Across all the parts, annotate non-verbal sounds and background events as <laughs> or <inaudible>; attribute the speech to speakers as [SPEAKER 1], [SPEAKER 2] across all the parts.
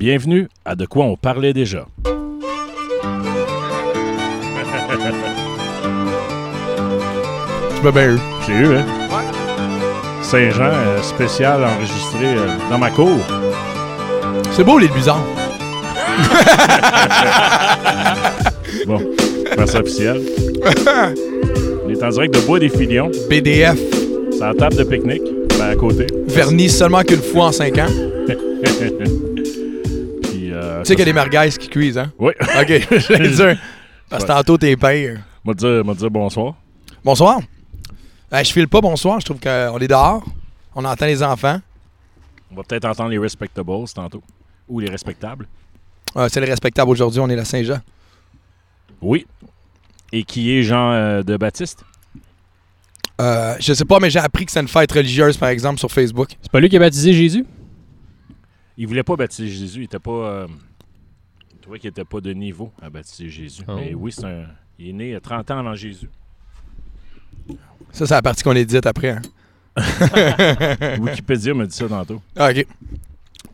[SPEAKER 1] Bienvenue à De quoi on parlait déjà.
[SPEAKER 2] Tu m'as bien eu.
[SPEAKER 1] J'ai eu, hein? Saint-Jean euh, spécial enregistré euh, dans ma cour.
[SPEAKER 2] C'est beau, les bizarres. <laughs>
[SPEAKER 1] Bon, c'est officiel. <laughs> On est en direct de Bois des Filions.
[SPEAKER 2] PDF.
[SPEAKER 1] C'est la table de pique-nique, ben, à côté.
[SPEAKER 2] Vernis seulement qu'une fois en 5 ans. <laughs>
[SPEAKER 1] Euh,
[SPEAKER 2] Tu sais qu'il y a des merguez qui cuisent, hein?
[SPEAKER 1] Oui.
[SPEAKER 2] OK, <laughs> je vais dire. Parce que
[SPEAKER 1] Ouais.
[SPEAKER 2] tantôt, t'es pire.
[SPEAKER 1] M'a dire, m'a dire bonsoir.
[SPEAKER 2] Bonsoir. Ben, je file pas bonsoir. Je trouve qu'on est dehors. On entend les enfants.
[SPEAKER 1] On va peut-être entendre les respectables tantôt. Ou les respectables.
[SPEAKER 2] Euh, c'est le respectable aujourd'hui. On est à Saint-Jean.
[SPEAKER 1] Oui. Et qui est Jean euh, de Baptiste?
[SPEAKER 2] Euh, je sais pas, mais j'ai appris que c'est une fête religieuse, par exemple, sur Facebook.
[SPEAKER 3] C'est pas lui qui a baptisé Jésus?
[SPEAKER 1] Il voulait pas baptiser Jésus. Il était pas. Il trouvait qu'il était pas de niveau à baptiser Jésus.
[SPEAKER 3] Oh.
[SPEAKER 1] Mais oui, c'est un. Il est né euh, 30 ans avant Jésus.
[SPEAKER 2] Ça, c'est la partie qu'on est dite après. Hein? <laughs>
[SPEAKER 1] Wikipédia m'a dit ça tantôt.
[SPEAKER 2] Ah, OK.
[SPEAKER 1] Euh,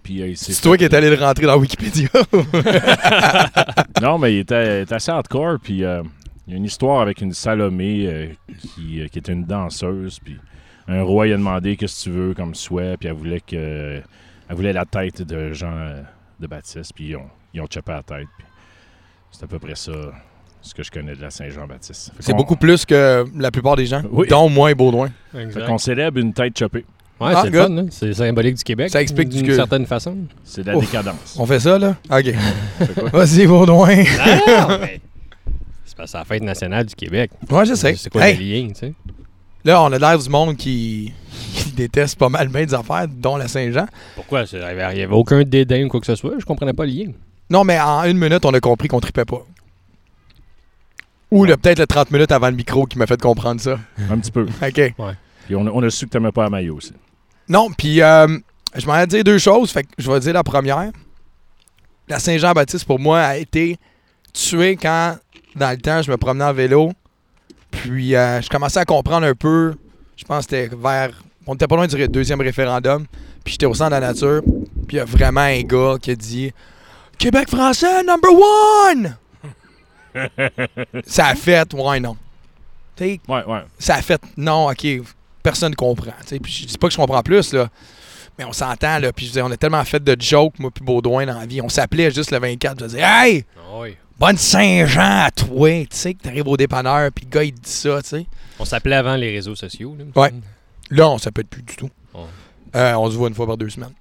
[SPEAKER 1] il
[SPEAKER 2] C'est toi qui es allé le rentrer dans Wikipédia. <laughs>
[SPEAKER 1] Non, mais il était, il était assez hardcore. Puis euh, il y a une histoire avec une Salomé euh, qui, euh, qui était une danseuse. Puis un roi lui a demandé qu'est-ce que tu veux comme souhait. Puis elle voulait que elle voulait la tête de Jean euh, de Baptiste. Puis ils ont chopé la tête. C'est à peu près ça ce que je connais de la Saint-Jean-Baptiste.
[SPEAKER 2] C'est beaucoup plus que la plupart des gens,
[SPEAKER 1] Oui.
[SPEAKER 2] dont moi et Baudouin.
[SPEAKER 1] Fait qu'on célèbre une tête chopée.
[SPEAKER 3] Ouais,
[SPEAKER 2] Ah,
[SPEAKER 3] c'est
[SPEAKER 2] good.
[SPEAKER 3] le fun, hein? C'est symbolique du Québec.
[SPEAKER 2] Ça explique
[SPEAKER 3] d'une
[SPEAKER 2] que-
[SPEAKER 3] certaine façon.
[SPEAKER 1] C'est de la
[SPEAKER 2] Ouf.
[SPEAKER 1] décadence.
[SPEAKER 2] On fait ça, là? OK. <laughs> Vas-y, Baudouin. <laughs>
[SPEAKER 3] Ah, mais c'est parce que c'est la fête nationale du Québec.
[SPEAKER 2] Ouais, je sais.
[SPEAKER 3] C'est quoi
[SPEAKER 2] Hey,
[SPEAKER 3] le lien, tu sais?
[SPEAKER 2] là, on a l'air du monde qui... qui déteste pas mal bien des affaires, dont la Saint-Jean.
[SPEAKER 3] Pourquoi? Il n'y avait aucun dédain ou quoi que ce soit? Je comprenais pas le lien.
[SPEAKER 2] Non, mais en une minute, on a compris qu'on tripait pas. Ou le- peut-être le 30 minutes avant le micro qui m'a fait comprendre ça. <laughs>
[SPEAKER 1] Un petit peu.
[SPEAKER 2] OK.
[SPEAKER 1] Puis on a, on a su que t'aimais pas la maillot aussi.
[SPEAKER 2] Non, puis euh, je m'en ai dire deux choses. Fait que je vais dire la première. La Saint-Jean-Baptiste, pour moi, a été tuée quand, dans le temps, je me promenais en vélo. Puis euh, je commençais à comprendre un peu. Je pense que c'était vers. On était pas loin du deuxième référendum. Puis j'étais au centre de la nature. Puis il y a vraiment un gars qui a dit Québec français, number one! <laughs> ça a fait, ouais, non. Tu sais,
[SPEAKER 1] Ouais, ouais.
[SPEAKER 2] ça a fait non, ok, personne comprend. tu sais. Puis je dis pas que je comprends plus, là. Mais on s'entend, là. Puis je on a tellement fait de jokes, moi, puis Baudouin, dans la vie. On s'appelait juste le 24. Je disais, hey,
[SPEAKER 3] oui.
[SPEAKER 2] bonne Saint-Jean à toi. Tu sais, que t'arrives au dépanneur, puis le gars, il dit ça, tu sais.
[SPEAKER 3] On s'appelait avant les réseaux sociaux. là.
[SPEAKER 2] Ouais. Là, on s'appelle plus du tout. Euh, on se voit une fois par deux semaines.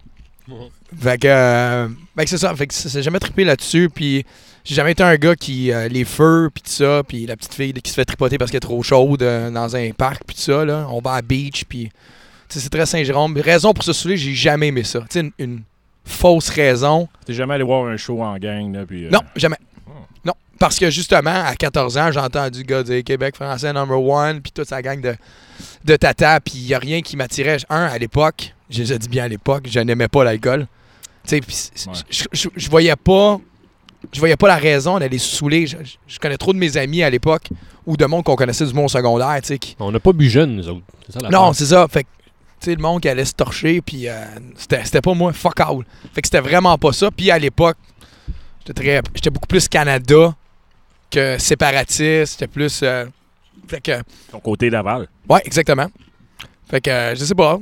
[SPEAKER 2] Fait que, euh, fait que c'est ça. Fait que c'est- c'est jamais trippé là-dessus. Puis j'ai jamais été un gars qui. euh, les feux, puis tout ça. Puis la petite fille qui se fait tripoter parce qu'elle est trop chaude euh, dans un parc, puis tout ça. Là. On va à la beach, puis. C'est très Saint-Jérôme. Raison pour se saouler, j'ai jamais aimé ça. Tu une, une fausse raison.
[SPEAKER 1] T'es jamais allé voir un show en gang, là, puis... euh,
[SPEAKER 2] Non, jamais.
[SPEAKER 1] Oh.
[SPEAKER 2] Non. Parce que justement, à 14 ans, j'ai entendu le gars dire Québec français number one, puis toute sa gang de, de tata, puis il n'y a rien qui m'attirait. Un, à l'époque, je les ai dit bien à l'époque, je n'aimais pas l'alcool. Tu sais, je, voyais pas. Je voyais pas la raison d'aller se saouler. Je, je- je connais trop de mes amis à l'époque ou de monde qu'on connaissait du monde secondaire, tu sais, qui,
[SPEAKER 3] On n'a pas bu jeune, nous autres. C'est ça la
[SPEAKER 2] non, c'est ça. Fait que, tu sais, le monde qui allait se torcher, puis euh, c'était c'était pas moi, fuck all. Fait que c'était vraiment pas ça. Puis à l'époque, j'étais beaucoup plus Canada que séparatiste. J'étais plus. euh, fait que,
[SPEAKER 1] Ton côté Laval.
[SPEAKER 2] ouais, exactement. Fait que, euh, je sais pas.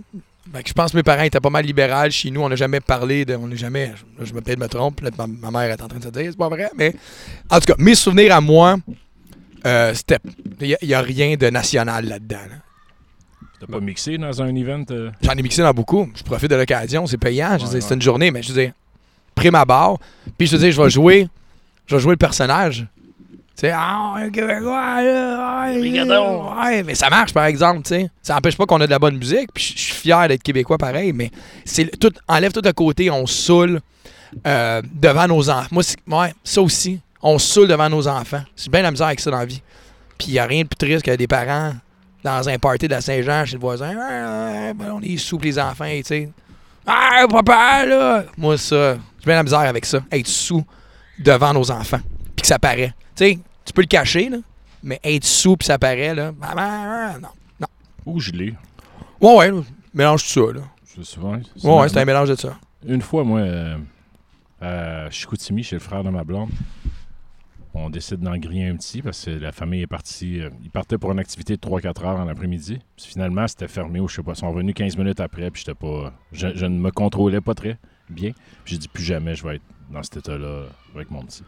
[SPEAKER 2] Que je pense que mes parents étaient pas mal libérales chez nous. On n'a jamais parlé de. On n'a jamais. Je, je me peut-être me trompe. Là, ma, ma mère est en train de se dire, c'est pas vrai. Mais en tout cas, mes souvenirs à moi, euh, c'était. Il n'y a, rien de national là-dedans. là.
[SPEAKER 1] T'as pas mixé dans un event? euh?
[SPEAKER 2] J'en ai mixé dans beaucoup. Je profite de l'occasion. C'est payant. Je
[SPEAKER 1] Ouais,
[SPEAKER 2] c'est une journée, mais je veux dire, prime à barre. Puis je veux dire, je vais jouer. Je vais jouer le personnage. Tu sais, ah, un Québécois, là, ouais, mais ça marche, par exemple, tu sais. Ça n'empêche pas qu'on a de la bonne musique. Puis je suis fier d'être Québécois pareil, mais c'est tout, enlève tout de côté, on saoule euh, devant nos enfants. Moi, ouais, ça aussi, on saoule devant nos enfants. C'est bien la misère avec ça dans la vie. Puis il n'y a rien de plus triste que des parents dans un party de la Saint-Jean chez le voisin. Ah, ben, on est sous les enfants, tu sais. Ah, papa, là! Moi, ça, j'ai bien la misère avec ça. Être sous devant nos enfants. Puis que ça paraît. Tu sais, tu peux le cacher, là. Mais être sous puis ça paraît, là. Maman, non.
[SPEAKER 1] Ou gelé.
[SPEAKER 2] Ouais, ouais, mélange tout ça, là.
[SPEAKER 1] C'est souvent.
[SPEAKER 2] Ouais, ouais, c'est un mélange de ça.
[SPEAKER 1] Une fois, moi, euh, à Chicoutimi, chez le frère de ma blonde. On décide d'en griller un petit parce que la famille est partie. euh, ils partaient pour une activité de 3-4 heures en après-midi. Puis finalement, c'était fermé ou je sais pas. Ils sont revenus 15 minutes après, puis j'étais pas. Je, je ne me contrôlais pas très bien. Puis j'ai dit plus jamais je vais être dans cet état-là avec mon petit.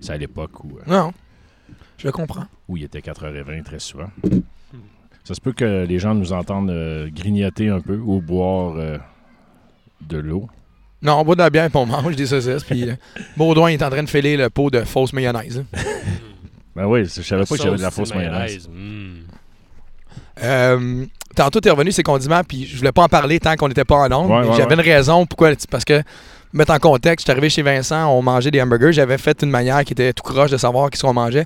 [SPEAKER 1] C'est à l'époque où, euh,
[SPEAKER 2] Non. Je le comprends.
[SPEAKER 1] où il était 4h20 très souvent. Ça se peut que les gens nous entendent euh, grignoter un peu ou boire euh, de l'eau.
[SPEAKER 2] Non, on boit de la bière et on mange des saucisses. Puis euh, <laughs> Baudouin est en train de filer le pot de fausse mayonnaise. hein. <laughs>
[SPEAKER 1] Ben oui, je savais pas que j'avais de la fausse mayonnaise.
[SPEAKER 3] Mm.
[SPEAKER 2] Euh, tantôt, t'es revenu ces condiments, puis je voulais pas en parler tant qu'on n'était pas en ondes.
[SPEAKER 1] Ouais,
[SPEAKER 2] mais
[SPEAKER 1] ouais,
[SPEAKER 2] j'avais
[SPEAKER 1] ouais.
[SPEAKER 2] une raison. Pourquoi Parce que, mettre en contexte, j'étais arrivé chez Vincent, on mangeait des hamburgers. J'avais fait une manière qui était tout croche de savoir qu'est-ce qu'on mangeait.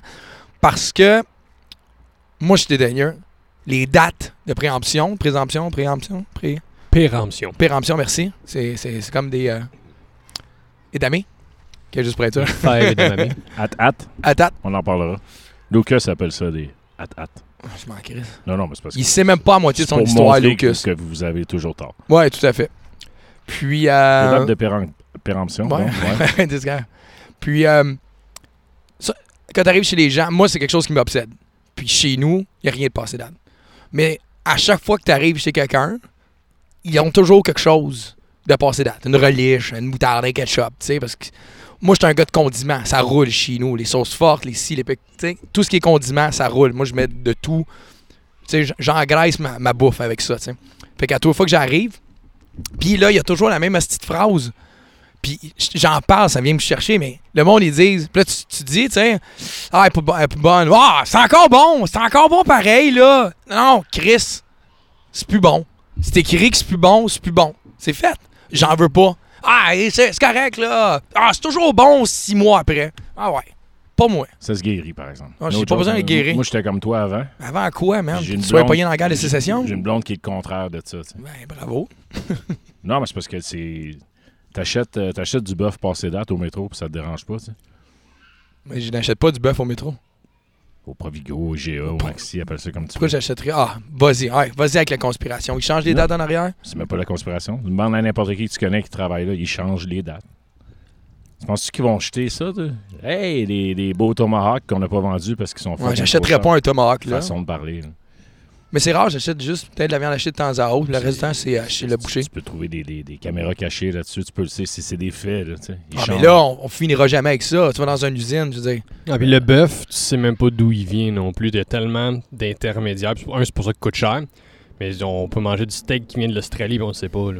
[SPEAKER 2] Parce que, moi, j'étais dédaigneux. Les dates de préemption, présomption, préemption, pré...
[SPEAKER 3] Péremption.
[SPEAKER 2] péremption, merci. C'est, c'est, c'est comme des. Euh... Édamés. Ok, juste pour être sûr.
[SPEAKER 3] Faire. <laughs>
[SPEAKER 1] At at,
[SPEAKER 2] À date.
[SPEAKER 1] on en parlera. Lucas appelle ça des at at.
[SPEAKER 2] Ah, Je m'en crisse.
[SPEAKER 1] Non, non, mais c'est parce que
[SPEAKER 2] Il sait même pas à moitié de son
[SPEAKER 1] pour
[SPEAKER 2] histoire, Lucas.
[SPEAKER 1] que vous avez toujours tort.
[SPEAKER 2] Ouais, tout à fait. Puis.
[SPEAKER 1] Les
[SPEAKER 2] Euh...
[SPEAKER 1] dates de péremption.
[SPEAKER 2] Ouais.
[SPEAKER 1] ouais. <laughs>
[SPEAKER 2] Puis, euh, quand tu arrives chez les gens, moi, c'est quelque chose qui m'obsède. Puis chez nous, il n'y a rien de passé date. Mais à chaque fois que tu arrives chez quelqu'un, ils ont toujours quelque chose de passé date. Une reliche, une moutarde, un ketchup, tu parce que moi, je suis un gars de condiments. Ça roule chez nous. Les sauces fortes, les ci, les sais, Tout ce qui est condiments, ça roule. Moi, je mets de tout. Tu sais, j'engraisse ma, ma bouffe avec ça, tu sais. Fait qu'à toute fois que j'arrive, puis là, il y a toujours la même petite phrase. Puis j'en parle, ça vient me chercher, mais le monde, ils disent. Puis là, tu, tu dis, tu sais, ah, elle est pas bonne. Ah, c'est encore bon, c'est encore bon pareil, là. Non, Chris, c'est plus bon. C'est écrit que c'est plus bon, c'est plus bon. C'est fait. J'en veux pas. Ah, c'est correct, là. Ah, c'est toujours bon six mois après. Ah ouais. Pas moi.
[SPEAKER 1] Ça se guérit, par exemple.
[SPEAKER 2] Ah, j'ai
[SPEAKER 1] No
[SPEAKER 2] pas besoin de guérir.
[SPEAKER 1] Moi, j'étais comme toi avant.
[SPEAKER 2] Avant quoi, man?
[SPEAKER 1] J'ai
[SPEAKER 2] Tu
[SPEAKER 1] une
[SPEAKER 2] sois pogné dans la guerre de sécession?
[SPEAKER 1] J'ai une blonde qui est le contraire de ça.
[SPEAKER 2] Ben, bravo.
[SPEAKER 1] Non, mais c'est parce que c'est. T'achètes, euh, t'achètes du bœuf passé date au métro, puis ça te dérange pas, tu sais?
[SPEAKER 2] Mais je n'achète pas du bœuf au métro.
[SPEAKER 1] Au Provigo, au GA, au Maxi, appelle ça comme tu
[SPEAKER 2] Pourquoi
[SPEAKER 1] veux.
[SPEAKER 2] j'achèterais? Ah, vas-y, ouais, vas-y avec la conspiration. Ils changent les
[SPEAKER 1] Non.
[SPEAKER 2] dates en arrière?
[SPEAKER 1] C'est même pas la conspiration. Demande à n'importe qui que tu connais qui travaille là, ils changent les dates. Tu penses-tu qu'ils vont jeter ça, toi? Hey, les, les beaux tomahawks qu'on n'a pas vendus parce qu'ils sont
[SPEAKER 2] Ouais,
[SPEAKER 1] fucking
[SPEAKER 2] j'achèterais
[SPEAKER 1] trop
[SPEAKER 2] pas un tomahawk, là.
[SPEAKER 1] Façon de parler. là.
[SPEAKER 2] Mais c'est rare, j'achète juste peut-être de la viande hachée de temps à autre. Le reste du temps, c'est chez le boucher.
[SPEAKER 1] Tu peux trouver des, des- des caméras cachées là-dessus. Tu peux le sais, c'est c'est des faits. Là, tu sais. Ils
[SPEAKER 2] Ah, mais là, on, on finira jamais avec ça. Tu vas dans une usine, je veux dire.
[SPEAKER 3] Ah, puis le bœuf, tu sais même pas d'où il vient non plus. Il y a tellement d'intermédiaires. Un, c'est pour ça qu'il coûte cher. Mais on peut manger du steak qui vient de l'Australie, puis on ne sait pas. Là.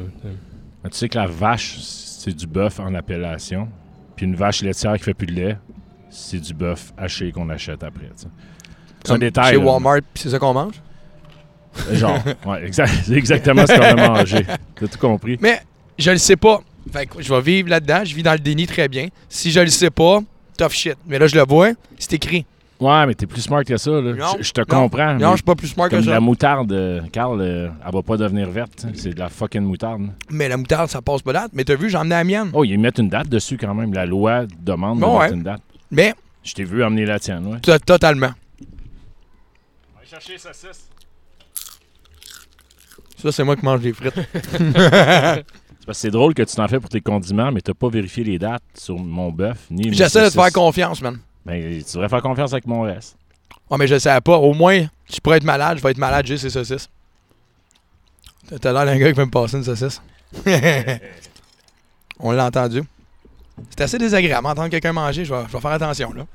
[SPEAKER 1] Tu sais que la vache, c'est du bœuf en appellation. Puis une vache laitière qui fait plus de lait, c'est du bœuf haché qu'on achète après. tu sais. C'est un détail.
[SPEAKER 2] Chez
[SPEAKER 1] là.
[SPEAKER 2] Walmart, c'est ça qu'on mange?
[SPEAKER 1] Genre, <laughs> ouais, exact- c'est exactement ce qu'on a mangé. T'as tout compris.
[SPEAKER 2] Mais je le sais pas. Fait que je vais vivre là-dedans. Je vis dans le déni très bien. Si je le sais pas, tough shit. Mais là, je le vois, c'est écrit.
[SPEAKER 1] Ouais, mais t'es plus smart que ça. Là.
[SPEAKER 2] Non,
[SPEAKER 1] Je, je te
[SPEAKER 2] non,
[SPEAKER 1] comprends.
[SPEAKER 2] Non, je suis pas plus smart que
[SPEAKER 1] comme
[SPEAKER 2] ça.
[SPEAKER 1] la moutarde, euh, Carl, euh, elle va pas devenir verte. C'est de la fucking moutarde.
[SPEAKER 2] Mais la moutarde, ça passe pas date. Mais t'as vu, j'en ai la mienne.
[SPEAKER 1] Oh, ils mettent une date dessus quand même. La loi demande
[SPEAKER 2] Bon,
[SPEAKER 1] de
[SPEAKER 2] ouais.
[SPEAKER 1] mettre une date.
[SPEAKER 2] Mais
[SPEAKER 1] Je t'ai vu amener la tienne, ouais.
[SPEAKER 2] to- totalement.
[SPEAKER 1] On va chercher saucisses.
[SPEAKER 2] Ça, c'est moi qui mange des frites. <laughs>
[SPEAKER 1] C'est parce que c'est drôle que tu t'en fais pour tes condiments, mais t'as pas vérifié les dates sur mon bœuf ni mes
[SPEAKER 2] J'essaie de te faire confiance, man.
[SPEAKER 1] Ben, tu devrais faire confiance avec mon reste.
[SPEAKER 2] Ouais, mais je le savais pas. Au moins, je pourrais être malade. Je vais être malade juste ces saucisses. T'as- T'as l'air d'un gars qui veut me passer une saucisse. <laughs> On l'a entendu. C'est assez désagréable d'entendre quelqu'un manger. Je vais, je vais faire attention, là.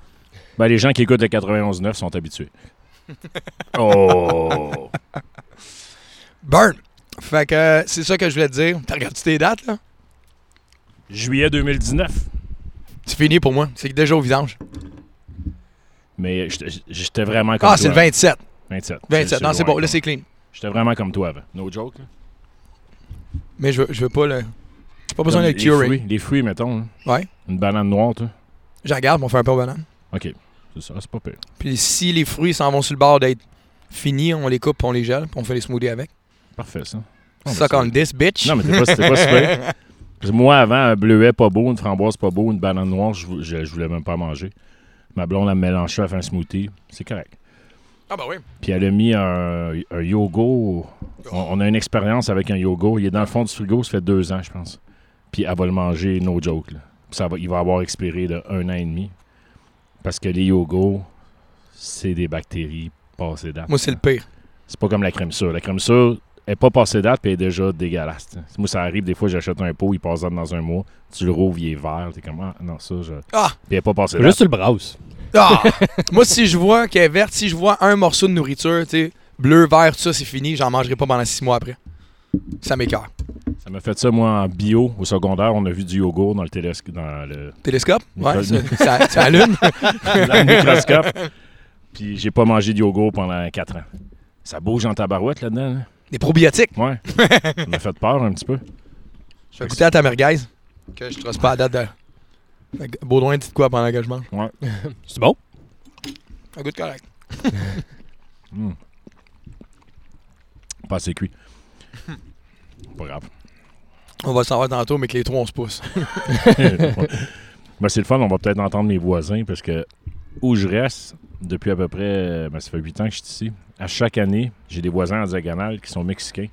[SPEAKER 1] Ben, les gens qui écoutent le 91.9 sont habitués. <laughs> oh!
[SPEAKER 2] Burn! Fait que euh, c'est ça que je voulais te dire. T'as regardé tes dates, là?
[SPEAKER 1] Juillet 2019.
[SPEAKER 2] C'est fini pour moi. C'est déjà au vidange.
[SPEAKER 1] Mais j'étais vraiment comme
[SPEAKER 2] Ah,
[SPEAKER 1] toi.
[SPEAKER 2] c'est le 27.
[SPEAKER 1] 27.
[SPEAKER 2] 27. Non, c'est bon. Là, c'est clean.
[SPEAKER 1] J'étais vraiment comme toi avant. No joke. là.
[SPEAKER 2] Mais je veux, je veux pas le. J'ai pas besoin de curer.
[SPEAKER 1] fruits, les fruits, mettons. là.
[SPEAKER 2] Ouais.
[SPEAKER 1] Une banane noire, toi.
[SPEAKER 2] Je regarde, on fait un peu au banane.
[SPEAKER 1] OK. C'est ça, c'est pas pire.
[SPEAKER 2] Puis si les fruits s'en vont sur le bord d'être finis, on les coupe, on les gèle, puis on fait les smoothies avec.
[SPEAKER 1] Parfait, ça. Non,
[SPEAKER 2] Suck
[SPEAKER 1] mais
[SPEAKER 2] on this, bitch.
[SPEAKER 1] Non, mais t'es pas, t'es pas <laughs> super. Parce que moi, avant, un bleuet pas beau, une framboise pas beau, une banane noire, je, je, je voulais même pas manger. Ma blonde, elle me mélange ça, elle fait un smoothie. C'est correct.
[SPEAKER 2] Ah, bah oui.
[SPEAKER 1] Puis elle a mis un, un yogo. On, on a une expérience avec un yogo. Il est dans le fond du frigo, ça fait deux ans, je pense. Puis elle va le manger, no joke. là. ça va, il va avoir expiré de un an et demi. Parce que les yogos, c'est des bactéries passées date.
[SPEAKER 2] Moi, c'est le pire.
[SPEAKER 1] C'est pas comme la crème sûre. La crème sûre est pas passée date puis elle est déjà dégueulasse. t'sais. Moi, ça arrive, des fois, j'achète un pot, il passe date dans un mois. Tu le rouvres, il est vert. T'es comme, ah, non, ça, je...
[SPEAKER 2] Ah!
[SPEAKER 1] Puis elle est pas passée date.
[SPEAKER 3] Juste sur le browse.
[SPEAKER 2] Ah! <laughs> Moi, si je vois qu'elle est verte, si je vois un morceau de nourriture, tu sais, bleu, vert, tout ça, c'est fini, j'en mangerai pas pendant six mois après. Ça m'écœure.
[SPEAKER 1] Ça m'a fait ça, moi, en bio, au secondaire. On a vu du yogourt dans le télescope, dans le,
[SPEAKER 2] Télescope? Ouais,
[SPEAKER 1] Nicole.
[SPEAKER 2] c'est- ça, ça allume. <laughs>
[SPEAKER 1] dans le microscope. Puis j'ai pas mangé de yogourt pendant 4 ans. Ça bouge en tabarouette là-dedans. hein?
[SPEAKER 2] Des probiotiques.
[SPEAKER 1] Ouais. ça m'a fait peur un petit peu.
[SPEAKER 2] Je vais goûter à ta merguez. Que je trosse pas à date de. Baudouin, dit quoi pendant que je mange? <laughs>
[SPEAKER 3] C'est bon?
[SPEAKER 2] Ça goûte correct. <laughs>
[SPEAKER 1] Hmm. Pas assez cuit. <laughs> Pas grave.
[SPEAKER 2] On va savoir tantôt, mais que les trois, on se pousse.
[SPEAKER 1] Ben, c'est le fun, on va peut-être entendre mes voisins parce que où je reste, depuis à peu près, ben, ça fait 8 ans que je suis ici, à chaque année, j'ai des voisins en diagonale qui sont mexicains.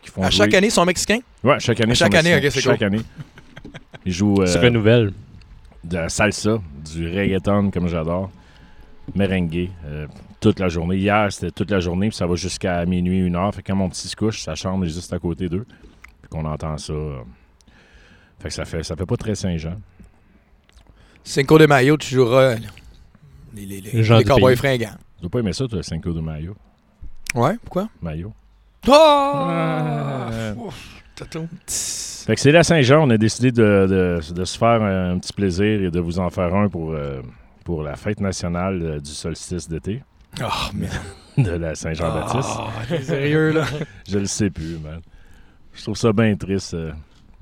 [SPEAKER 1] Qui font
[SPEAKER 2] À
[SPEAKER 1] jouer-
[SPEAKER 2] chaque année, ils sont mexicains?
[SPEAKER 1] Ouais, chaque année.
[SPEAKER 2] À chaque année, ok, c'est
[SPEAKER 1] Chaque année. Ils jouent
[SPEAKER 3] C'est
[SPEAKER 1] euh,
[SPEAKER 3] renouvelle.
[SPEAKER 1] de la salsa, du reggaeton comme j'adore, merengue, euh, toute la journée. Hier, c'était toute la journée, puis ça va jusqu'à minuit, une heure. Fait que quand mon petit se couche, sa chambre est juste à côté d'eux. Puis qu'on entend ça. euh, Fait que ça fait, ça fait pas très Saint-Jean.
[SPEAKER 2] Cinco de Mayo, tu joueras euh, les, les, cowboys fringants.
[SPEAKER 1] Tu dois pas aimer ça, toi, Cinco de Mayo.
[SPEAKER 2] Ouais, pourquoi?
[SPEAKER 1] Mayo.
[SPEAKER 2] Oh!
[SPEAKER 1] Ah.
[SPEAKER 2] Ouf, tatou. Tss.
[SPEAKER 1] Fait que c'est la Saint-Jean, on a décidé de, de- de se faire un, petit plaisir et de vous en faire un pour, euh, pour la fête nationale euh, du solstice d'été
[SPEAKER 2] Oh, man. <laughs>
[SPEAKER 1] de la Saint-Jean-Baptiste.
[SPEAKER 2] Ah, t'es sérieux, là? <laughs>
[SPEAKER 1] Je le sais plus, man. Je trouve ça bien triste. euh.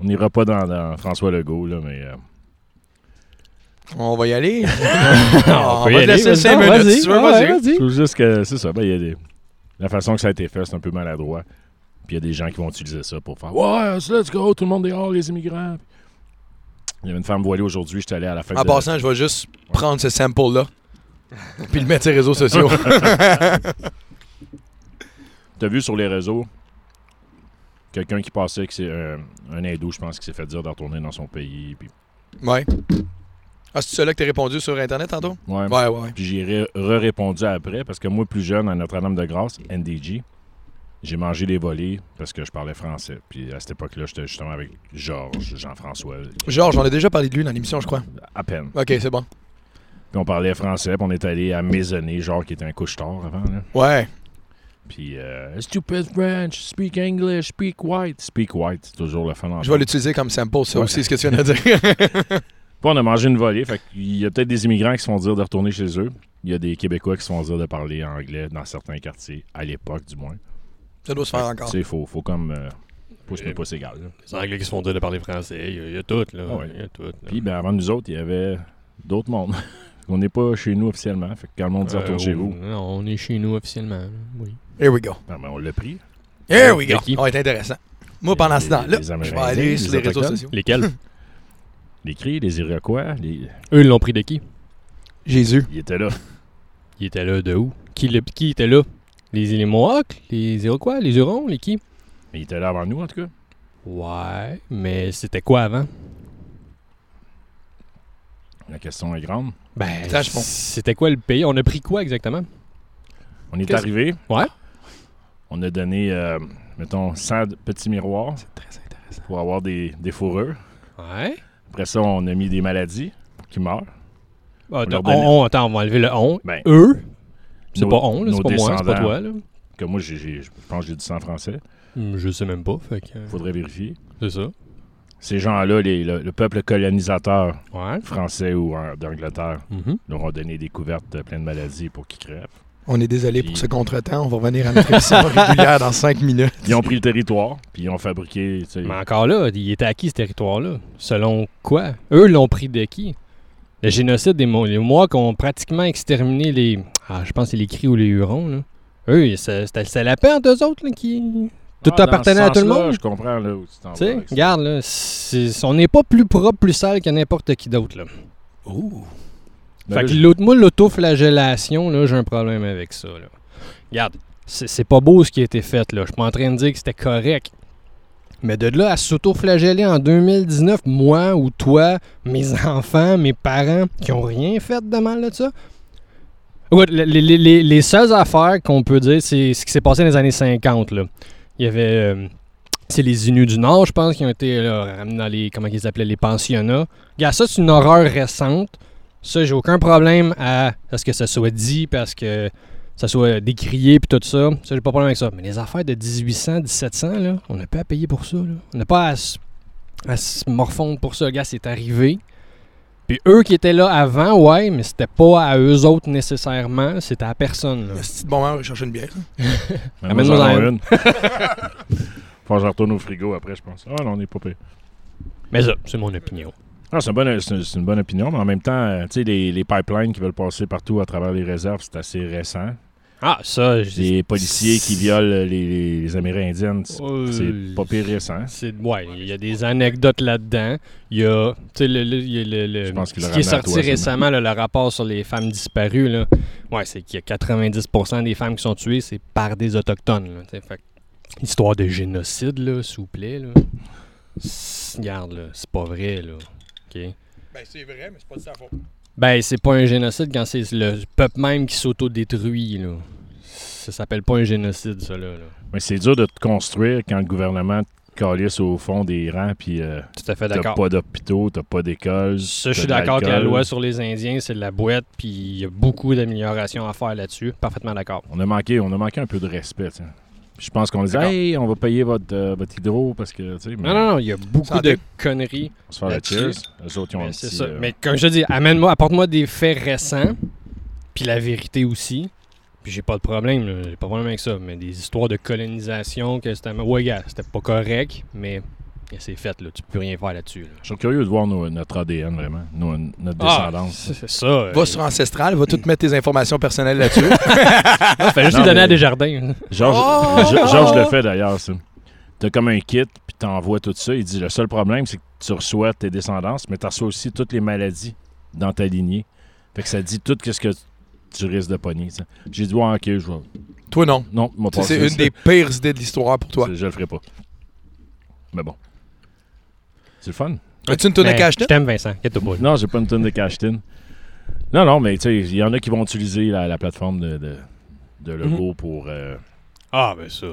[SPEAKER 1] On n'ira pas dans, dans François Legault, là, mais euh,
[SPEAKER 2] On va y aller. <laughs>
[SPEAKER 3] On
[SPEAKER 2] on
[SPEAKER 3] y
[SPEAKER 2] va te
[SPEAKER 3] aller,
[SPEAKER 2] laisser
[SPEAKER 3] vas-y.
[SPEAKER 2] 5 minutes.
[SPEAKER 3] vas-y.
[SPEAKER 2] si tu veux,
[SPEAKER 3] Ah ouais,
[SPEAKER 2] vas-y.
[SPEAKER 1] je trouve juste que c'est ça. ben, il y a des- La façon que ça a été fait, c'est un peu maladroit. Puis il y a des gens qui vont utiliser ça pour faire Ouais, let's go, tout le monde dehors, les immigrants. Il y avait une femme voilée aujourd'hui, j'étais allé à la fête
[SPEAKER 2] En
[SPEAKER 1] de-
[SPEAKER 2] passant, je vais juste prendre ce sample-là. <laughs> Puis le mettre sur les réseaux sociaux. <laughs>
[SPEAKER 1] T'as vu sur les réseaux quelqu'un qui passait que c'est un, un hindou, je pense, qui s'est fait dire de retourner dans son pays. Puis,
[SPEAKER 2] ouais. Ah, c'est celui-là que t'as répondu sur Internet tantôt?
[SPEAKER 1] ouais.
[SPEAKER 2] Ouais, ouais.
[SPEAKER 1] Puis j'ai ré- re-répondu après parce que moi, plus jeune, à Notre-Dame-de-Grâce, NDG, j'ai mangé des volets parce que je parlais français. Puis à cette époque-là, j'étais justement avec Georges, Jean-François,
[SPEAKER 2] Georges, on a déjà parlé de lui dans l'émission, je crois.
[SPEAKER 1] à peine.
[SPEAKER 2] Ok, c'est bon.
[SPEAKER 1] Puis on parlait français, puis on est allé à Maisonneuve, genre qui était un couche-tard avant. Là.
[SPEAKER 2] Ouais.
[SPEAKER 1] Puis euh, Stupid French, speak English, speak white. Speak white, c'est toujours le fun.
[SPEAKER 2] Je vais l'utiliser comme sample, ça
[SPEAKER 1] Ouais.
[SPEAKER 2] aussi, ce que tu viens de dire. <laughs>
[SPEAKER 1] Puis on a mangé une volée. Fait qu'il y a peut-être des immigrants qui se font dire de retourner chez eux. Il y a des Québécois qui se font dire de parler anglais dans certains quartiers, à l'époque du moins.
[SPEAKER 2] ça doit se faire encore.
[SPEAKER 1] Sais, il faut, faut comme. Euh, pouce mais
[SPEAKER 3] Euh,
[SPEAKER 1] pouce égal.
[SPEAKER 3] Les Anglais qui se font dire de parler français, il y a- il y, a tout, là.
[SPEAKER 1] Ah ouais.
[SPEAKER 3] Il y a tout. là.
[SPEAKER 1] Puis ben, avant nous autres, il y avait d'autres mondes. <laughs> on n'est pas chez nous officiellement. Fait que quand le monde dit
[SPEAKER 3] Euh,
[SPEAKER 1] retourne chez
[SPEAKER 3] oh,
[SPEAKER 1] vous,
[SPEAKER 3] Non, on est chez nous officiellement, là. oui.
[SPEAKER 2] Here we go.
[SPEAKER 1] ben, ben, on l'a pris.
[SPEAKER 2] Here we go. Ça va être intéressant. Moi, pendant
[SPEAKER 1] Les-
[SPEAKER 2] ce temps-là,
[SPEAKER 1] les
[SPEAKER 2] je vais aller sur les
[SPEAKER 1] les
[SPEAKER 2] réseaux sociaux.
[SPEAKER 3] Lesquels? <laughs>
[SPEAKER 1] Les cris, les Iroquois, les...
[SPEAKER 3] Eux, ils l'ont pris de qui?
[SPEAKER 2] Jésus.
[SPEAKER 1] ils étaient là.
[SPEAKER 3] Ils étaient là de où? Qui, le- qui était là? Les, les Mohawks? Les Iroquois? Les Hurons? Les qui?
[SPEAKER 1] Mais ils étaient là avant nous, en tout cas.
[SPEAKER 3] Ouais, mais c'était quoi avant?
[SPEAKER 1] La question est grande.
[SPEAKER 3] Ben, c'était quoi le pays? On a pris quoi exactement?
[SPEAKER 1] On est arrivé.
[SPEAKER 3] Ouais.
[SPEAKER 1] On a donné, euh, mettons, 100 petits miroirs
[SPEAKER 2] Très intéressant.
[SPEAKER 1] pour avoir des, des fourrures.
[SPEAKER 3] Ouais.
[SPEAKER 1] Après ça, on a mis des maladies qui meurent.
[SPEAKER 3] Ah, on,
[SPEAKER 1] donnait-
[SPEAKER 3] on- attends, on va enlever le on.
[SPEAKER 1] Ben,
[SPEAKER 3] Eux? C'est pas on, c'est pas moi, c'est pas toi, là.
[SPEAKER 1] Que moi, je pense que j'ai dit ça en français.
[SPEAKER 3] Hmm, Je sais même pas, fait que...
[SPEAKER 1] faudrait vérifier.
[SPEAKER 3] C'est ça.
[SPEAKER 1] Ces gens-là, le, le peuple colonisateur
[SPEAKER 3] Ouais.
[SPEAKER 1] français ou d'Angleterre,
[SPEAKER 3] Mhm.
[SPEAKER 1] leur ont donné des couvertes de plein de maladies pour qu'ils crèvent.
[SPEAKER 2] On est désolé
[SPEAKER 1] Puis-
[SPEAKER 2] pour ce contretemps. On va revenir à notre émission <laughs> régulière dans 5 minutes.
[SPEAKER 1] Ils ont pris le territoire, puis ils ont fabriqué.
[SPEAKER 3] Mais encore là, il était à qui ce territoire-là? Selon quoi? Eux l'ont pris de qui? Le génocide des Mo- les Mohawks ont pratiquement exterminé les... Ah, je pense que c'est les Cris ou les Hurons, là. Eux, c'est- c'était la paix entre eux autres, là, qui... Tout
[SPEAKER 1] Ah,
[SPEAKER 3] appartenait à tout le monde.
[SPEAKER 1] Je comprends là où tu t'en
[SPEAKER 3] Tu
[SPEAKER 1] vas
[SPEAKER 3] regarde, là, on n'est pas plus propre, plus sale que n'importe qui d'autre, là.
[SPEAKER 2] Ouh.
[SPEAKER 1] Ben
[SPEAKER 3] Fait
[SPEAKER 1] là,
[SPEAKER 3] que moi, l'autoflagellation, là, j'ai un problème avec ça, là. Regarde, c'est c'est pas beau ce qui a été fait, là. Je suis pas en train de dire que c'était correct. Mais de là à s'auto-flageller en 2019, moi ou toi, mes <laughs> enfants, mes parents, qui ont rien fait de mal de ça. Ouais, les, les- les- les seules affaires qu'on peut dire, c'est ce qui s'est passé dans les années 50. Là. Il y avait. euh, c'est les Inuits du Nord, je pense, qui ont été là, ramenés dans les. Comment ils appelaient Les pensionnats. Regarde, ça, c'est une horreur récente. Ça, j'ai aucun problème à, à ce que ça soit dit, parce que ça soit décrié, puis tout ça. Ça, j'ai pas de problème avec ça. Mais les affaires de 1800, 1700, là, on n'a pas à payer pour ça. Là. On n'a pas à, se- à se morfondre pour ça. Gars, c'est arrivé. Puis eux qui étaient là avant, ouais, mais c'était pas à eux autres nécessairement, c'était à personne.
[SPEAKER 2] C'est bon moment de chercher une bière. <laughs>
[SPEAKER 1] J'en ai
[SPEAKER 3] en
[SPEAKER 1] une. <laughs> Faut que je retourne au frigo après, je pense. Ah non, on n'est pas pire.
[SPEAKER 3] Mais ça, c'est mon opinion.
[SPEAKER 1] Ah, c'est une, bonne- c'est une- bonne opinion, mais en même temps, tu sais, les, les pipelines qui veulent passer partout à travers les réserves, c'est assez récent.
[SPEAKER 3] Ah, ça, je
[SPEAKER 1] Les policiers qui violent les, Amérindiennes, c'est
[SPEAKER 3] Euh,
[SPEAKER 1] c'est pas pire récent.
[SPEAKER 3] C'est ouais, il y a des anecdotes là-dedans. Il y a, tu sais, le, le- le- le-
[SPEAKER 1] Je pense qu'il
[SPEAKER 3] ce qui est sorti
[SPEAKER 1] toi,
[SPEAKER 3] récemment, là, le rapport sur les femmes disparues. Là, ouais, c'est qu'il y a 90% des femmes qui sont tuées, c'est par des autochtones. Là, fait histoire de génocide, là, s'il vous plaît. Là. Regarde, là, c'est pas vrai, là. OK?
[SPEAKER 2] Ben, c'est vrai, mais c'est pas de sa faute.
[SPEAKER 3] Ben, c'est pas un génocide quand c'est le peuple même qui s'autodétruit, là. Ça s'appelle pas un génocide, ça, là. là.
[SPEAKER 1] Mais c'est dur de te construire quand le gouvernement te calisse au fond des rangs, puis euh,
[SPEAKER 3] Tout à fait
[SPEAKER 1] t'as pas d'hôpitaux, t'as pas d'écoles.
[SPEAKER 3] Ça, je suis d'accord que la loi sur les Indiens, c'est de la boîte, puis il y a beaucoup d'améliorations à faire là-dessus. Parfaitement d'accord.
[SPEAKER 1] On a manqué, on a manqué un peu de respect. sais. Je pense qu'on disait,
[SPEAKER 3] D'accord.
[SPEAKER 1] hey, on va payer votre, euh, votre hydro parce que, tu sais, mais
[SPEAKER 3] Non, non, non, il y a beaucoup
[SPEAKER 2] Santé.
[SPEAKER 3] de conneries.
[SPEAKER 1] on se fait la cheers. Eux autres, ils ont
[SPEAKER 3] Mais
[SPEAKER 1] petit,
[SPEAKER 3] ça.
[SPEAKER 1] euh,
[SPEAKER 3] Mais comme je te dis, amène-moi, apporte-moi des faits récents, puis la vérité aussi. Puis j'ai pas de problème, j'ai pas de problème avec ça. Mais des histoires de colonisation, que c'était. Ouais, gars, c'était pas correct, mais c'est fait, là. Tu peux rien faire là-dessus. là.
[SPEAKER 1] Je suis curieux de voir nos- notre ADN, vraiment, nos- notre
[SPEAKER 3] Ah,
[SPEAKER 1] descendance.
[SPEAKER 3] c'est ça. euh,
[SPEAKER 2] Va sur Ancestral, va tout mettre tes informations personnelles là-dessus. <laughs>
[SPEAKER 3] Fais juste
[SPEAKER 1] Non,
[SPEAKER 3] les donner
[SPEAKER 1] mais-
[SPEAKER 3] à des jardins.
[SPEAKER 1] Georges,
[SPEAKER 2] Oh!
[SPEAKER 1] Ge- Georges le fait d'ailleurs, ça. T'as comme un kit, puis t'envoies tout ça. Il dit le seul problème, c'est que tu reçois tes descendances, mais tu reçois aussi toutes les maladies dans ta lignée. Fait que ça dit tout ce que tu risques de pogner. J'ai dit, ouais, ok, je vais.
[SPEAKER 2] Toi, non.
[SPEAKER 1] Non,
[SPEAKER 2] C'est une
[SPEAKER 1] ça.
[SPEAKER 2] des pires idées de l'histoire pour toi.
[SPEAKER 1] Je le ferai pas. Mais bon. C'est le fun.
[SPEAKER 2] As-tu une tonne de
[SPEAKER 3] Mais
[SPEAKER 2] cash
[SPEAKER 3] Je t'aime, Vincent.
[SPEAKER 1] Non, j'ai pas une tonne de cash. Non, non, mais tu sais, il y en a qui vont utiliser la, la plateforme de, de, de logo pour. euh,
[SPEAKER 3] Ah, ben ça.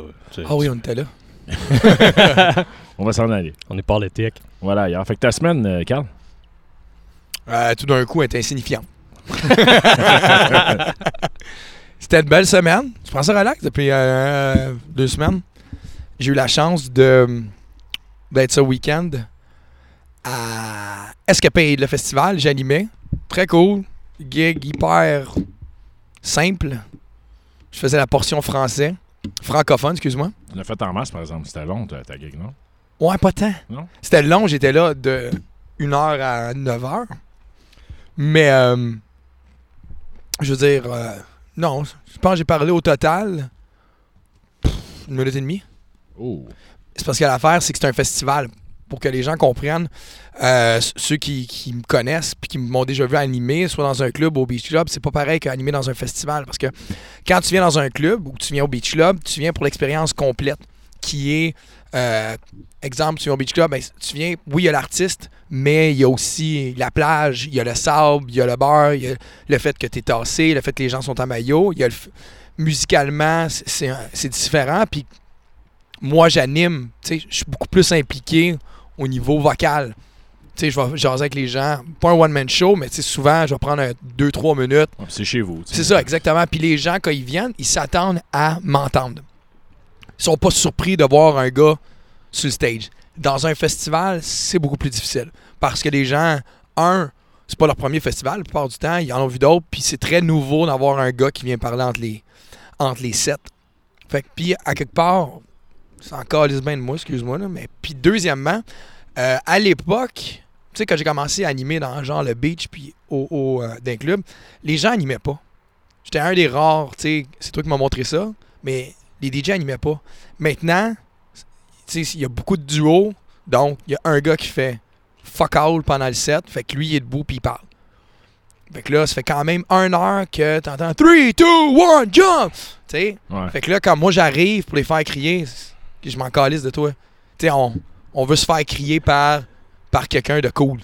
[SPEAKER 2] Ah oui, on était là. <laughs>
[SPEAKER 1] on va s'en aller.
[SPEAKER 3] On est politique.
[SPEAKER 1] Voilà, hier. Fait que ta semaine, euh, Carl?
[SPEAKER 2] Euh, tout d'un coup, elle est insignifiante. <laughs> C'était une belle semaine. Je pensais relax depuis euh, deux semaines? J'ai eu la chance de d'être ce week-end à Escapade, le festival. J'animais. Très cool. Gig hyper simple. Je faisais la portion français. Francophone, excuse-moi.
[SPEAKER 1] Tu l'as fait en masse, par exemple. C'était long, ta, ta gig, non?
[SPEAKER 2] Ouais, pas tant.
[SPEAKER 1] Non?
[SPEAKER 2] C'était long, j'étais là de 1h à 9h. Mais, euh, je veux dire, euh, non, je pense que j'ai parlé au total pff, une minute et demie.
[SPEAKER 1] Oh.
[SPEAKER 2] C'est parce que l'affaire, c'est que c'est un festival. Pour que les gens comprennent, euh, ceux qui, me connaissent puis qui m'ont déjà vu animer, soit dans un club ou au Beach Club, c'est pas pareil qu'animer dans un festival. Parce que quand tu viens dans un club ou tu viens au Beach Club, tu viens pour l'expérience complète, qui est, euh, exemple, tu viens au Beach Club, ben, tu viens, oui, il y a l'artiste, mais il y a aussi la plage, il y a le sable, il y a le beurre, il y a le fait que tu es tassé, le fait que les gens sont en maillot, il y a le musicalement, c'est différent. Puis moi, j'anime, tu sais, je suis beaucoup plus impliqué au niveau vocal. Tu sais, je vais jaser avec les gens. Pas un one-man show, mais tu sais, souvent, je vais prendre 2-3 minutes.
[SPEAKER 1] C'est chez vous.
[SPEAKER 2] C'est ça, exactement. Puis les gens, quand ils viennent, ils s'attendent à m'entendre. Ils sont pas surpris de voir un gars sur le stage. Dans un festival, c'est beaucoup plus difficile. Parce que les gens, un, c'est pas leur premier festival, la plupart du temps, ils en ont vu d'autres, puis c'est très nouveau d'avoir un gars qui vient parler entre les, entre les sets. Fait que, puis à quelque part, c'est encore les bien de moi, excuse-moi, là, mais puis deuxièmement, euh, à l'époque, tu sais, quand j'ai commencé à animer dans genre le beach puis au, au euh, d'un club, les gens animaient pas. J'étais un des rares, tu sais, c'est toi qui m'as montré ça, mais les DJ animaient pas. Maintenant, tu sais, il y a beaucoup de duos, donc il y a un gars qui fait fuck all pendant le set, fait que lui il est debout puis il parle. Fait que là, ça fait quand même une heure que t'entends 3, 2, 1, jump! Tu sais,
[SPEAKER 1] Ouais.
[SPEAKER 2] fait que là, quand moi j'arrive pour les faire crier, je m'en calisse de toi. Tu sais, on, on veut se faire crier par, par quelqu'un de cool.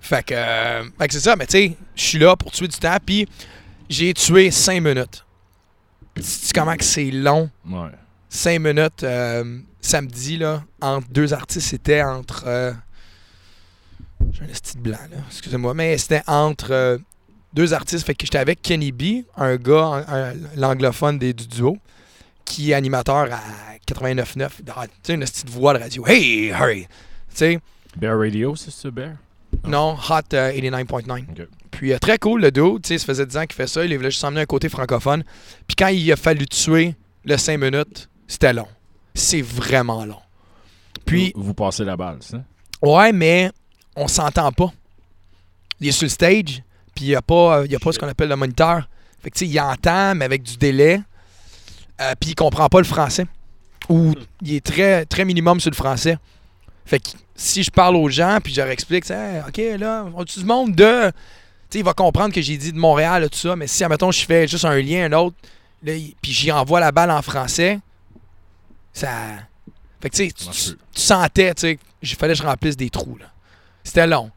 [SPEAKER 2] Fait que, euh, fait que c'est ça, mais tu sais, je suis là pour tuer du temps, puis j'ai tué 5 minutes. Sais-tu comment que c'est long?
[SPEAKER 1] Ouais.
[SPEAKER 2] 5 minutes euh, samedi, là, entre deux artistes, c'était entre. euh, J'ai un de blanc, là, excusez-moi, mais c'était entre euh, deux artistes. Fait que j'étais avec Kenny B, un gars, l'anglophone des- du duo, qui est animateur à 89.9. Ah, Tu sais, une petite voix de radio. Hey, hurry! Tu sais,
[SPEAKER 1] Bear Radio, c'est ça, Bear?
[SPEAKER 2] non, Hot euh, 89.9.
[SPEAKER 1] Ok.
[SPEAKER 2] Puis euh, très cool, le duo. Tu sais, ça faisait 10 ans qu'il fait ça. Il voulait juste emmener un côté francophone. Puis quand il a fallu tuer le 5 minutes, c'était long. C'est vraiment long. Puis,
[SPEAKER 1] Vous, vous passez la balle, ça?
[SPEAKER 2] ouais, mais on s'entend pas. Il est sur le stage, puis il n'y a pas, il y a pas ce qu'on appelle le moniteur. Fait que tu sais, il entend, mais avec du délai. Euh, puis il comprend pas le français. Ou il est très, très minimum sur le français. Fait que si je parle aux gens, puis je leur explique, tu sais, OK, là, on-tu du monde de. Tu sais, il va comprendre que j'ai dit de Montréal, tout ça, mais si, admettons, je fais juste un lien, un autre, là, il- puis j'y envoie la balle en français, ça. Fait que, tu sais, tu sentais, tu sais, il fallait que je remplisse des trous, là. C'était long.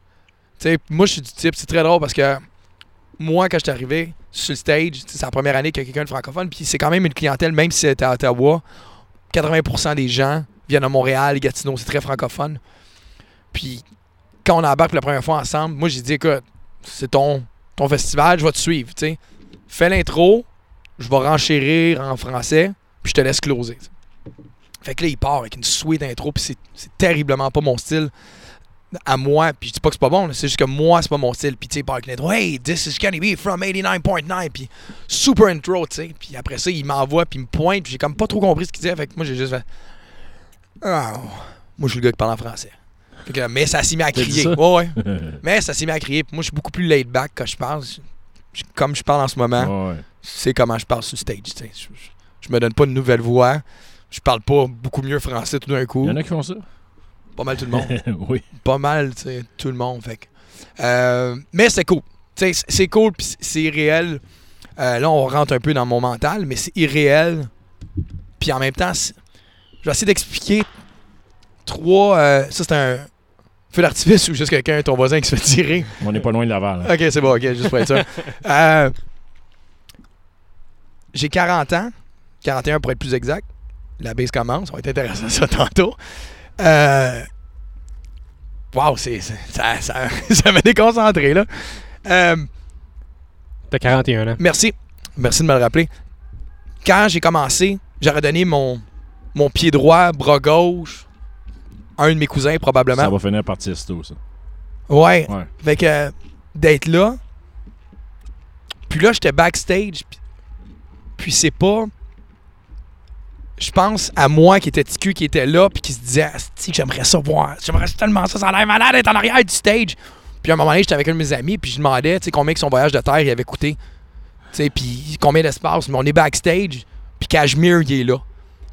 [SPEAKER 2] Tu sais, moi, je suis du type, c'est très drôle parce que moi, quand je suis arrivé sur le stage, c'est la première année qu'il y a quelqu'un de francophone, puis c'est quand même une clientèle, même si c'était à Ottawa, 80% des gens viennent à Montréal, Gatineau, c'est très francophone. Puis quand on embarque pour la première fois ensemble, moi j'ai dit écoute, c'est ton, ton festival, je vais te suivre, tu. Fais l'intro, je vais renchérir en français, puis je te laisse closer. Fait que là, il part avec une sweet intro, puis c'est terriblement pas mon style à moi, puis je dis pas que c'est pas bon, c'est juste que moi, c'est pas mon style. Puis tu sais, l'intro, hey, this is Kenny B from 89.9, puis super intro, tu sais. Puis après ça, il m'envoie, puis il me pointe, puis j'ai comme pas trop compris ce qu'il disait, fait que moi, j'ai juste fait, ah, moi, je suis le gars qui parle en français. Fait que, mais ça s'est mis à crier. Ouais, ouais. <laughs> Mais ça s'est mis à crier. Puis moi, je suis beaucoup plus laid back quand je parle. Je- comme je parle en ce moment,
[SPEAKER 1] Ouais.
[SPEAKER 2] c'est comment je parle sur stage. tu sais. Je, je- je me donne pas de nouvelle voix. Je parle pas beaucoup mieux français tout d'un coup.
[SPEAKER 1] Il y en a qui font ça?
[SPEAKER 2] Pas mal tout le monde. <laughs>
[SPEAKER 1] oui.
[SPEAKER 2] pas mal, tu sais, tout le monde. Fait euh, mais c'est cool. C'est- cool, puis c'est- irréel. Euh, là, on rentre un peu dans mon mental, mais c'est irréel. Puis en même temps, je vais essayer d'expliquer trois. euh, ça, c'est un feu d'artifice ou juste quelqu'un, ton voisin, qui se fait tirer.
[SPEAKER 1] On n'est pas loin de Laval. hein.
[SPEAKER 2] Ok, c'est bon, ok, juste pour être sûr. <laughs> Euh, J'ai 40 ans, 41 pour être plus exact. La base commence, ça va être intéressant ça tantôt. Euh, Wow, c'est, c'est- ça, ça, <laughs> ça m'a déconcentré là. Euh,
[SPEAKER 3] T'as 41 ans.
[SPEAKER 2] merci, merci de me le rappeler. Quand j'ai commencé, j'aurais donné mon, mon pied droit, bras gauche, à un de mes cousins probablement.
[SPEAKER 1] Ça va finir par Tiesto, ça.
[SPEAKER 2] Ouais,
[SPEAKER 1] Ouais.
[SPEAKER 2] Fait que euh, d'être là. Puis là, j'étais backstage. Puis, puis c'est pas. Je pense à moi qui était TQ, qui était là, puis qui se disait Asti, j'aimerais ça voir. J'aimerais tellement ça. Ça a l'air malade d'être en arrière du stage. Puis à un moment donné, j'étais avec un de mes amis, puis je demandais tu sais, combien que son voyage de terre il avait coûté. Tu sais, puis combien d'espace. Mais on est backstage, puis Cashmere, il est là.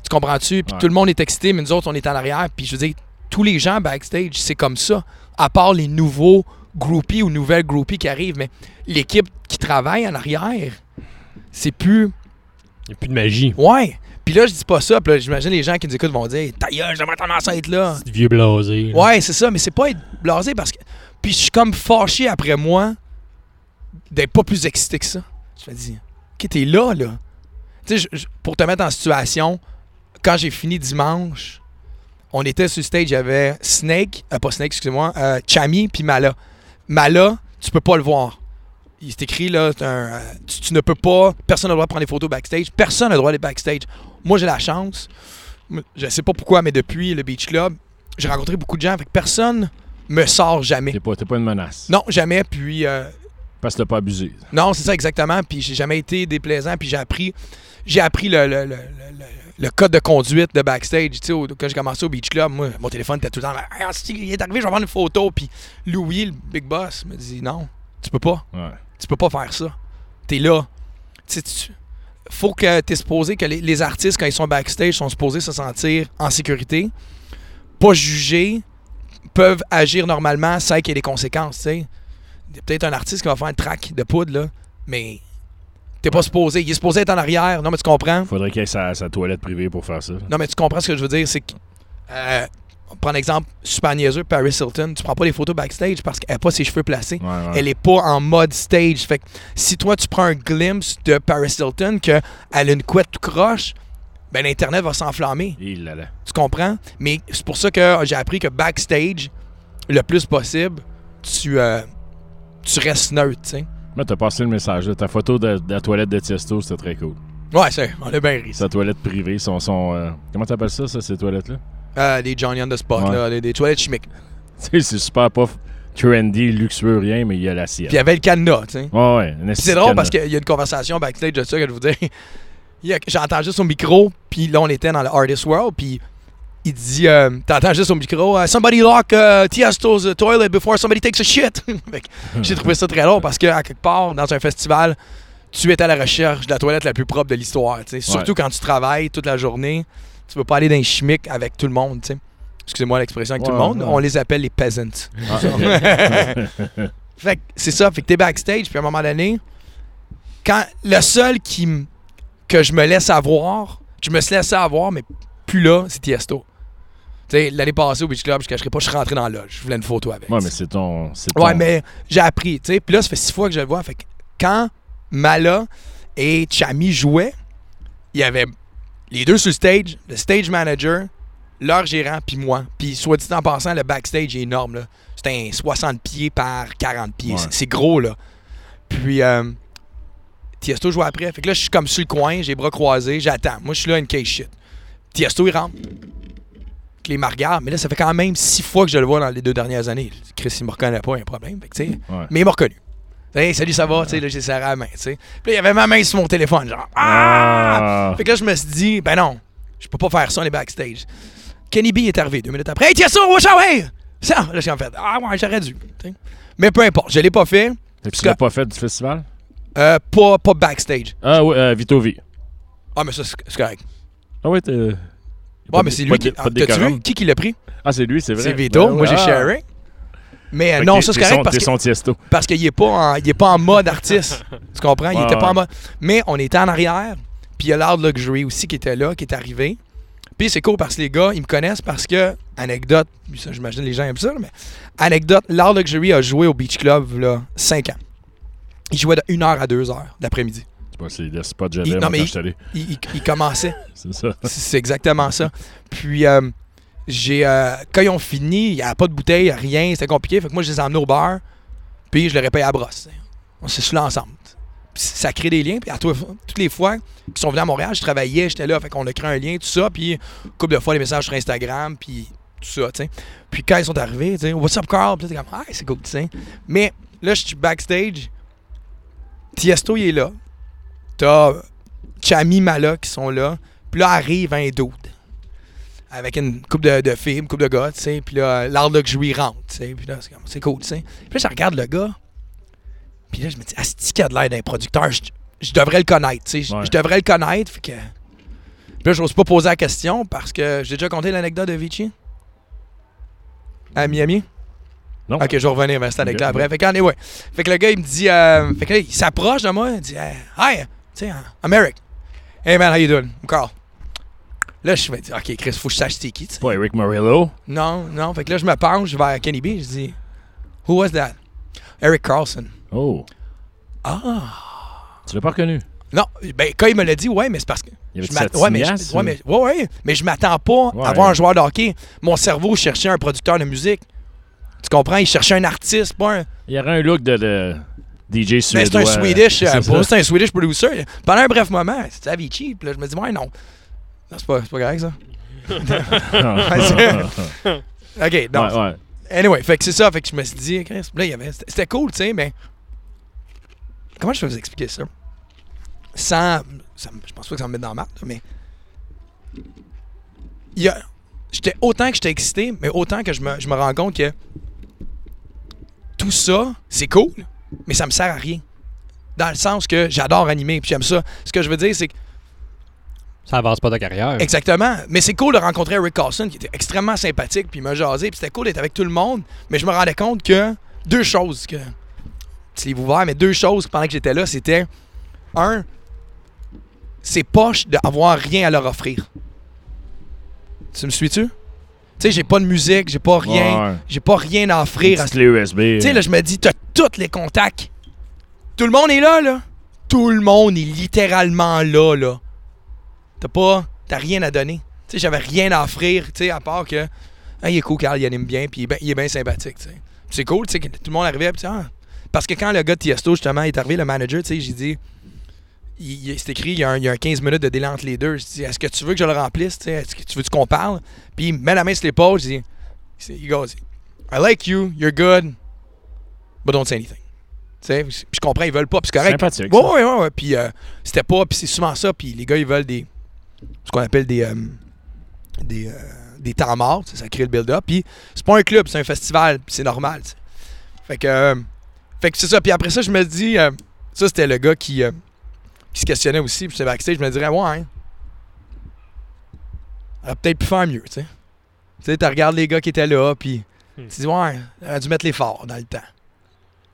[SPEAKER 2] Tu comprends-tu? Puis
[SPEAKER 1] Ouais.
[SPEAKER 2] tout le monde est excité, mais nous autres, on est en arrière. Puis je veux dire, tous les gens backstage, c'est comme ça. À part les nouveaux groupies ou nouvelles groupies qui arrivent, mais l'équipe qui travaille en arrière, c'est plus.
[SPEAKER 3] Il n'y a plus de magie.
[SPEAKER 2] Ouais. Puis là, je dis pas ça. Puis là, j'imagine les gens qui nous écoutent vont dire Ta gueule, j'aimerais tellement ça être là.
[SPEAKER 3] C'est vieux blasé. là.
[SPEAKER 2] Ouais, c'est ça, mais c'est pas être blasé parce que. Puis je suis comme fâché après moi d'être pas plus excité que ça. Je me dis, OK, t'es là, là. Tu sais, pour te mettre en situation, quand j'ai fini dimanche, on était sur le stage, il y avait Snake, euh, pas Snake, excusez-moi, euh, Chami puis Mala. Mala, tu peux pas le voir. Il s'est écrit là, un, euh, tu, tu ne peux pas, personne n'a le droit de prendre des photos backstage, personne n'a le droit d'aller backstage. Moi, j'ai la chance, je sais pas pourquoi, mais depuis le Beach Club, j'ai rencontré beaucoup de gens, fait que personne me sort jamais.
[SPEAKER 1] T'es pas, t'es pas une menace.
[SPEAKER 2] Non, jamais, puis euh,
[SPEAKER 1] Parce que t'as pas abusé.
[SPEAKER 2] non, c'est ça exactement. Puis j'ai jamais été déplaisant. Puis j'ai appris, j'ai appris le, le, le- le- le- code de conduite de backstage. Tu sais, quand j'ai commencé au Beach Club, moi, mon téléphone était tout le temps. Hey, hostie, il est arrivé, je vais prendre une photo. Puis Louis, le big boss, me dit non, tu peux pas.
[SPEAKER 1] Ouais.
[SPEAKER 2] Tu peux pas faire ça. T'es là. Tu sais, tu- faut que t'es supposé que les, les artistes, quand ils sont backstage, sont supposés se sentir en sécurité, pas jugés, peuvent agir normalement sans qu'il y ait des conséquences. tu sais. Il y a peut-être un artiste qui va faire un track de poudre, là, mais t'es pas supposé. Il est supposé être en arrière. Non, mais tu comprends?
[SPEAKER 1] Faudrait qu'il ait sa, sa toilette privée pour faire ça.
[SPEAKER 2] Non, mais tu comprends ce que je veux dire? C'est que Euh, on prend l'exemple super niaiseux, Paris Hilton. Tu prends pas les photos backstage parce qu'elle n'a pas ses cheveux placés.
[SPEAKER 1] Ouais, ouais.
[SPEAKER 2] Elle est pas en mode stage. Fait que si toi, tu prends un glimpse de Paris Hilton, qu'elle a une couette croche, ben l'Internet va s'enflammer. Tu comprends? Mais c'est pour ça que j'ai appris que backstage, le plus possible, tu, euh, tu restes neutre, tu sais.
[SPEAKER 1] Mais t'as passé le message. là. Ta photo de, de la toilette de Tiesto, c'était très cool.
[SPEAKER 2] Ouais, c'est, on a bien ri.
[SPEAKER 1] Sa toilette privée, son. son euh, comment t'appelles ça, ça, ces toilettes-là?
[SPEAKER 2] Euh, des Johnny on the spot,
[SPEAKER 1] Ouais.
[SPEAKER 2] là, des, des toilettes chimiques. <laughs>
[SPEAKER 1] Tu sais, c'est super pas f- trendy, luxueux, rien, mais il y a l'assiette.
[SPEAKER 2] Puis il y avait le cadenas, tu sais.
[SPEAKER 1] Ouais, ouais.
[SPEAKER 2] Puis c'est drôle parce qu'il y a une conversation backstage de ça que je vous dis. <laughs> Il y a- J'entends juste au micro, puis là, on était dans le Artist World, puis il dit euh, T'entends juste au micro, euh, Somebody lock uh, Tiesto's uh, toilet before somebody takes a shit. <laughs> Fait que J'ai trouvé ça très long parce qu'à quelque part, dans un festival, tu es à la recherche de la toilette la plus propre de l'histoire. tu sais. Surtout quand tu travailles toute la journée, tu veux pas aller dans les chimiques avec tout le monde. tu sais. Excusez-moi l'expression avec tout le monde,
[SPEAKER 1] ouais.
[SPEAKER 2] on les appelle les peasants.
[SPEAKER 1] Ah. <laughs>
[SPEAKER 2] Fait que c'est ça, fait que t'es backstage, puis à un moment donné, quand le seul qui que je me laisse avoir, je me suis laissé avoir, mais plus là, c'est Tiesto. Tu sais, l'année passée au Beach Club, je cacherai pas, je suis rentré dans la loge. Je voulais une photo avec.
[SPEAKER 1] Ouais, mais c'est ton. c'est
[SPEAKER 2] Ouais,
[SPEAKER 1] ton-
[SPEAKER 2] mais j'ai appris, tu sais. Puis là, ça fait six fois que je le vois. Fait que quand Mala et Chami jouaient, il y avait les deux sur le stage, le stage manager, leur gérant, puis moi. Puis soit dit en passant, le backstage est énorme, là. C'est un 60 pieds par 40 pieds.
[SPEAKER 1] Ouais.
[SPEAKER 2] C'est- gros, là. Puis euh, Tiesto joue après. Fait que là, je suis comme sur le coin, j'ai les bras croisés, j'attends. Moi, je suis là, une case shit. Tiesto, il rentre. Les me regardent, mais là, ça fait quand même six fois que je le vois dans les deux dernières années. Chris, il me reconnaît pas, il y a un problème. Fait que, tu sais,
[SPEAKER 1] Ouais.
[SPEAKER 2] mais il m'a reconnu. Hey, salut, ça va? Tu sais, là, j'ai serré la main, tu sais. Puis là, il y avait ma main sur mon téléphone, genre. Ah!
[SPEAKER 1] Ah!
[SPEAKER 2] Fait que là, je me suis dit, ben non, je peux pas faire ça, on est backstage. Kenny B est arrivé deux minutes après. Hey, tiens ça, watch out, hey! Ça, là, j'ai en fait, ah ouais, j'aurais dû. Mais peu importe, je l'ai pas fait.
[SPEAKER 1] Et puis tu l'as pas fait du festival?
[SPEAKER 2] Euh, pas, pas backstage.
[SPEAKER 1] Ah oui, euh, Vito V.
[SPEAKER 2] Ah, mais ça, c'est correct.
[SPEAKER 1] Ah oui, t'es.
[SPEAKER 2] Ouais, mais c'est lui qui. T'as-tu vu? Qui qui l'a pris?
[SPEAKER 1] Ah, c'est lui, c'est vrai.
[SPEAKER 2] C'est Vito.
[SPEAKER 1] Ben
[SPEAKER 2] Moi, j'ai
[SPEAKER 1] Ah.
[SPEAKER 2] sharé. Mais non, ça, c'est correct parce que. Parce qu'il est pas en, il est pas en mode artiste. <laughs> tu comprends? Il était pas en mode. Mais on était en arrière. Puis il y a l'Art Luxury aussi qui était là, qui est arrivé. Puis c'est cool parce que les gars, ils me connaissent parce que, anecdote, ça, j'imagine les gens aiment ça, mais anecdote, l'Art Luxury a joué au Beach Club, là, 5 ans. Il jouait de 1h à 2h d'après-midi.
[SPEAKER 1] C'est pas spot que
[SPEAKER 2] Il- non, mais
[SPEAKER 1] quand
[SPEAKER 2] il-
[SPEAKER 1] je.
[SPEAKER 2] Il, il- il commençait. <laughs>
[SPEAKER 1] C'est ça.
[SPEAKER 2] C'est c'est exactement ça. Puis, euh, j'ai, euh, quand ils ont fini, il n'y avait pas de bouteille, rien, c'était compliqué. Fait que moi, je les ai emmenés au bar, puis je leur ai payé à la brosse. On s'est saoulés ensemble. Ça crée des liens. Puis à toutes les fois qu'ils sont venus à Montréal, je travaillais, j'étais là. Fait qu'on a créé un lien, tout ça. Puis, couple de fois, les messages sur Instagram, puis tout ça. Puis quand ils sont arrivés, tu sais, What's up, Carl? Puis là, comme, ah, c'est cool, tu. Mais là, je suis backstage. Tiesto, il est là. T'as Chami Mala qui sont là. Puis là, arrive un dude. Avec une coupe de, de filles, une coupe de gars, tu sais. Puis là, l'art luxury rentre, tu sais. Puis là, c'est comme, c'est cool, tu sais. Puis là, je regarde le gars. Puis là, je me dis, Asti qui a de l'air d'un producteur. Je, je devrais le connaître, tu sais. Je-
[SPEAKER 1] Ouais.
[SPEAKER 2] Je devrais le connaître. Fait que. Puis là, j'ose pas poser la question parce que j'ai déjà conté l'anecdote de Vichy. À Miami.
[SPEAKER 1] Non.
[SPEAKER 2] Ok, je vais revenir vers cette anecdote après. Fait que, anyway, fait que le gars, il me dit. euh, fait que là, il s'approche de moi. Il dit euh, Hi, tu sais, I'm Eric. Hey man, how you doing? I'm Carl. Là, je me dis Ok, Chris, faut que je sache c'est qui, tu sais.
[SPEAKER 1] Pas Eric Morillo.
[SPEAKER 2] Non, non. Fait que là, je me penche vers Kenny B. Je dis Who was that? Eric Carlson.
[SPEAKER 1] Oh.
[SPEAKER 2] Ah.
[SPEAKER 1] Tu l'as pas reconnu?
[SPEAKER 2] Non, ben, quand il me l'a dit, ouais, mais c'est parce que.
[SPEAKER 1] Il y avait
[SPEAKER 2] ouais, mais, je, ouais,
[SPEAKER 1] ou-
[SPEAKER 2] mais, ouais, ouais, mais je m'attends pas
[SPEAKER 1] Ouais.
[SPEAKER 2] à voir un joueur de hockey. Mon cerveau cherchait un producteur de musique. Tu comprends? Il cherchait un artiste, pas un.
[SPEAKER 1] Il y aurait un look de, de DJ
[SPEAKER 2] Mais
[SPEAKER 1] suédois.
[SPEAKER 2] c'est un Swedish. <laughs> euh,
[SPEAKER 1] c'est
[SPEAKER 2] un Swedish producer. Pendant un bref moment, c'était Avicii. Puis là, je me dis, ouais, non. Non, c'est pas, c'est pas correct, ça. <laughs> OK.
[SPEAKER 1] Ouais, ouais.
[SPEAKER 2] Anyway, fait que c'est ça. Fait que je me suis dit, Chris, là, il y avait. C'était c'était cool, tu sais, mais. Comment je peux vous expliquer ça? Sans. ça me- je pense pas que ça me mette dans la marque, là, mais. Il y a. J'étais autant que j'étais excité, mais autant que je me, je me rends compte que. Tout ça, c'est cool, mais ça me sert à rien. Dans le sens que j'adore animer, puis j'aime ça. Ce que je veux dire, c'est que
[SPEAKER 3] Ça avance pas ta carrière.
[SPEAKER 2] Exactement. Mais c'est cool de rencontrer Eric Carlson, qui était extrêmement sympathique, puis il m'a jasé, puis c'était cool d'être avec tout le monde. Mais je me rendais compte que deux choses, que petit livre ouvert, mais deux choses pendant que j'étais là, c'était un, c'est poche d'avoir rien à leur offrir. Tu me suis-tu? Tu sais, j'ai pas de musique, j'ai pas rien.
[SPEAKER 1] Ouais.
[SPEAKER 2] J'ai pas rien à
[SPEAKER 1] Une
[SPEAKER 2] offrir
[SPEAKER 1] petite clé USB.
[SPEAKER 2] Tu sais, là, je me dis, t'as tous les contacts. Tout le monde est là, là. Tout le monde est littéralement là, là. T'as pas. T'as rien à donner. Tu sais, j'avais rien à offrir, tu sais, à part que. Ah, il est cool, Carl, il anime bien, puis il est bien- est bien sympathique, tu sais. C'est cool, tu sais, que tout le monde arrivait, puis ah. Parce que quand le gars de Tiesto, justement, est arrivé, le manager, tu sais, j'ai dit. Il, il- c'est écrit, il y, a un, il y a un 15 minutes de délai entre les deux. Je dis, est-ce que tu veux que je le remplisse? tu sais? Est-ce que tu veux qu'on parle? Puis il met la main sur l'épaule, je dis, il goes, I like you, you're good, but don't say anything. Tu sais, puis je comprends, ils veulent pas, puis c'est correct.
[SPEAKER 1] Sympathique.
[SPEAKER 2] Ouais, ouais, ouais. Puis euh, c'était pas, puis c'est souvent ça, puis les gars, ils veulent des. Ce qu'on appelle des. euh, des, euh, des temps morts, ça crée le build-up. Puis c'est pas un club, c'est un festival, puis c'est normal, tu sais. Fait que. euh, fait que c'est ça. Puis après ça, je me dis. euh, ça, c'était le gars qui. euh, qui se questionnait aussi, puis j'étais backstage, je me dirais, ouais, hein. On aurait peut-être pu faire mieux, tu sais. Tu regardes les gars qui étaient là, puis
[SPEAKER 3] Hmm.
[SPEAKER 2] tu dis, ouais, on aurait dû mettre les forts dans le temps.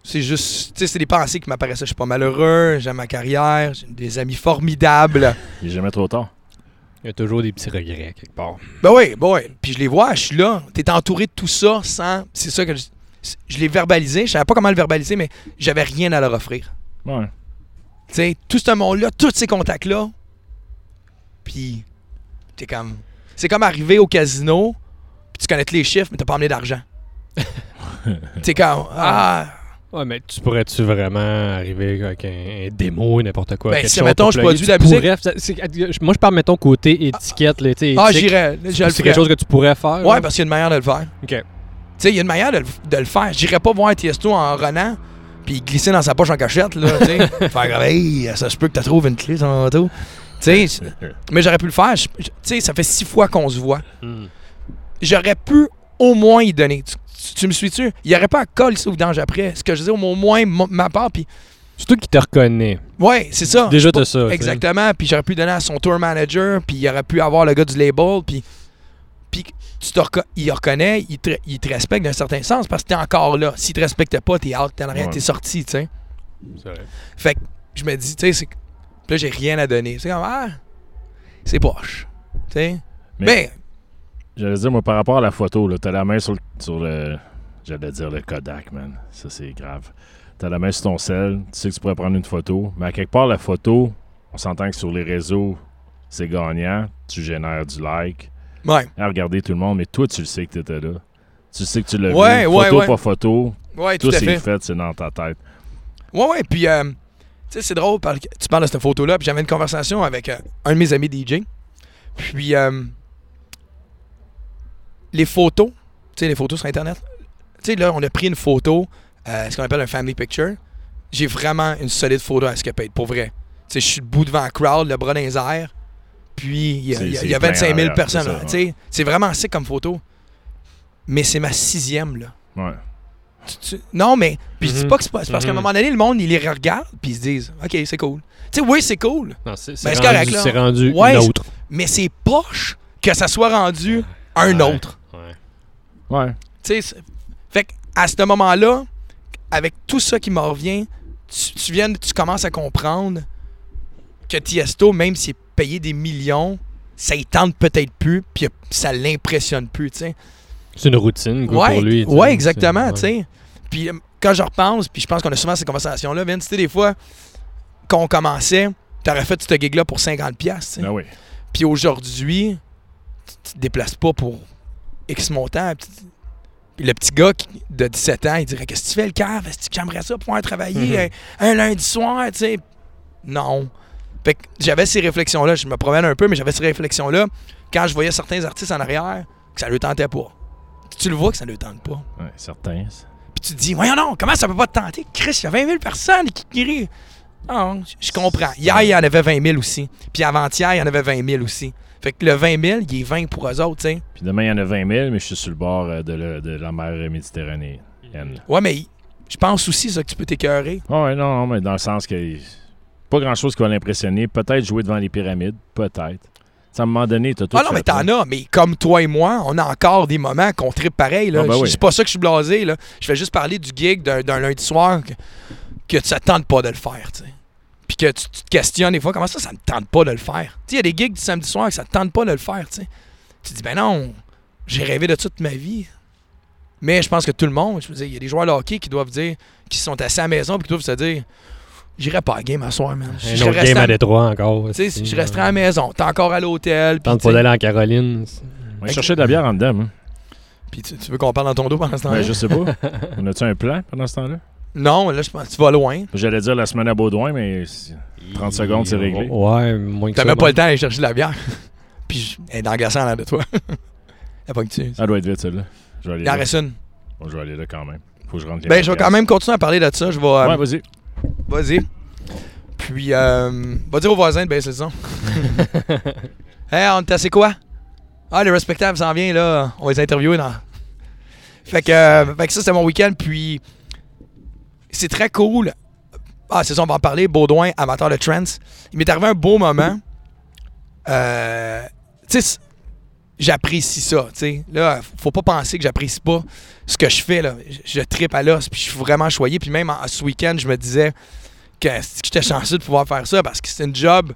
[SPEAKER 2] C'est juste, tu sais, c'est des pensées qui m'apparaissaient. Je suis pas malheureux, j'aime ma carrière, j'ai des amis formidables.
[SPEAKER 1] Il est jamais trop tard.
[SPEAKER 3] Il y a toujours des petits regrets quelque part.
[SPEAKER 2] Ben oui, ben oui. Puis je les vois, je suis là. T'es entouré de tout ça sans. C'est ça que je. Je l'ai verbalisé, je savais pas comment le verbaliser, mais j'avais rien à leur offrir.
[SPEAKER 1] Ouais.
[SPEAKER 2] Tu sais, tout ce monde-là, tous ces contacts-là. Puis, t'es comme. C'est comme arriver au casino, puis tu connais tous les chiffres, mais t'as pas amené d'argent. <laughs> t'es comme. Ah.
[SPEAKER 3] Ouais, mais tu pourrais-tu vraiment arriver avec un, un démo, n'importe quoi?
[SPEAKER 2] Ben,
[SPEAKER 3] quelque
[SPEAKER 2] si,
[SPEAKER 3] chose
[SPEAKER 2] mettons, je produis de la musique-
[SPEAKER 3] pourrais- ça- c'est- moi, je parle, mettons, côté étiquette. là, tu sais,
[SPEAKER 2] Ah, j'irais.
[SPEAKER 3] C'est quelque chose que tu pourrais faire.
[SPEAKER 2] Ouais,
[SPEAKER 3] là?
[SPEAKER 2] parce qu'il y a une manière de le faire.
[SPEAKER 3] OK.
[SPEAKER 2] Tu sais, il y a une manière de, le- de le faire. J'irais pas voir Tiesto en renant, puis glisser dans sa poche en cachette, là, tu sais. <laughs> faire comme, hey, ça se peut que tu trouves une clé sur Tu sais, mais j'aurais pu le faire. Tu sais, ça fait six fois qu'on se voit.
[SPEAKER 3] Hmm.
[SPEAKER 2] J'aurais pu au moins y donner. Tu, tu- me suis-tu? Il n'y aurait pas à coller ça au vidange après. Ce que je dis, au moins ma part, puis
[SPEAKER 3] Surtout qu'il te reconnaît.
[SPEAKER 2] ouais, c'est ça.
[SPEAKER 3] Déjà, t'as ça.
[SPEAKER 2] Exactement. Puis j'aurais pu donner à son tour manager, puis il aurait pu avoir le gars du label, puis, puis tu te reco- il reconnaît, il te, il te respecte d'un certain sens parce que t'es encore là. S'il te respectait pas, t'es out, t'es en arrière,
[SPEAKER 1] Ouais.
[SPEAKER 2] t'es sorti, tu sais.
[SPEAKER 3] C'est vrai.
[SPEAKER 2] Fait que je me dis, tu sais, là, j'ai rien à donner. C'est comme, ah, c'est poche. Tu sais.
[SPEAKER 1] Mais-
[SPEAKER 2] Mais,
[SPEAKER 1] J'allais dire, moi, par rapport à la photo, là, t'as la main sur le, sur le. J'allais dire le Kodak, man. Ça, c'est grave. T'as la main sur ton sel, tu sais que tu pourrais prendre une photo, mais à quelque part, la photo, on s'entend que sur les réseaux, c'est gagnant, tu génères du like.
[SPEAKER 2] ouais.
[SPEAKER 1] À regarder tout le monde, mais toi, tu le sais que t'étais là. Tu sais que tu l'as
[SPEAKER 2] Ouais,
[SPEAKER 1] vu.
[SPEAKER 2] ouais,
[SPEAKER 1] photo,
[SPEAKER 2] ouais.
[SPEAKER 1] pas photo.
[SPEAKER 2] Ouais, tout
[SPEAKER 1] Tout c'est
[SPEAKER 2] fait.
[SPEAKER 1] fait, c'est dans ta tête.
[SPEAKER 2] Ouais, ouais. Puis, euh, tu sais, c'est drôle, tu parles de cette photo-là, puis j'avais une conversation avec euh, un de mes amis DJ. Puis, euh, les photos, tu sais, les photos sur Internet. Tu sais, là, on a pris une photo, euh, ce qu'on appelle un family picture. J'ai vraiment une solide photo à Escapade, pour vrai. Tu sais, je suis debout devant la crowd, le bras dans les airs. Puis, il y a,
[SPEAKER 1] C'est-
[SPEAKER 2] il y a-
[SPEAKER 1] c'est
[SPEAKER 2] il y a
[SPEAKER 1] plein
[SPEAKER 2] 25 000
[SPEAKER 1] arrière,
[SPEAKER 2] personnes. là, tu sais. C'est vraiment sick comme photo. Mais c'est ma sixième, là.
[SPEAKER 1] Ouais.
[SPEAKER 2] Tu- tu- Non, mais. Puis je dis
[SPEAKER 3] Mhm.
[SPEAKER 2] pas que c'est pas. C'est parce qu'à un
[SPEAKER 3] Mhm.
[SPEAKER 2] moment donné, le monde, il les regarde, puis ils se disent, OK, c'est cool. Tu sais, oui, c'est cool,
[SPEAKER 3] Non, c'est
[SPEAKER 2] Ben,
[SPEAKER 3] c'est rendu,
[SPEAKER 2] correct, là.
[SPEAKER 3] c'est rendu
[SPEAKER 2] Ouais,
[SPEAKER 3] une autre.
[SPEAKER 2] mais c'est poche que ça soit rendu un
[SPEAKER 3] Ouais.
[SPEAKER 2] autre.
[SPEAKER 3] Ouais.
[SPEAKER 2] Tu sais, fait à ce moment-là, avec tout ça qui me revient, tu, tu viens, tu commences à comprendre que Tiesto, même s'il est payé des millions, ça y tente peut-être plus, puis ça l'impressionne plus, tu sais.
[SPEAKER 3] C'est une routine quoi,
[SPEAKER 2] ouais,
[SPEAKER 3] pour lui.
[SPEAKER 2] ouais, exactement, tu sais. Puis euh, quand je repense, puis je pense qu'on a souvent ces conversations-là, Vince, tu sais, des fois, quand on commençait, t'aurais fait ce gig-là pour 50$, piastres, tu sais.
[SPEAKER 1] Ben oui.
[SPEAKER 2] Puis aujourd'hui, tu tu te déplaces pas pour X montant. Puis le petit gars qui- de 17 ans, il dirait Qu'est-ce que tu fais le cave? Est-ce que j'aimerais ça pouvoir travailler
[SPEAKER 3] Mhm.
[SPEAKER 2] un, un lundi soir, tu sais? Non. Fait que j'avais ces réflexions-là. Je me promène un peu, mais j'avais ces réflexions-là quand je voyais certains artistes en arrière que ça ne le tentait pas. Tu le vois que ça ne le tente pas.
[SPEAKER 1] Ouais, certain.
[SPEAKER 2] Puis tu te dis, voyons non, comment ça peut pas te tenter? Chris, il y a 20 000 personnes qui crient. Ah, je comprends. Hier, il y en avait 20 000 aussi. Puis avant-hier, il y en avait 20 000 aussi. Fait que le 20 000, il est 20 pour eux autres, tu sais.
[SPEAKER 1] Puis demain, il y en a 20 000, mais je suis sur le bord euh, de, la- de la mer Méditerranéenne.
[SPEAKER 2] Ouais, mais je pense aussi ça que tu peux t'écœurer.
[SPEAKER 1] Ah ouais, non, non, mais dans le sens que pas grand-chose qui va l'impressionner. Peut-être jouer devant les pyramides, peut-être. Tu sais, À un moment donné, t'as tout
[SPEAKER 2] Ah non, mais t'en as. Mais comme toi et moi, on a encore des moments qu'on tripe pareil. Là.
[SPEAKER 1] Ah, ben oui.
[SPEAKER 2] C'est pas ça que je suis blasé. Là. Je fais juste parler du gig d'un, lundi soir que, te tente pas de le faire. tu sais. Puis que tu, tu te questionnes des fois, comment ça, ça me tente pas de le faire? Tu sais, il y a des gigs du samedi soir que ça te tente pas de le faire. tu sais. Tu te dis, ben non, j'ai rêvé de ça toute ma vie. Mais je pense que tout le monde, je veux dire, il y a des joueurs de hockey qui doivent dire, qui sont assis à la maison puis qui doivent se dire, j'irai pas à la game à soir, man.
[SPEAKER 3] Un
[SPEAKER 2] Je
[SPEAKER 3] autre
[SPEAKER 2] resterai
[SPEAKER 3] game
[SPEAKER 2] à-
[SPEAKER 3] à Détroit encore.
[SPEAKER 2] tu sais, je resterai à la maison. T'es encore à l'hôtel.
[SPEAKER 3] Tente pas d'aller en Caroline.
[SPEAKER 1] On va chercher de la bière en dedans, hein.
[SPEAKER 2] Puis tu, tu veux qu'on parle dans ton dos pendant ce temps-là?
[SPEAKER 1] Ben, je sais pas. <laughs> On a-tu un plan pendant ce temps-là?
[SPEAKER 2] Non, là, je pense que tu vas loin.
[SPEAKER 1] J'allais dire la semaine à Baudouin, mais c'est- 30 secondes, c'est réglé.
[SPEAKER 3] Ouais, moins que
[SPEAKER 2] T'as
[SPEAKER 3] ça.
[SPEAKER 2] même pas le temps d'aller chercher de la bière. <laughs> Puis elle est dans là de toi. <laughs> Elle pas que tu.
[SPEAKER 1] ça doit être vite, celle-là. Je vais aller
[SPEAKER 2] Il en
[SPEAKER 1] là.
[SPEAKER 2] reste une.
[SPEAKER 1] Bon, je vais aller là quand même. Faut que je rentre les
[SPEAKER 2] Ben, je vais quand même continuer à parler de ça. Je vais. euh,
[SPEAKER 1] Ouais, vas-y.
[SPEAKER 2] Vas-y. Puis, euh, va dire aux voisins de baisser le son. <laughs> hey, on t'a c'est quoi? Ah, les respectables s'en vient, là. On va les interviewer dans. Fait que, euh, fait que ça, c'était mon week-end. Puis, c'est très cool. Ah, c'est ça, on va en parler. Baudouin, amateur de trance. Il m'est arrivé un beau moment. Euh, tu sais, j'apprécie ça, tu sais. Là, faut pas penser que j'apprécie pas ce que je fais, là. Je, je tripe à l'os, puis je suis vraiment choyé. Puis même ce week-end, je me disais que j'étais chanceux de pouvoir faire ça? Parce que c'est une job,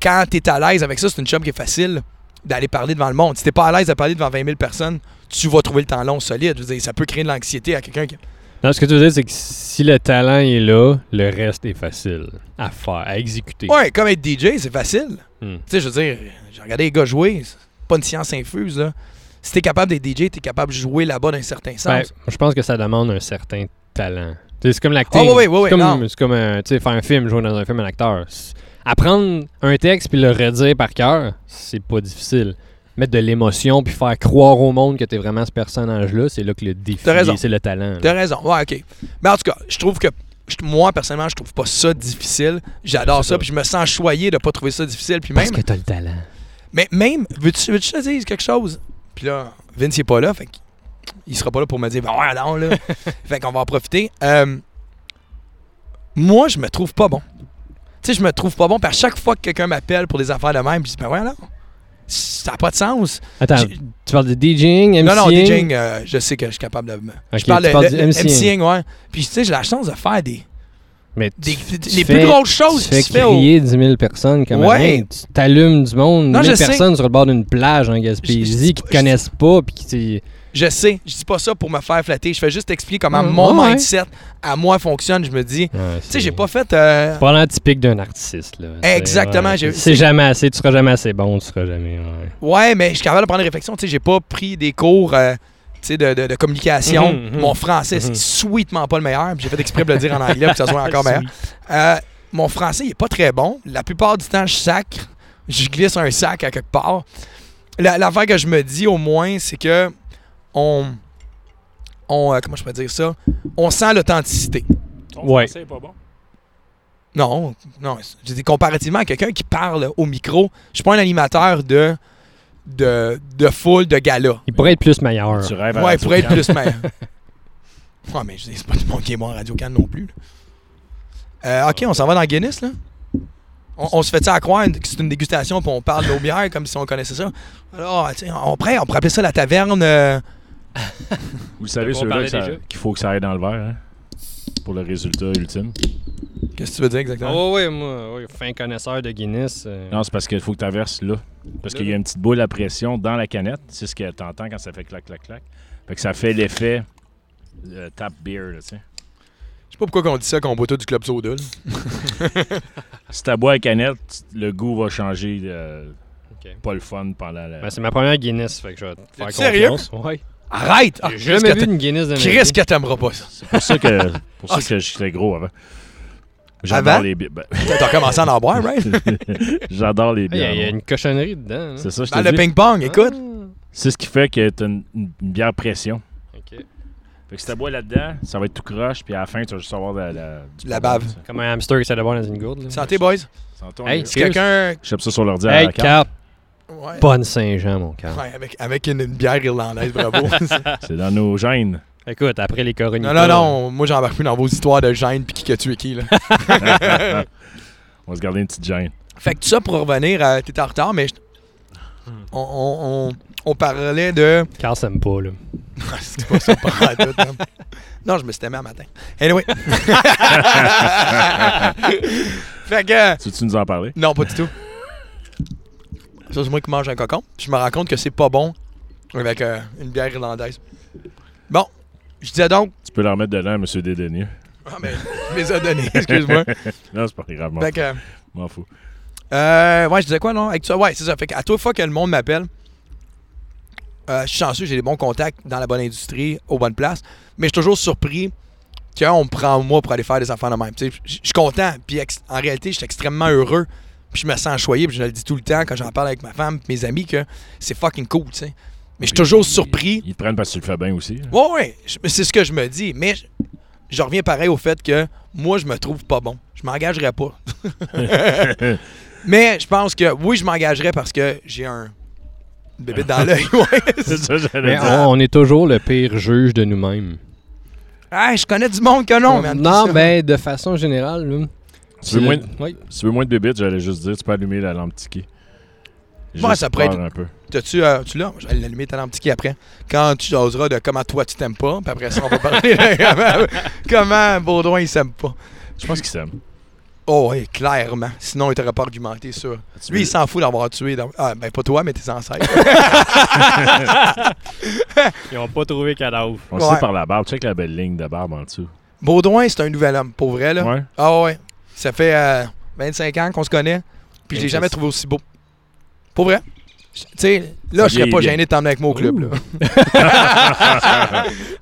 [SPEAKER 2] quand t'es à l'aise avec ça, c'est une job qui est facile d'aller parler devant le monde. Si t'es pas à l'aise de parler devant 20 000 personnes, tu vas trouver le temps long solide. Je veux dire, ça peut créer de l'anxiété à quelqu'un qui...
[SPEAKER 3] Non, ce que tu veux dire, c'est que si le talent est là, le reste est facile à faire, à exécuter.
[SPEAKER 2] Ouais, comme être DJ, c'est facile.
[SPEAKER 3] Hmm.
[SPEAKER 2] Tu sais, je veux dire, j'ai regardé les gars jouer, c'est pas une science infuse, là. Si t'es capable d'être DJ, t'es capable de jouer là-bas d'un certain sens.
[SPEAKER 3] Ben, je pense que ça demande un certain talent. Tu sais, C'est comme l'acting.
[SPEAKER 2] Ah, oui, oui, oui,
[SPEAKER 3] c'est comme, un- tu sais, faire un film, jouer dans un film, un acteur. Apprendre un texte puis le redire par cœur, c'est pas difficile. Mettre de l'émotion puis faire croire au monde que t'es vraiment ce personnage-là, c'est là que le défi, c'est le talent.
[SPEAKER 2] T'as raison. Ouais, OK. Mais en tout cas, je trouve que moi, personnellement, je trouve pas ça difficile. J'adore ça, puis je me sens choyé de pas trouver ça difficile. Puis
[SPEAKER 3] Parce
[SPEAKER 2] même,
[SPEAKER 3] que t'as le talent.
[SPEAKER 2] mais même, veux-tu veux te dise quelque chose? Puis là, Vince, il est pas là, fait il sera pas là pour me dire, ben ouais, non, là. <laughs> fait qu'on va en profiter. Euh, moi, je me trouve pas bon. Tu sais, je me trouve pas bon, puis à chaque fois que quelqu'un m'appelle pour des affaires de même, je dis, ben ouais, non. Ça n'a pas de sens.
[SPEAKER 3] Attends, tu parles de DJing, MCing?
[SPEAKER 2] Non, non, DJing, euh, je sais que je suis capable de. me-
[SPEAKER 3] Ok,
[SPEAKER 2] je parle
[SPEAKER 3] tu
[SPEAKER 2] de le-
[SPEAKER 3] MCing.
[SPEAKER 2] MCing, ouais. Puis tu sais, j'ai la chance de faire des.
[SPEAKER 3] Mais
[SPEAKER 2] des-
[SPEAKER 3] tu-
[SPEAKER 2] des-
[SPEAKER 3] tu
[SPEAKER 2] les
[SPEAKER 3] fais-
[SPEAKER 2] plus grosses choses
[SPEAKER 3] Tu fais
[SPEAKER 2] qui au-
[SPEAKER 3] crier 10 000 personnes comme
[SPEAKER 2] Ouais.
[SPEAKER 3] rien. Tu t'allumes du monde,
[SPEAKER 2] Non,
[SPEAKER 3] 1000
[SPEAKER 2] je sais.
[SPEAKER 3] personnes sur le bord d'une plage en
[SPEAKER 2] Je- je
[SPEAKER 3] Gaspésie
[SPEAKER 2] dis
[SPEAKER 3] qui te connaissent pas puis qui
[SPEAKER 2] Je sais, je dis pas ça pour me faire flatter. Je fais juste expliquer comment
[SPEAKER 3] Mm,
[SPEAKER 2] mon
[SPEAKER 3] ouais.
[SPEAKER 2] mindset à moi fonctionne. Je me dis,
[SPEAKER 3] Ouais,
[SPEAKER 2] tu sais, j'ai pas fait. euh,
[SPEAKER 3] C'est pas l'air typique d'un artiste. Là.
[SPEAKER 2] Exactement,
[SPEAKER 3] C'est
[SPEAKER 2] j'ai-
[SPEAKER 3] ouais. C'est jamais assez, tu seras jamais assez bon, tu seras jamais. ouais.
[SPEAKER 2] Ouais, mais je suis capable de prendre des réflexions. Tu sais, j'ai pas pris des cours euh, tu sais, de, de- de communication.
[SPEAKER 3] Mhm, mhm.
[SPEAKER 2] Mon français, c'est
[SPEAKER 3] Mhm.
[SPEAKER 2] sweetement pas le meilleur. J'ai fait exprès de le dire en anglais pour que ça soit <laughs> encore meilleur. Euh, mon français, il est pas très bon. La plupart du temps, je sacre. Je glisse un sac à quelque part. La- L'affaire que je me dis, au moins, c'est que on. on euh, comment je peux dire ça? On sent l'authenticité.
[SPEAKER 1] Ton
[SPEAKER 3] Ouais.
[SPEAKER 1] français est pas bon?
[SPEAKER 2] Non, non. Je dis comparativement à quelqu'un qui parle au micro, je suis pas un animateur de, de, de foule, de gala.
[SPEAKER 3] Il pourrait être plus meilleur.
[SPEAKER 1] Tu rêves à
[SPEAKER 2] Ouais, il pourrait être plus meilleur. <laughs> ouais, mais je dis, c'est pas tout le monde qui est bon à Radio Can non plus. là. Euh, ok, on s'en va dans Guinness, là. On, on se fait ça à croire que c'est une dégustation puis on parle de nos bières comme si on connaissait ça? Alors, on, pourrait, on pourrait appeler ça la taverne. euh,
[SPEAKER 1] Vous le savez, ceux-là, qu'il faut que ça aille dans le verre, hein, pour le résultat ultime.
[SPEAKER 2] Qu'est-ce que tu veux dire exactement?
[SPEAKER 3] Oh, oui, moi, oui, fin connaisseur de Guinness. euh,
[SPEAKER 1] Non, c'est parce qu'il faut que tu verses là. Parce qu'il y a une petite boule à pression dans la canette. C'est ce que tu entends quand ça fait clac, clac, clac. Fait que ça fait l'effet euh, tap beer, là, tu sais.
[SPEAKER 2] Je sais pas pourquoi on dit ça quand on boit tout du club soda. <laughs>
[SPEAKER 1] Si tu bois à canette, le goût va changer. euh. Pas le fun pendant la.
[SPEAKER 3] ben, c'est ma première Guinness, fait que je vais te faire
[SPEAKER 2] sérieux?
[SPEAKER 3] confiance. Ouais.
[SPEAKER 2] Arrête! Ah,
[SPEAKER 3] J'ai
[SPEAKER 2] Chris,
[SPEAKER 3] jamais
[SPEAKER 2] que
[SPEAKER 3] vu une Guinness de ma
[SPEAKER 2] Chris que t'aimeras pas ça.
[SPEAKER 1] C'est pour ça que, pour ça
[SPEAKER 2] Ah,
[SPEAKER 1] que j'étais gros avant. J'adore les bières. ben,
[SPEAKER 2] T'as commencé à en boire, right? <laughs>
[SPEAKER 1] J'adore les
[SPEAKER 3] Ah, Il y, a-
[SPEAKER 1] bières.
[SPEAKER 3] il y a une cochonnerie dedans. hein.
[SPEAKER 1] C'est ça, je
[SPEAKER 2] Dans le ping-pong, écoute.
[SPEAKER 1] C'est ce qui fait que tu as une, une bière pression.
[SPEAKER 3] Ah, ok.
[SPEAKER 1] Fait que si tu bois là-dedans, ça va être tout croche, puis à la fin, tu vas juste avoir de la, la, du
[SPEAKER 2] La
[SPEAKER 1] bonbon,
[SPEAKER 2] bave.
[SPEAKER 3] Comme un hamster qui s'est de boire dans une gourde. là.
[SPEAKER 2] Santé, boys.
[SPEAKER 1] Sens-toi,
[SPEAKER 3] Hey?
[SPEAKER 2] Si quelqu'un.
[SPEAKER 1] Je ça sur l'ordi à
[SPEAKER 3] Hey,
[SPEAKER 1] la carte.
[SPEAKER 2] Ouais.
[SPEAKER 3] bonne Saint-Jean, mon cœur.
[SPEAKER 2] Ouais, avec, avec une, une bière irlandaise, bravo. <laughs>
[SPEAKER 1] C'est dans nos gènes.
[SPEAKER 3] Écoute, après les coronitas...
[SPEAKER 2] non, non, non, moi j'embarque plus dans vos histoires de gêne puis qui a tué qui, là. <laughs>
[SPEAKER 1] On va se garder une petite gêne.
[SPEAKER 2] Fait que tout ça pour revenir à. T'étais en retard, mais. On, on, on, on parlait de.
[SPEAKER 3] Carl s'aime pas, là.
[SPEAKER 2] C'est pas ça, pas en tout, hein. Non, je me suis aimé un matin. Anyway. <laughs> fait que.
[SPEAKER 1] Tu veux-tu nous en parler?
[SPEAKER 2] Non, pas du tout. Ça, c'est moi qui mange un cocon. Je me rends compte que c'est pas bon Avec euh, une bière irlandaise. Bon, je disais donc.
[SPEAKER 1] Tu peux la remettre dedans, M. Dédaigneux.
[SPEAKER 2] Ah, mais je les ai donnés, excuse-moi. <laughs>
[SPEAKER 1] Non, c'est pas grave, m'en
[SPEAKER 2] Fait que,
[SPEAKER 1] m'en fous.
[SPEAKER 2] euh, ouais, je disais quoi, non? Avec ça, ouais, c'est ça. Fait qu'à toute fois que le monde m'appelle, euh, je suis chanceux, j'ai des bons contacts dans la bonne industrie, aux bonnes places, mais je suis toujours surpris qu'on me prend moi pour aller faire des affaires de même. Tu sais, Je je suis content, puis ex- en réalité, je suis extrêmement heureux, puis je me sens choyé, puis je le dis tout le temps quand j'en parle avec ma femme, mes amis, que c'est fucking cool, tu sais. Mais je suis toujours surpris.
[SPEAKER 1] Ils te prennent parce que tu le fais bien aussi. hein.
[SPEAKER 2] Ouais, c'est ce que je me dis. Mais je, je reviens pareil au fait que moi, je me trouve pas bon. Je m'engagerais pas. <laughs> mais je pense que oui, je m'engagerais parce que j'ai un bébé dans l'œil. Ouais. <laughs>
[SPEAKER 1] C'est ça, que j'allais
[SPEAKER 3] Mais
[SPEAKER 1] dire.
[SPEAKER 3] on, on est toujours le pire juge de nous-mêmes.
[SPEAKER 2] Ah, je connais du monde que non. mais en tout
[SPEAKER 3] non,
[SPEAKER 2] cas,
[SPEAKER 3] ben, de façon générale,
[SPEAKER 1] Tu veux, moins,
[SPEAKER 3] oui.
[SPEAKER 1] si tu veux moins de bébites, j'allais juste dire, tu peux allumer la lampe tiki.
[SPEAKER 2] Ouais, ça pourrait
[SPEAKER 1] peur un peu.
[SPEAKER 2] T'as-tu, euh, tu l'as? Je vais l'allumer ta lampe tiki après. Quand tu oseras de comment toi tu t'aimes pas, puis après ça, on va parler de <laughs> comment, Baudouin il s'aime pas.
[SPEAKER 1] Je pense qu'ils s'aiment.
[SPEAKER 2] Oh, oui, clairement. Sinon, il t'aurait pas argumenté ça. Lui, il s'en fout d'avoir tué. dans- Ah, ben, pas toi, mais tes ancêtres. <laughs>
[SPEAKER 3] Ils ont pas trouvé cadavre.
[SPEAKER 1] On
[SPEAKER 2] Ouais.
[SPEAKER 1] sait par la barbe. Check la belle ligne de barbe en dessous.
[SPEAKER 2] Baudouin, c'est un nouvel homme, pour vrai, là.
[SPEAKER 1] Ouais.
[SPEAKER 2] Ah ouais. Ça fait euh, 25 ans qu'on se connaît. Puis je l'ai jamais trouvé aussi beau. Pour vrai? Tu sais, là, je serais pas
[SPEAKER 1] bien.
[SPEAKER 2] gêné de t'emmener avec moi au club. Là.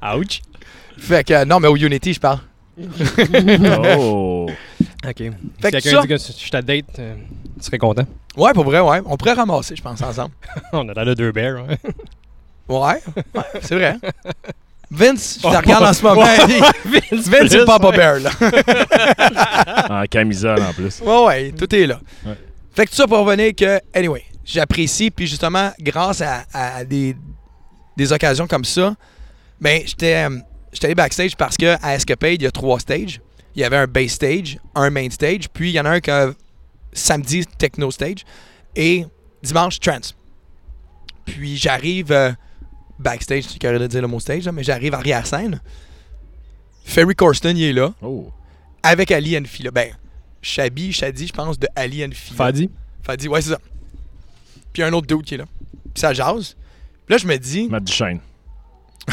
[SPEAKER 2] <laughs>
[SPEAKER 3] Ouch!
[SPEAKER 2] Fait que, euh, non, mais au Unity, je parle. <laughs>
[SPEAKER 1] Oh!
[SPEAKER 2] Fait <laughs>
[SPEAKER 3] OK. si
[SPEAKER 2] que
[SPEAKER 3] quelqu'un
[SPEAKER 2] ça-
[SPEAKER 3] dit que je ta date, euh, tu serais content.
[SPEAKER 2] Ouais, pour vrai, ouais. On pourrait ramasser, je pense, ensemble.
[SPEAKER 3] On a dans le deux bears. hein.
[SPEAKER 2] Ouais, ouais c'est vrai. Vince, je
[SPEAKER 3] Oh,
[SPEAKER 2] te regarde en ce moment. <laughs>
[SPEAKER 3] Vince,
[SPEAKER 2] Vince, c'est Papa Bear, là. <laughs>
[SPEAKER 1] En camisole en plus.
[SPEAKER 2] Ouais, ouais, tout est là.
[SPEAKER 1] Ouais.
[SPEAKER 2] Fait que tout ça pour revenir que, anyway, j'apprécie, puis justement, grâce à, à des, des occasions comme ça, ben, j'étais euh, j'étais allé backstage parce que à Escapade, il y a trois stages. Il y avait un base stage, un main stage, puis il y en a un que samedi, techno stage, et dimanche, trance. Puis j'arrive euh, backstage, c'est carré de dire le mot stage, là, mais j'arrive arrière-scène. Ferry Corsten, il est là,
[SPEAKER 1] Oh!
[SPEAKER 2] avec Ali Enfi, là. Ben, Shabi, Shadi, je pense, de Ali Enfi. là.
[SPEAKER 3] Fadi.
[SPEAKER 2] Fadi, ouais, c'est ça. Puis un autre dude qui est là. Puis ça jase. Puis là, je me dis.
[SPEAKER 1] Matt Duchesne. <laughs>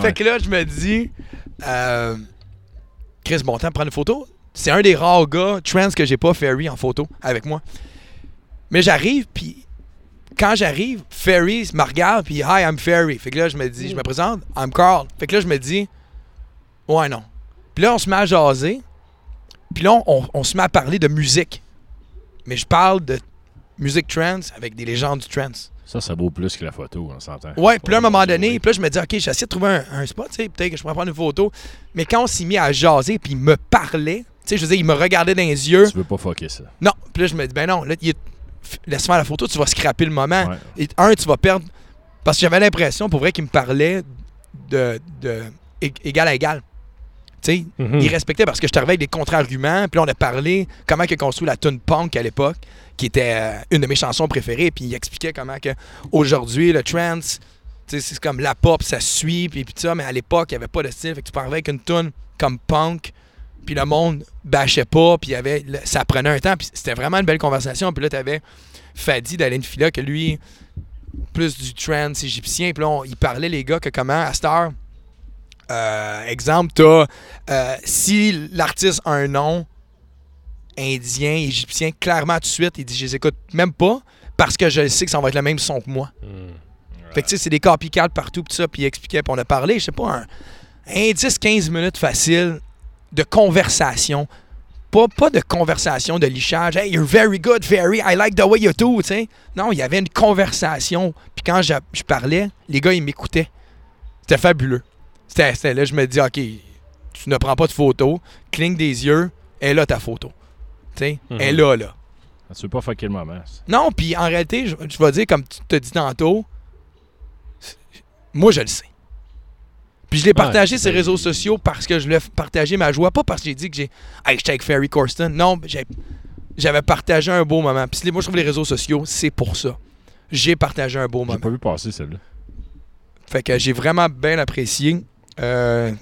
[SPEAKER 2] fait que là, je me dis. Euh, Chris, bon temps, prendre une photo. C'est un des rares gars trans que j'ai pas Ferry en photo avec moi. Mais j'arrive, puis quand j'arrive, Ferry me regarde, puis Hi, I'm Ferry. Fait que là, je me dis, je me présente, I'm Carl. Fait que là, je me dis, ouais, non. Puis là, on se met à jaser. Puis là, on, on se met à parler de musique. Mais je parle de musique trance avec des légendes du trance.
[SPEAKER 1] Ça, ça vaut plus que la photo, on s'entend.
[SPEAKER 2] Ouais, puis là, à un moment donné, puis là, je me dis, OK, j'essaie de trouver un, un spot, tu sais, peut-être que je pourrais prendre une photo. Mais quand on s'est mis à jaser, puis il me parlait, tu sais, je veux dire, il me regardait dans les yeux.
[SPEAKER 1] Tu veux pas fucker ça.
[SPEAKER 2] Non, puis là, je me dis, ben non, là, il est- laisse faire la photo, tu vas scraper le moment.
[SPEAKER 1] Ouais.
[SPEAKER 2] Et un, tu vas perdre. Parce que j'avais l'impression, pour vrai, qu'il me parlait de, de égal à égal. Tu sais,
[SPEAKER 3] Mhm.
[SPEAKER 2] il respectait parce que je t'arrivais avec des contre-arguments. Puis là, on a parlé comment il a construit la tune punk à l'époque, qui était euh, une de mes chansons préférées. Puis il expliquait comment que aujourd'hui le trance, tu sais, c'est comme la pop, ça suit. Puis, puis ça, mais à l'époque, il n'y avait pas de style. Fait que tu parlais avec une tune comme punk. Puis le monde bâchait pas. Puis avait, ça prenait un temps. Puis c'était vraiment une belle conversation. Puis là, tu avais Fadi d'Alain Fila, que lui, plus du trance égyptien. Puis là, on- il parlait, les gars, que comment, à cette heure, euh, exemple, t'as euh, si l'artiste a un nom indien, égyptien, clairement tout de suite, il dit je les écoute même pas parce que je sais que ça va être le même son que moi.
[SPEAKER 3] Mhm.
[SPEAKER 2] Fait que tu sais, c'est des copycats partout, tout ça, puis il expliquait, puis on a parlé, je sais pas, un, un 10-15 minutes facile de conversation. Pas, pas de conversation de lichage. Hey, you're very good, very, I like the way you do, tu sais. Non, il y avait une conversation, puis quand je, je parlais, les gars, ils m'écoutaient. C'était fabuleux. C'était là, je me dis, OK, tu ne prends pas de photo, cligne des yeux, et là ta photo. Tu sais,
[SPEAKER 3] Mhm.
[SPEAKER 2] elle là, là.
[SPEAKER 1] Tu veux pas fucker le moment.
[SPEAKER 2] Non, puis en réalité, je, je vais dire, comme tu te dis tantôt, moi, je le sais. Puis je l'ai partagé sur les réseaux sociaux parce que je voulais f- partager ma joie, pas parce que j'ai dit que j'ai. Hey, j'étais avec Ferry Corsten. Non, j'ai- j'avais partagé un beau moment. Puis moi, je trouve les réseaux sociaux, c'est pour ça. J'ai partagé un beau
[SPEAKER 1] J'ai
[SPEAKER 2] moment.
[SPEAKER 1] pas vu passer celle-là.
[SPEAKER 2] Fait que j'ai vraiment bien apprécié. Euh,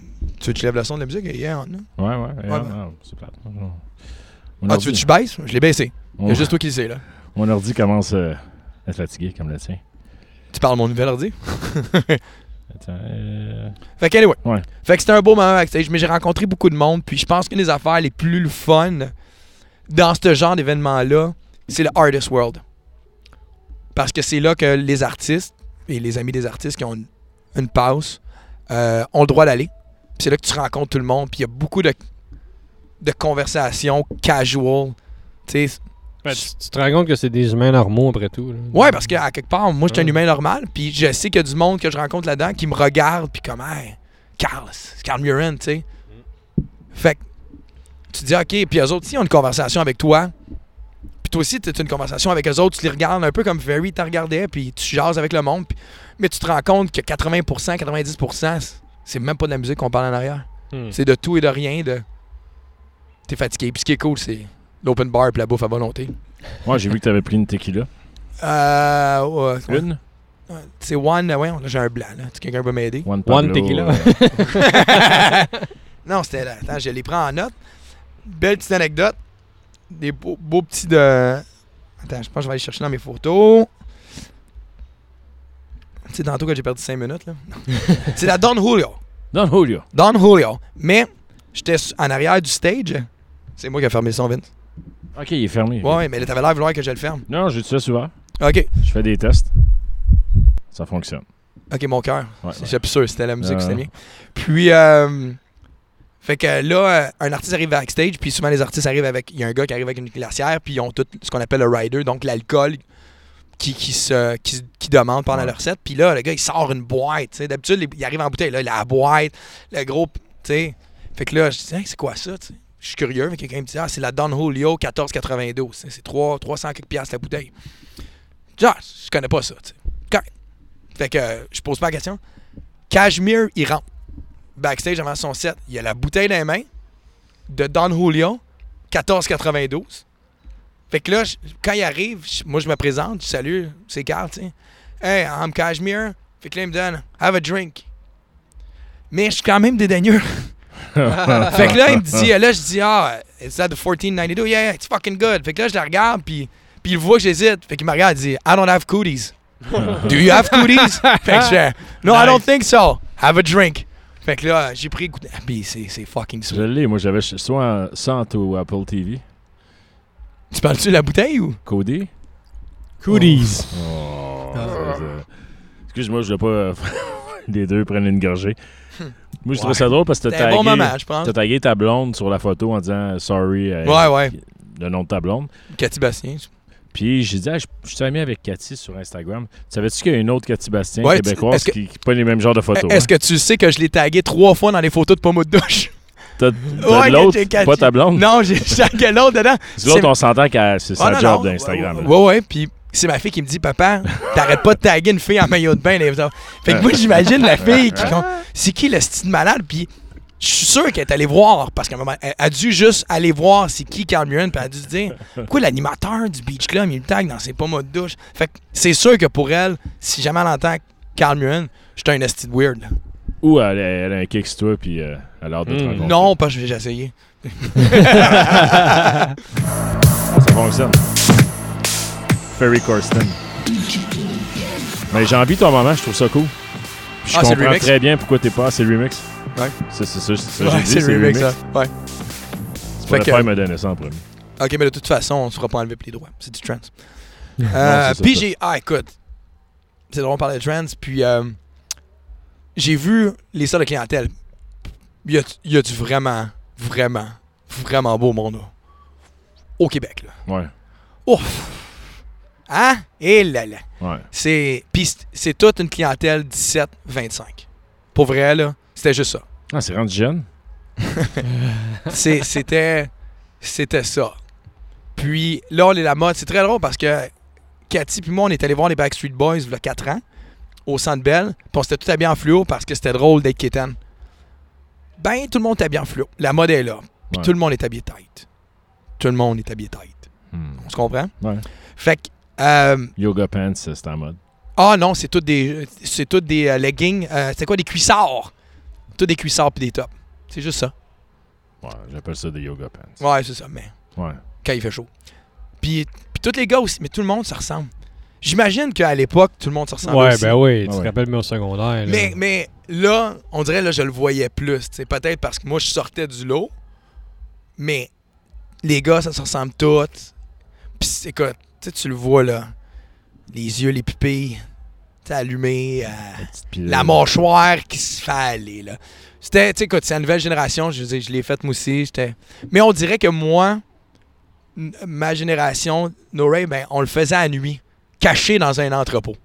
[SPEAKER 2] tu veux que je lève le son de la musique? Yeah, non?
[SPEAKER 1] Ouais, ouais.
[SPEAKER 2] Ouais, ouais.
[SPEAKER 1] c'est plate.
[SPEAKER 2] Ah, tu veux que je baisse? Je l'ai baissé. Il y a juste toi qui le sais, là.
[SPEAKER 1] Mon ordi commence euh, à être fatigué, comme le tien.
[SPEAKER 2] Tu parles de mon nouvel ordi? <laughs>
[SPEAKER 1] Euh,
[SPEAKER 2] Fait que, anyway.
[SPEAKER 1] Ouais.
[SPEAKER 2] Fait que c'était un beau moment backstage, mais j'ai rencontré beaucoup de monde. Puis je pense que les affaires les plus le fun dans ce genre d'événement-là, c'est le Artist World. Parce que c'est là que les artistes et les amis des artistes qui ont une, une pause euh, ont le droit d'aller. Puis c'est là que tu rencontres tout le monde. Puis il y a beaucoup de, de conversations casual. Tu sais,
[SPEAKER 3] Tu, tu te rends compte que c'est des humains normaux après tout. là.
[SPEAKER 2] Ouais, parce qu'à quelque part, moi, je suis un humain normal, puis je sais qu'il y a du monde que je rencontre là-dedans qui me regarde, puis comme, hey, Carl, c'est Carl Murin, tu sais. Fait que tu te dis, OK, puis eux autres, s'ils ont une conversation avec toi, puis toi aussi, tu as une conversation avec eux autres, tu les regardes un peu comme Ferry t'en regardait, puis tu jases avec le monde, puis- mais tu te rends compte que 80%, 90%, c'est même pas de la musique qu'on parle en arrière.
[SPEAKER 3] Hmm.
[SPEAKER 2] C'est de tout et de rien, de. T'es fatigué. Puis ce qui est cool, c'est l'open bar puis la bouffe à volonté.
[SPEAKER 1] Ouais, j'ai vu que tu avais pris une tequila.
[SPEAKER 2] Euh. ouais, ouais.
[SPEAKER 1] Une?
[SPEAKER 2] Ouais, C'est one, euh, ouais, là, j'ai un blanc, là. Tu quelqu'un peut m'aider?
[SPEAKER 1] One,
[SPEAKER 3] tequila.
[SPEAKER 1] euh, <laughs>
[SPEAKER 2] non, c'était là. Attends, je les prends en note. Belle petite anecdote. Des beaux, beaux petits de. Attends, je pense que je vais aller chercher dans mes photos. Tu sais, tantôt que j'ai perdu 5 minutes, là. <laughs> C'est la Don Julio.
[SPEAKER 1] Don Julio.
[SPEAKER 2] Don Julio. Mais, j'étais en arrière du stage. C'est moi qui ai fermé le son, Vince.
[SPEAKER 1] Ok, il est fermé.
[SPEAKER 2] Ouais, mais là, t'avais l'air vouloir que je le ferme.
[SPEAKER 1] Non, j'ai ça souvent.
[SPEAKER 2] Ok.
[SPEAKER 1] Je fais des tests. Ça fonctionne.
[SPEAKER 2] Ok, mon cœur.
[SPEAKER 1] Ouais,
[SPEAKER 2] C'est-
[SPEAKER 1] ouais.
[SPEAKER 2] J'étais plus sûr, c'était la musique,
[SPEAKER 1] Ah.
[SPEAKER 2] c'était bien. Puis, euh, fait que là, euh, un artiste arrive backstage, puis souvent les artistes arrivent avec. Il y a un gars qui arrive avec une glacière, puis ils ont tout ce qu'on appelle le rider, donc l'alcool qui, qui, se, qui, qui demande pendant
[SPEAKER 1] Ouais.
[SPEAKER 2] leur set. Puis là, le gars, il sort une boîte. D'habitude, il arrive en bouteille, là, il a la boîte, le gros. Tu sais. Fait que là, je dis, Hey, c'est quoi ça, tu sais? Je suis curieux, mais quelqu'un me dit, ah, c'est la Don Julio 1492. Tu sais, C'est 3, 300 quelques piastres la bouteille. Genre, je connais pas ça, tu sais. Correct. Fait que euh, je pose pas la question. Cashmere, il rentre. Backstage avant son set, il a la bouteille dans les mains de Don Julio, 14,92. Fait que là, quand il arrive, moi je me présente, je salue, c'est Carl, tu. Hey, I'm Cashmere. Fait que là, me donne, have a drink. Mais je suis quand même dédaigneux. <laughs> fait que là, il me dit, là, je dis, ah, is that the 1492? Yeah, yeah, it's fucking good. Fait que là, je la regarde, puis, puis il voit que j'hésite. Fait qu'il me regarde, il dit, I don't have cooties. Do you have cooties? fait que je fais, No, I don't think so. Have a drink. Fait que là, j'ai pris. Ah, Puis c'est c'est fucking
[SPEAKER 1] Je
[SPEAKER 2] sweet.
[SPEAKER 1] l'ai. Moi, j'avais soit ça au Apple TV.
[SPEAKER 2] Tu parles-tu de la bouteille ou?
[SPEAKER 1] Codé.
[SPEAKER 3] Cooties.
[SPEAKER 1] Oh,
[SPEAKER 2] Ah.
[SPEAKER 1] Excuse-moi, je voulais pas. euh, les deux prennent une gorgée. Moi, je trouvais ça drôle parce que t'as tagué,
[SPEAKER 2] bon moment, je pense.
[SPEAKER 1] t'as tagué ta blonde sur la photo en disant sorry. euh,
[SPEAKER 2] Ouais, ouais.
[SPEAKER 1] Le nom de ta blonde.
[SPEAKER 2] Cathy Bastien.
[SPEAKER 1] Puis j'ai dit, ah, je, je suis ami avec Cathy sur Instagram. Savais-tu qu'il y a une autre Cathy Bastien
[SPEAKER 2] Ouais,
[SPEAKER 1] québécoise
[SPEAKER 2] que-
[SPEAKER 1] qui n'a pas les mêmes genres de photos?
[SPEAKER 2] Est-ce que tu sais que je l'ai tagué trois fois dans les photos de pommeau de douche?
[SPEAKER 1] T'as <laughs>
[SPEAKER 2] Ouais,
[SPEAKER 1] l'autre, pas ta blonde?
[SPEAKER 2] Non, j'ai tagué l'autre dedans.
[SPEAKER 1] L'autre, on s'entend que c'est sa
[SPEAKER 2] Ah, non,
[SPEAKER 1] job d'Instagram.
[SPEAKER 2] Ouais, ouais. Puis c'est ma fille qui me dit, papa, t'arrêtes pas de taguer une fille en maillot de bain. les- Fait que moi, j'imagine la fille qui. C'est qui le style malade? Puis je suis sûr qu'elle est allée voir, parce qu'à un moment, elle a dû juste aller voir c'est qui Carl Murin, puis elle a dû se dire, pourquoi l'animateur du Beach Club, il me tag dans ses pommes de douche? Fait que c'est sûr que pour elle, si jamais elle entend Carl Murin, j'étais un esti de weird. là.
[SPEAKER 1] Ou elle, a- elle a un kick sur toi, puis euh, elle a hâte de te
[SPEAKER 3] Hmm.
[SPEAKER 1] rencontrer.
[SPEAKER 2] Non, que j'ai essayé.
[SPEAKER 1] Ça fonctionne. Ferry Corsten. Mais j'ai envie de ton moment, je trouve ça cool. Puis je
[SPEAKER 2] Ah,
[SPEAKER 1] comprends
[SPEAKER 2] remix?
[SPEAKER 1] très bien pourquoi t'es pas. C'est le remix.
[SPEAKER 2] Ouais.
[SPEAKER 1] C'est c'est ça, c'est ça que
[SPEAKER 2] Ouais, c'est le remix, ça. Ouais.
[SPEAKER 1] Tu pourrais
[SPEAKER 2] que-
[SPEAKER 1] pas me donner ça en premier.
[SPEAKER 2] Ok, mais de toute façon, on se fera pas enlever les droits. C'est du trans. <laughs>
[SPEAKER 1] Non,
[SPEAKER 2] Euh, puis j'ai. Ah, écoute. C'est drôle de parler de trans. Puis euh, j'ai vu les salles de clientèle. Il y a, y a du vraiment, vraiment, vraiment beau monde au Québec. Là?
[SPEAKER 1] Ouais,
[SPEAKER 2] Ouf! Hein? Et là là.
[SPEAKER 1] ouais.
[SPEAKER 2] C'est. Puis c'est- toute une clientèle 17-25. Pour vrai, là, c'était juste ça.
[SPEAKER 1] Ah, c'est rendu jeune? <laughs>
[SPEAKER 2] C'était. C'était ça. Puis là, on est la mode. C'est très drôle parce que Cathy puis moi, on est allé voir les Backstreet Boys il y a 4 ans au Centre Bell. Puis on s'était tout habillé en fluo parce que c'était drôle d'être kitten. Ben, tout le monde est habillé en fluo. La mode est là. Puis
[SPEAKER 1] Ouais.
[SPEAKER 2] tout le monde est habillé tight. Tout le monde est habillé tight.
[SPEAKER 1] Hmm.
[SPEAKER 2] On se comprend?
[SPEAKER 1] Ouais.
[SPEAKER 2] Fait que. Euh,
[SPEAKER 1] Yoga pants, c'est en mode.
[SPEAKER 2] ah non, c'est tout des. C'est tout des euh, leggings. euh, c'est quoi des cuissards? Tout des cuissards puis des tops. C'est juste ça.
[SPEAKER 1] Ouais, j'appelle ça des yoga pants.
[SPEAKER 2] Ouais, c'est ça. Mais
[SPEAKER 1] Ouais.
[SPEAKER 2] quand il fait chaud. Puis, puis tous les gars aussi, mais tout le monde, ça ressemble. J'imagine qu'à l'époque, tout le monde se ressemblait
[SPEAKER 3] Ouais,
[SPEAKER 2] aussi.
[SPEAKER 3] ben oui, tu
[SPEAKER 1] Ouais,
[SPEAKER 3] te rappelles mon secondaire. là.
[SPEAKER 2] Mais, mais là, on dirait là, je le voyais plus. Peut-être parce que moi, je sortais du lot. Mais les gars, ça se ressemble tous. Puis c'est quoi, tu sais, tu le vois là. Les yeux, les pupilles, allumés. euh, la mâchoire qui se fait aller, là. C'était, tu sais, écoute, c'est la nouvelle génération, je veux dire, je l'ai faite moi aussi. j'étais- Mais on dirait que moi, ma génération, No Ray, ben, on le faisait à nuit, caché dans un entrepôt.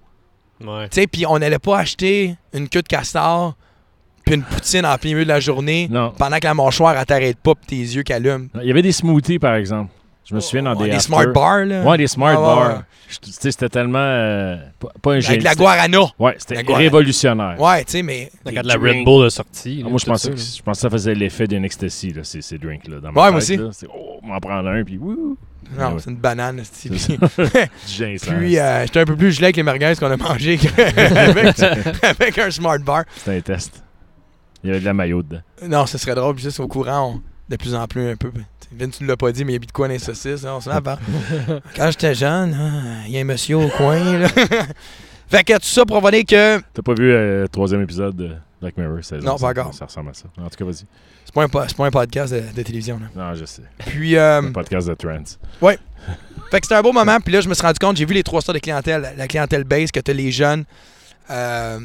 [SPEAKER 3] Ouais.
[SPEAKER 2] Tu sais, puis on n'allait pas acheter une queue de castor puis une poutine en plein milieu de la journée
[SPEAKER 1] Non.
[SPEAKER 2] pendant que la mâchoire, elle t'arrête pas puis tes yeux qui allument.
[SPEAKER 1] Il y avait des smoothies, par exemple. Je me souviens dans
[SPEAKER 2] Ouais,
[SPEAKER 1] des.
[SPEAKER 2] des smart bars, là.
[SPEAKER 1] Ouais, des smart bars. Tu sais, c'était tellement. euh, pas, pas un
[SPEAKER 2] Avec la guarana.
[SPEAKER 1] Ouais, c'était révolutionnaire.
[SPEAKER 2] Ouais, tu sais, mais.
[SPEAKER 3] Quand la Red. Bull est sortie.
[SPEAKER 1] Ah, moi, je pensais,
[SPEAKER 3] ça,
[SPEAKER 1] que, je pensais que ça faisait l'effet d'un ecstasy, là, ces, ces drinks-là. Dans
[SPEAKER 2] Ouais,
[SPEAKER 1] ma
[SPEAKER 2] moi
[SPEAKER 1] tête,
[SPEAKER 2] aussi.
[SPEAKER 1] là. C'est, oh, m'en prendre un, puis wouh!
[SPEAKER 2] Non,
[SPEAKER 1] Ouais.
[SPEAKER 2] c'est une banane, c'est <laughs> puis-
[SPEAKER 1] Du ginseng.
[SPEAKER 2] Puis, euh, j'étais un peu plus gelé avec les merguez qu'on a mangé <laughs> avec, avec un smart bar.
[SPEAKER 1] C'était un test. Il y avait de la maillot dedans.
[SPEAKER 2] Non, ce serait drôle, puis juste au courant, on- de plus en plus un peu. Vince, tu ne l'as pas dit, mais il y a de quoi dans les <laughs> saucisses. là, on se met à part. Quand j'étais jeune, ah, il y a un monsieur au coin. Là. <laughs> fait que tout ça pour revenir que
[SPEAKER 1] T'as pas vu euh, le troisième épisode de Black Mirror? saison
[SPEAKER 2] Non, pas encore.
[SPEAKER 1] Ça ressemble à ça. En tout cas, vas-y.
[SPEAKER 2] c'est pas, pas un podcast de, de télévision. Là.
[SPEAKER 1] Non, je sais.
[SPEAKER 2] Puis, euh,
[SPEAKER 1] Un podcast de trans.
[SPEAKER 2] fait que c'était un beau moment. Puis là, je me suis rendu compte, j'ai vu les trois sortes de clientèle. La clientèle base, que t'as les jeunes. euh,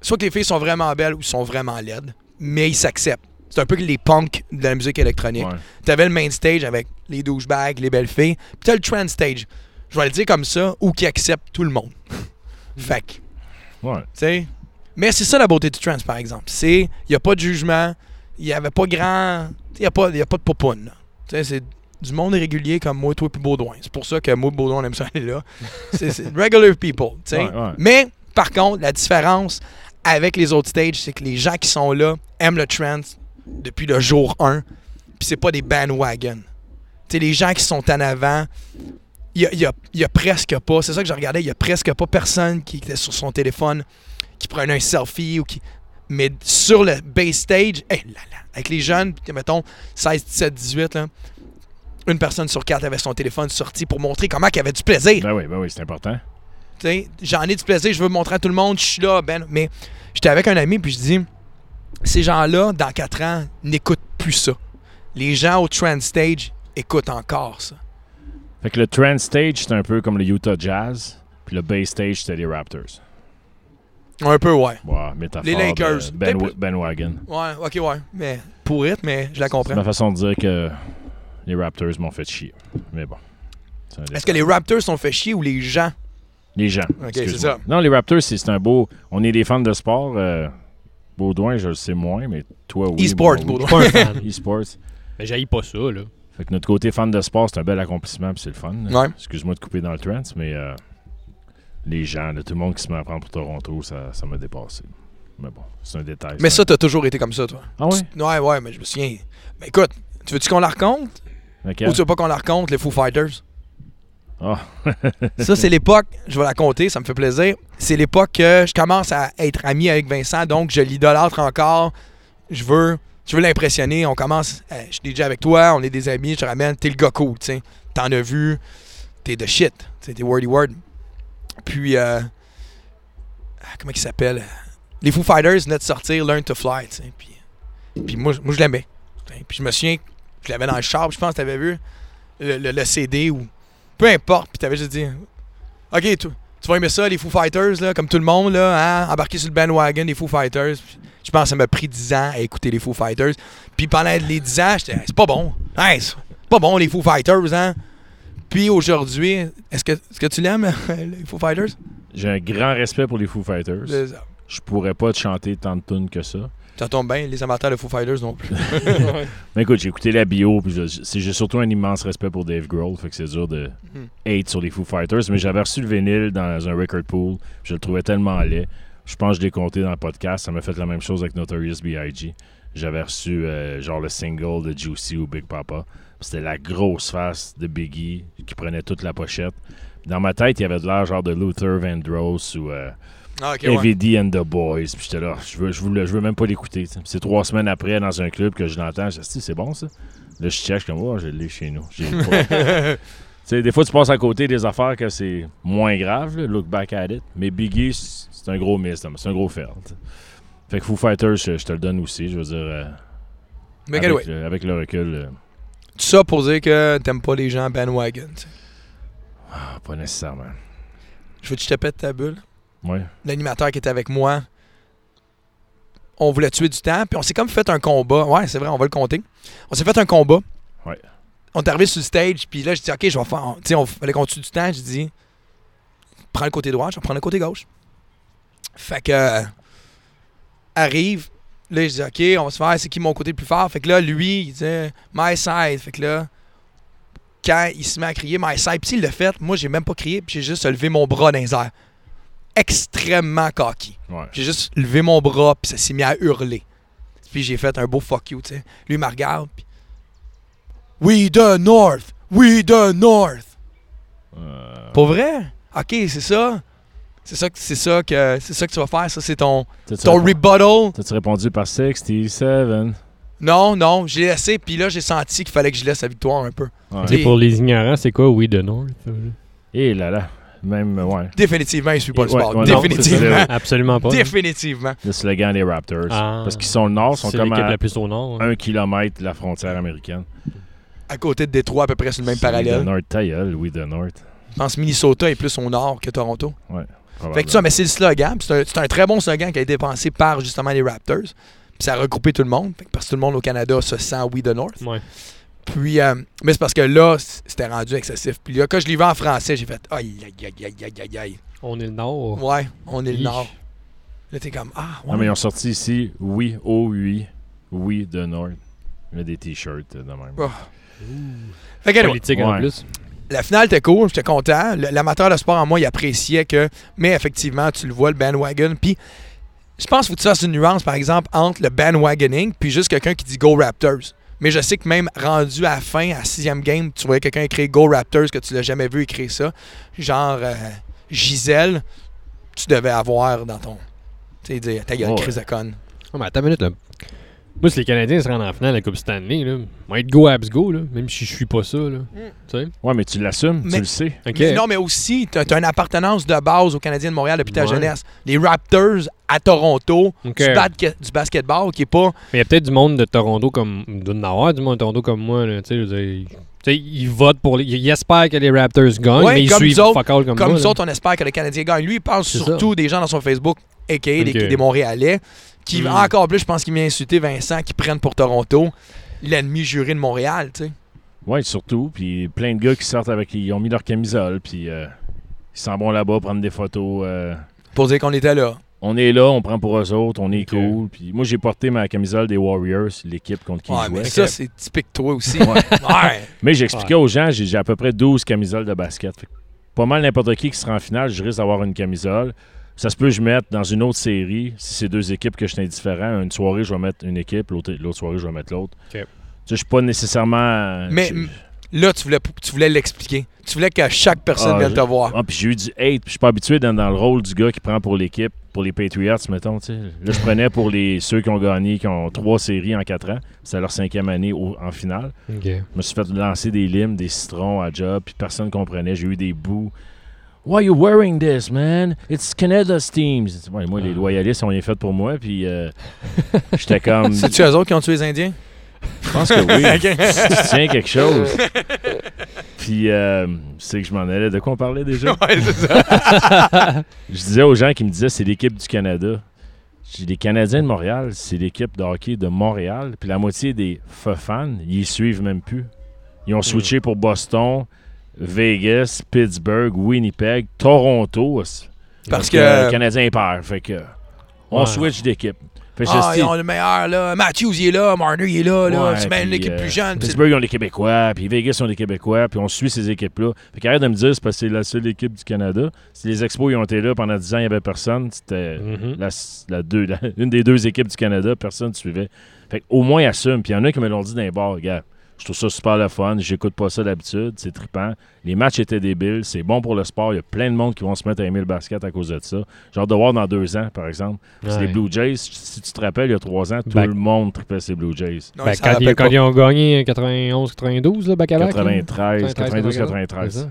[SPEAKER 2] soit que les filles sont vraiment belles ou sont vraiment laides, mais ils s'acceptent. C'est un peu les punks de la musique électronique.
[SPEAKER 1] Ouais.
[SPEAKER 2] T'avais le main stage avec les douchebags, les belles filles. Puis t'as le trend stage. Je vais le dire comme ça, ou qui accepte tout le monde. <laughs> fait que, tu
[SPEAKER 1] Ouais.
[SPEAKER 2] sais. Mais c'est ça la beauté du trans, par exemple. C'est, il n'y a pas de jugement, il n'y avait pas grand. Il n'y a, pas- y a pas de popoune. c'est du monde régulier comme moi, toi et Baudouin. C'est pour ça que moi et Baudouin, on aime ça aller là. <laughs> C'est regular people, tu sais.
[SPEAKER 1] Ouais, ouais.
[SPEAKER 2] Mais, par contre, la différence avec les autres stages, c'est que les gens qui sont là aiment le trend depuis le jour 1. Puis c'est pas des bandwagons. Tu sais, les gens qui sont en avant, il y a, y a- y a presque pas, c'est ça que je regardais, il y a presque pas personne qui était sur son téléphone, qui prenait un selfie ou qui. Mais sur le base stage, hey, là, là, avec les jeunes, mettons 16, 17, 18, là, une personne sur quatre avait son téléphone sorti pour montrer comment y avait du plaisir.
[SPEAKER 1] Ben oui, ben oui, c'est important.
[SPEAKER 2] Tu sais, j'en ai du plaisir, je veux montrer à tout le monde, je suis là, ben, mais j'étais avec un ami, puis je dis, ces gens-là, dans 4 ans, n'écoutent plus ça. Les gens au trend stage écoutent encore ça.
[SPEAKER 1] Fait que le trans stage, c'était un peu comme le Utah Jazz. Puis le bass stage, c'était les Raptors.
[SPEAKER 2] Un peu,
[SPEAKER 1] ouais. Métaphore.
[SPEAKER 2] Les Lakers.
[SPEAKER 1] Ben,
[SPEAKER 2] Peut-être-
[SPEAKER 1] bandwagon.
[SPEAKER 2] Ouais, ok, ouais. Mais pour it, mais je la
[SPEAKER 1] C'est
[SPEAKER 2] comprends.
[SPEAKER 1] ma façon de dire que les Raptors m'ont fait chier. Mais bon. c'est
[SPEAKER 2] Est-ce que les Raptors sont fait chier ou les gens?
[SPEAKER 1] Les gens.
[SPEAKER 2] Ok, c'est ça.
[SPEAKER 1] Non, les Raptors, c'est c'est un beau. On est des fans de sport. euh, Baudouin, je le sais moins, mais toi, oui.
[SPEAKER 2] E-sports,
[SPEAKER 1] oui.
[SPEAKER 2] Baudouin.
[SPEAKER 3] Pas un fan.
[SPEAKER 1] E-sports.
[SPEAKER 3] Mais j'haïs pas ça, là.
[SPEAKER 1] Fait que notre côté fan de sport, c'est un bel accomplissement, puis c'est le fun.
[SPEAKER 2] Ouais.
[SPEAKER 1] Excuse-moi de couper dans le trance, mais euh, les gens, là, tout le monde qui se met à prendre pour Toronto, ça ça m'a dépassé. Mais bon, c'est un détail.
[SPEAKER 2] Mais ça, t'as toujours été comme ça, toi.
[SPEAKER 1] Ah ouais?
[SPEAKER 2] Ouais, ouais, mais je me souviens. Mais écoute, tu veux-tu qu'on la raconte?
[SPEAKER 1] Ok.
[SPEAKER 2] Ou tu veux pas qu'on la raconte, les Foo Fighters?
[SPEAKER 1] Ah. <laughs>
[SPEAKER 2] Ça, c'est l'époque, je vais la compter, ça me fait plaisir. C'est l'époque que je commence à être ami avec Vincent, donc je l'idolâtre encore. Je veux, je veux l'impressionner. On commence, euh, je suis déjà avec toi, on est des amis, je te ramène, t'es le gars cool, tu. T'en as vu, t'es de shit, t'es wordy word. Puis, euh, ah, comment il s'appelle? Les Foo Fighters venaient de sortir Learn to Fly, tu sais. Puis, puis moi, moi je l'aimais. Puis je me souviens je l'avais dans le char, je pense que t'avais vu le, le- le CD ou peu importe, puis t'avais juste dit OK, tu, tu vas aimer ça, les Foo Fighters, là, comme tout le monde, là, hein, embarquer sur le bandwagon des Foo Fighters. Puis Je pense que ça m'a pris 10 ans à écouter les Foo Fighters. Puis pendant les 10 ans, j'étais, c'est pas bon. C'est pas bon, les Foo Fighters, hein. Puis aujourd'hui, est-ce que, est-ce que tu l'aimes, <laughs> les Foo Fighters?
[SPEAKER 1] J'ai un grand respect pour les Foo Fighters. Je pourrais pas te chanter tant de tunes que ça.
[SPEAKER 2] Ça tombe bien, les amateurs de Foo Fighters non plus. <laughs>
[SPEAKER 1] Mais écoute, j'ai écouté la bio, puis j'ai surtout un immense respect pour Dave Grohl, fait que c'est dur de
[SPEAKER 2] Mhm.
[SPEAKER 1] hate sur les Foo Fighters. Mais j'avais reçu le vinyle dans un record pool, je le trouvais tellement laid. Je pense que je l'ai compté dans le podcast, ça m'a fait la même chose avec Notorious B.I.G. J'avais reçu euh, genre le single de Juicy ou Big Papa. C'était la grosse face de Biggie qui prenait toute la pochette. Dans ma tête, il y avait de l'air genre de Luther Vandross ou euh,
[SPEAKER 2] Ah, ouais.
[SPEAKER 1] And the Boys. Puis j'étais là, je veux, je, voulais- je veux même pas l'écouter. tu. C'est trois semaines après, dans un club, que je l'entends. Je dis, c'est bon ça? Là, je suis comme, oh, je l'ai chez nous. <laughs> Des fois, tu passes à côté des affaires que c'est moins grave, là, look back at it. Mais Biggie, c'est un gros miss, c'est un gros fail. t'sais. Fait que Foo Fighters, je, je te le donne aussi, je veux dire. euh, avec,
[SPEAKER 2] anyway,
[SPEAKER 1] le, avec le recul, euh,
[SPEAKER 2] tout ça pour dire que t'aimes pas les gens bandwagon. tu
[SPEAKER 1] ah, pas nécessairement.
[SPEAKER 2] Je veux que je te pète ta bulle?
[SPEAKER 1] Ouais.
[SPEAKER 2] L'animateur qui était avec moi, on voulait tuer du temps, puis on s'est comme fait un combat. Ouais, c'est vrai, on va le compter. On s'est fait un combat.
[SPEAKER 1] Ouais.
[SPEAKER 2] On est arrivé sur le stage, puis là, je dis, OK, je vais faire. Tu sais, on fallait qu'on tue du temps. J'ai dit, prends le côté droit, je vais prendre le côté gauche. Fait que. euh, arrive. Là, je dis, OK, on va se faire, c'est qui mon côté le plus fort? Fait que là, lui, il disait, my side. Fait que là, quand il se met à crier my side, puis s'il l'a fait, moi, j'ai même pas crié, puis j'ai juste levé mon bras dans les airs. Extrêmement cocky.
[SPEAKER 1] Ouais.
[SPEAKER 2] J'ai juste levé mon bras, puis ça s'est mis à hurler. Puis j'ai fait un beau fuck you, tu sais. Lui, il me regarde, puis. We the North! We the North!
[SPEAKER 1] Euh,
[SPEAKER 2] Pour vrai? Ok, c'est ça. C'est ça, que- c'est ça que c'est ça que tu vas faire. Ça, c'est ton, ton rebuttal.
[SPEAKER 1] T'as-tu répondu par 67?
[SPEAKER 2] Non, non, j'ai laissé, puis là, j'ai senti qu'il fallait que je laisse la victoire un peu.
[SPEAKER 1] Ouais.
[SPEAKER 3] Pour les ignorants, c'est quoi We the North?
[SPEAKER 1] Et là là. Même, euh, ouais.
[SPEAKER 2] Définitivement, il suit pas le
[SPEAKER 1] Ouais,
[SPEAKER 2] sport.
[SPEAKER 1] ouais,
[SPEAKER 2] Définitivement. <laughs>
[SPEAKER 3] Absolument pas.
[SPEAKER 2] Définitivement.
[SPEAKER 1] Le slogan des Raptors.
[SPEAKER 3] Ah.
[SPEAKER 1] Parce qu'ils sont au nord, sont comme
[SPEAKER 3] l'équipe
[SPEAKER 1] à
[SPEAKER 3] la plus au nord. hein.
[SPEAKER 1] un kilomètre de la frontière américaine.
[SPEAKER 2] À côté de Détroit, à peu près sur le même
[SPEAKER 1] We the
[SPEAKER 2] parallèle.
[SPEAKER 1] North, ta gueule, We the North.
[SPEAKER 2] Je pense que Minnesota est plus au nord que Toronto.
[SPEAKER 1] Probablement.
[SPEAKER 2] Fait que ça, mais c'est le slogan. puis C'est un, très bon slogan qui a été pensé par justement les Raptors. Puis ça a regroupé tout le monde. Fait que parce que tout le monde au Canada se sent We the North.
[SPEAKER 3] Ouais.
[SPEAKER 2] Puis, euh, mais c'est parce que là, c'était rendu excessif. Puis là, quand je l'ai vu en français, j'ai fait aïe, aïe, aïe, aïe, aïe, aïe, aïe.
[SPEAKER 3] On est le nord.
[SPEAKER 2] Ouais, on est le. Nord. Là, t'es comme ah, ouais.
[SPEAKER 1] Non, mais ils ont sorti ici Oui, oh oui, oui the North. Il y a des t-shirts de même.
[SPEAKER 2] Oh. Fait que,
[SPEAKER 3] en plus.
[SPEAKER 2] la finale était cool, j'étais content. L'amateur de sport en moi, il appréciait que. Mais effectivement, tu le vois, le bandwagon. Puis, je pense qu'il faut que tu fasses une nuance, par exemple, entre le bandwagoning puis juste quelqu'un qui dit Go Raptors. Mais je sais que même rendu à la fin, à sixième game, tu voyais quelqu'un écrire Go Raptors, que tu l'as jamais vu écrire ça. Genre euh, Gisèle, tu devais avoir dans ton. Tu sais, ta gueule,
[SPEAKER 1] Ouais.
[SPEAKER 2] Chris de conne.
[SPEAKER 3] Oh, mais attends une minute, là. Moi, si les Canadiens se rendent en finale de la Coupe Stanley, là, moi, être go abs go, là, même si je suis pas ça, là. Sais?
[SPEAKER 1] Ouais, mais tu l'assumes,
[SPEAKER 2] Mais-
[SPEAKER 1] tu le sais.
[SPEAKER 2] Mais non, mais aussi, tu as, une appartenance de base aux Canadiens de Montréal depuis ta
[SPEAKER 3] Ouais.
[SPEAKER 2] jeunesse. Les Raptors à Toronto,
[SPEAKER 3] OK.
[SPEAKER 2] du, basket- du basketball qui est pas.
[SPEAKER 3] Mais il y a peut-être du monde de Toronto comme. Il doit y en avoir du monde de Toronto comme moi, là. Ils votent pour les. Ils espèrent que les Raptors gagnent,
[SPEAKER 2] Ouais,
[SPEAKER 3] mais ils
[SPEAKER 2] comme
[SPEAKER 3] suivent
[SPEAKER 2] autres-
[SPEAKER 3] fuck all comme,
[SPEAKER 2] Comme
[SPEAKER 3] moi.
[SPEAKER 2] nous autres, on espère que les Canadiens gagnent. Lui, il parle surtout des gens dans son Facebook, a.k.a. des Montréalais, qui,
[SPEAKER 3] Hmm.
[SPEAKER 2] encore plus, je pense qu'il vient insulter Vincent, qui prennent pour Toronto l'ennemi juré de Montréal, tu sais.
[SPEAKER 1] Ouais, surtout. Puis plein de gars qui sortent avec. Ils ont mis leur camisole, puis euh, ils s'en vont là-bas prendre des photos. euh,
[SPEAKER 2] Pour dire qu'on était là.
[SPEAKER 1] on est là, on prend pour eux autres, on est cool. Puis moi, j'ai porté ma camisole des Warriors, l'équipe contre qui
[SPEAKER 2] Ouais,
[SPEAKER 1] ils
[SPEAKER 2] mais
[SPEAKER 1] jouaient.
[SPEAKER 2] ça, c'est typique toi aussi.
[SPEAKER 1] Ouais. <laughs>
[SPEAKER 2] ouais.
[SPEAKER 1] Mais j'expliquais aux gens, j'ai à peu près 12 camisoles de basket. Fait pas mal n'importe qui qui sera en finale, je risque d'avoir une camisole. Ça se peut que je mette dans une autre série, si c'est deux équipes que je suis indifférent, une soirée, je vais mettre une équipe, l'autre l'autre soirée, je vais mettre l'autre.
[SPEAKER 3] Ok.
[SPEAKER 1] Tu sais, je suis pas nécessairement...
[SPEAKER 2] Mais- Là, tu voulais, tu voulais l'expliquer. Tu voulais que chaque personne
[SPEAKER 1] Ah,
[SPEAKER 2] vienne te voir.
[SPEAKER 1] Ah, puis j'ai eu du hate, puis je suis pas habitué d'être dans le rôle du gars qui prend pour l'équipe, pour les Patriots, mettons, tu sais. Là, je prenais pour les ceux qui ont gagné, qui ont trois séries en quatre ans. C'est leur cinquième année au- en finale. Je me suis fait lancer des limes, des citrons à job, puis personne comprenait. J'ai eu des bouts. Why you wearing this, man? It's Canada's teams. Ouais, moi, les
[SPEAKER 3] Ah.
[SPEAKER 1] loyalistes ont rien fait pour moi, puis euh, <laughs> j'étais comme.
[SPEAKER 2] C'est-tu eux autres qui ont tué les Indiens?
[SPEAKER 1] Je pense que oui. <laughs> Tiens quelque chose. <laughs> Puis, euh, c'est que je m'en allais. De quoi on parlait déjà?
[SPEAKER 2] ouais, c'est ça.
[SPEAKER 1] Je disais aux gens qui me disaient c'est l'équipe du Canada. J'ai les Canadiens de Montréal, c'est l'équipe de hockey de Montréal. Puis la moitié des fans, ils y suivent même plus. Ils ont switché pour Boston, Vegas, Pittsburgh, Winnipeg, Toronto.
[SPEAKER 2] Parce
[SPEAKER 1] que
[SPEAKER 2] que-
[SPEAKER 1] le Canadien perd. Fait que on
[SPEAKER 3] Ouais.
[SPEAKER 1] switch d'équipe. Fait que
[SPEAKER 2] Ah, ils ont le meilleur, là. Matthews, il est là. Marner, il est là. là.
[SPEAKER 1] Ouais,
[SPEAKER 2] c'est même l'équipe
[SPEAKER 1] euh,
[SPEAKER 2] plus jeune. puis c'est-
[SPEAKER 1] Pittsburgh ont les Québécois, puis Vegas ont les Québécois, puis on suit ces équipes-là. Fait qu'arrête de me dire c'est parce que c'est la seule équipe du Canada. Si les Expos ils ont été là pendant 10 ans, il n'y avait personne, c'était
[SPEAKER 3] Mhm.
[SPEAKER 1] la, la deux, la- <laughs> une des deux équipes du Canada, personne ne suivait. Fait au moins assume. Puis il y en a qui me l'ont dit dans les bars, gars. Je trouve ça super le fun. J'écoute pas ça d'habitude. C'est trippant. Les matchs étaient débiles. C'est bon pour le sport. Il y a plein de monde qui vont se mettre à aimer le basket à cause de ça. Genre de voir dans deux ans, par exemple. C'est les Blue Jays. Si tu te rappelles, il y a trois ans, tout
[SPEAKER 3] Ben-
[SPEAKER 1] le monde trippait ces Blue Jays.
[SPEAKER 2] Non,
[SPEAKER 3] Ben, quand, ils, quand ont gagné 91-92, là, back à back. là.
[SPEAKER 1] 93, 92, 93.
[SPEAKER 3] C'est ça.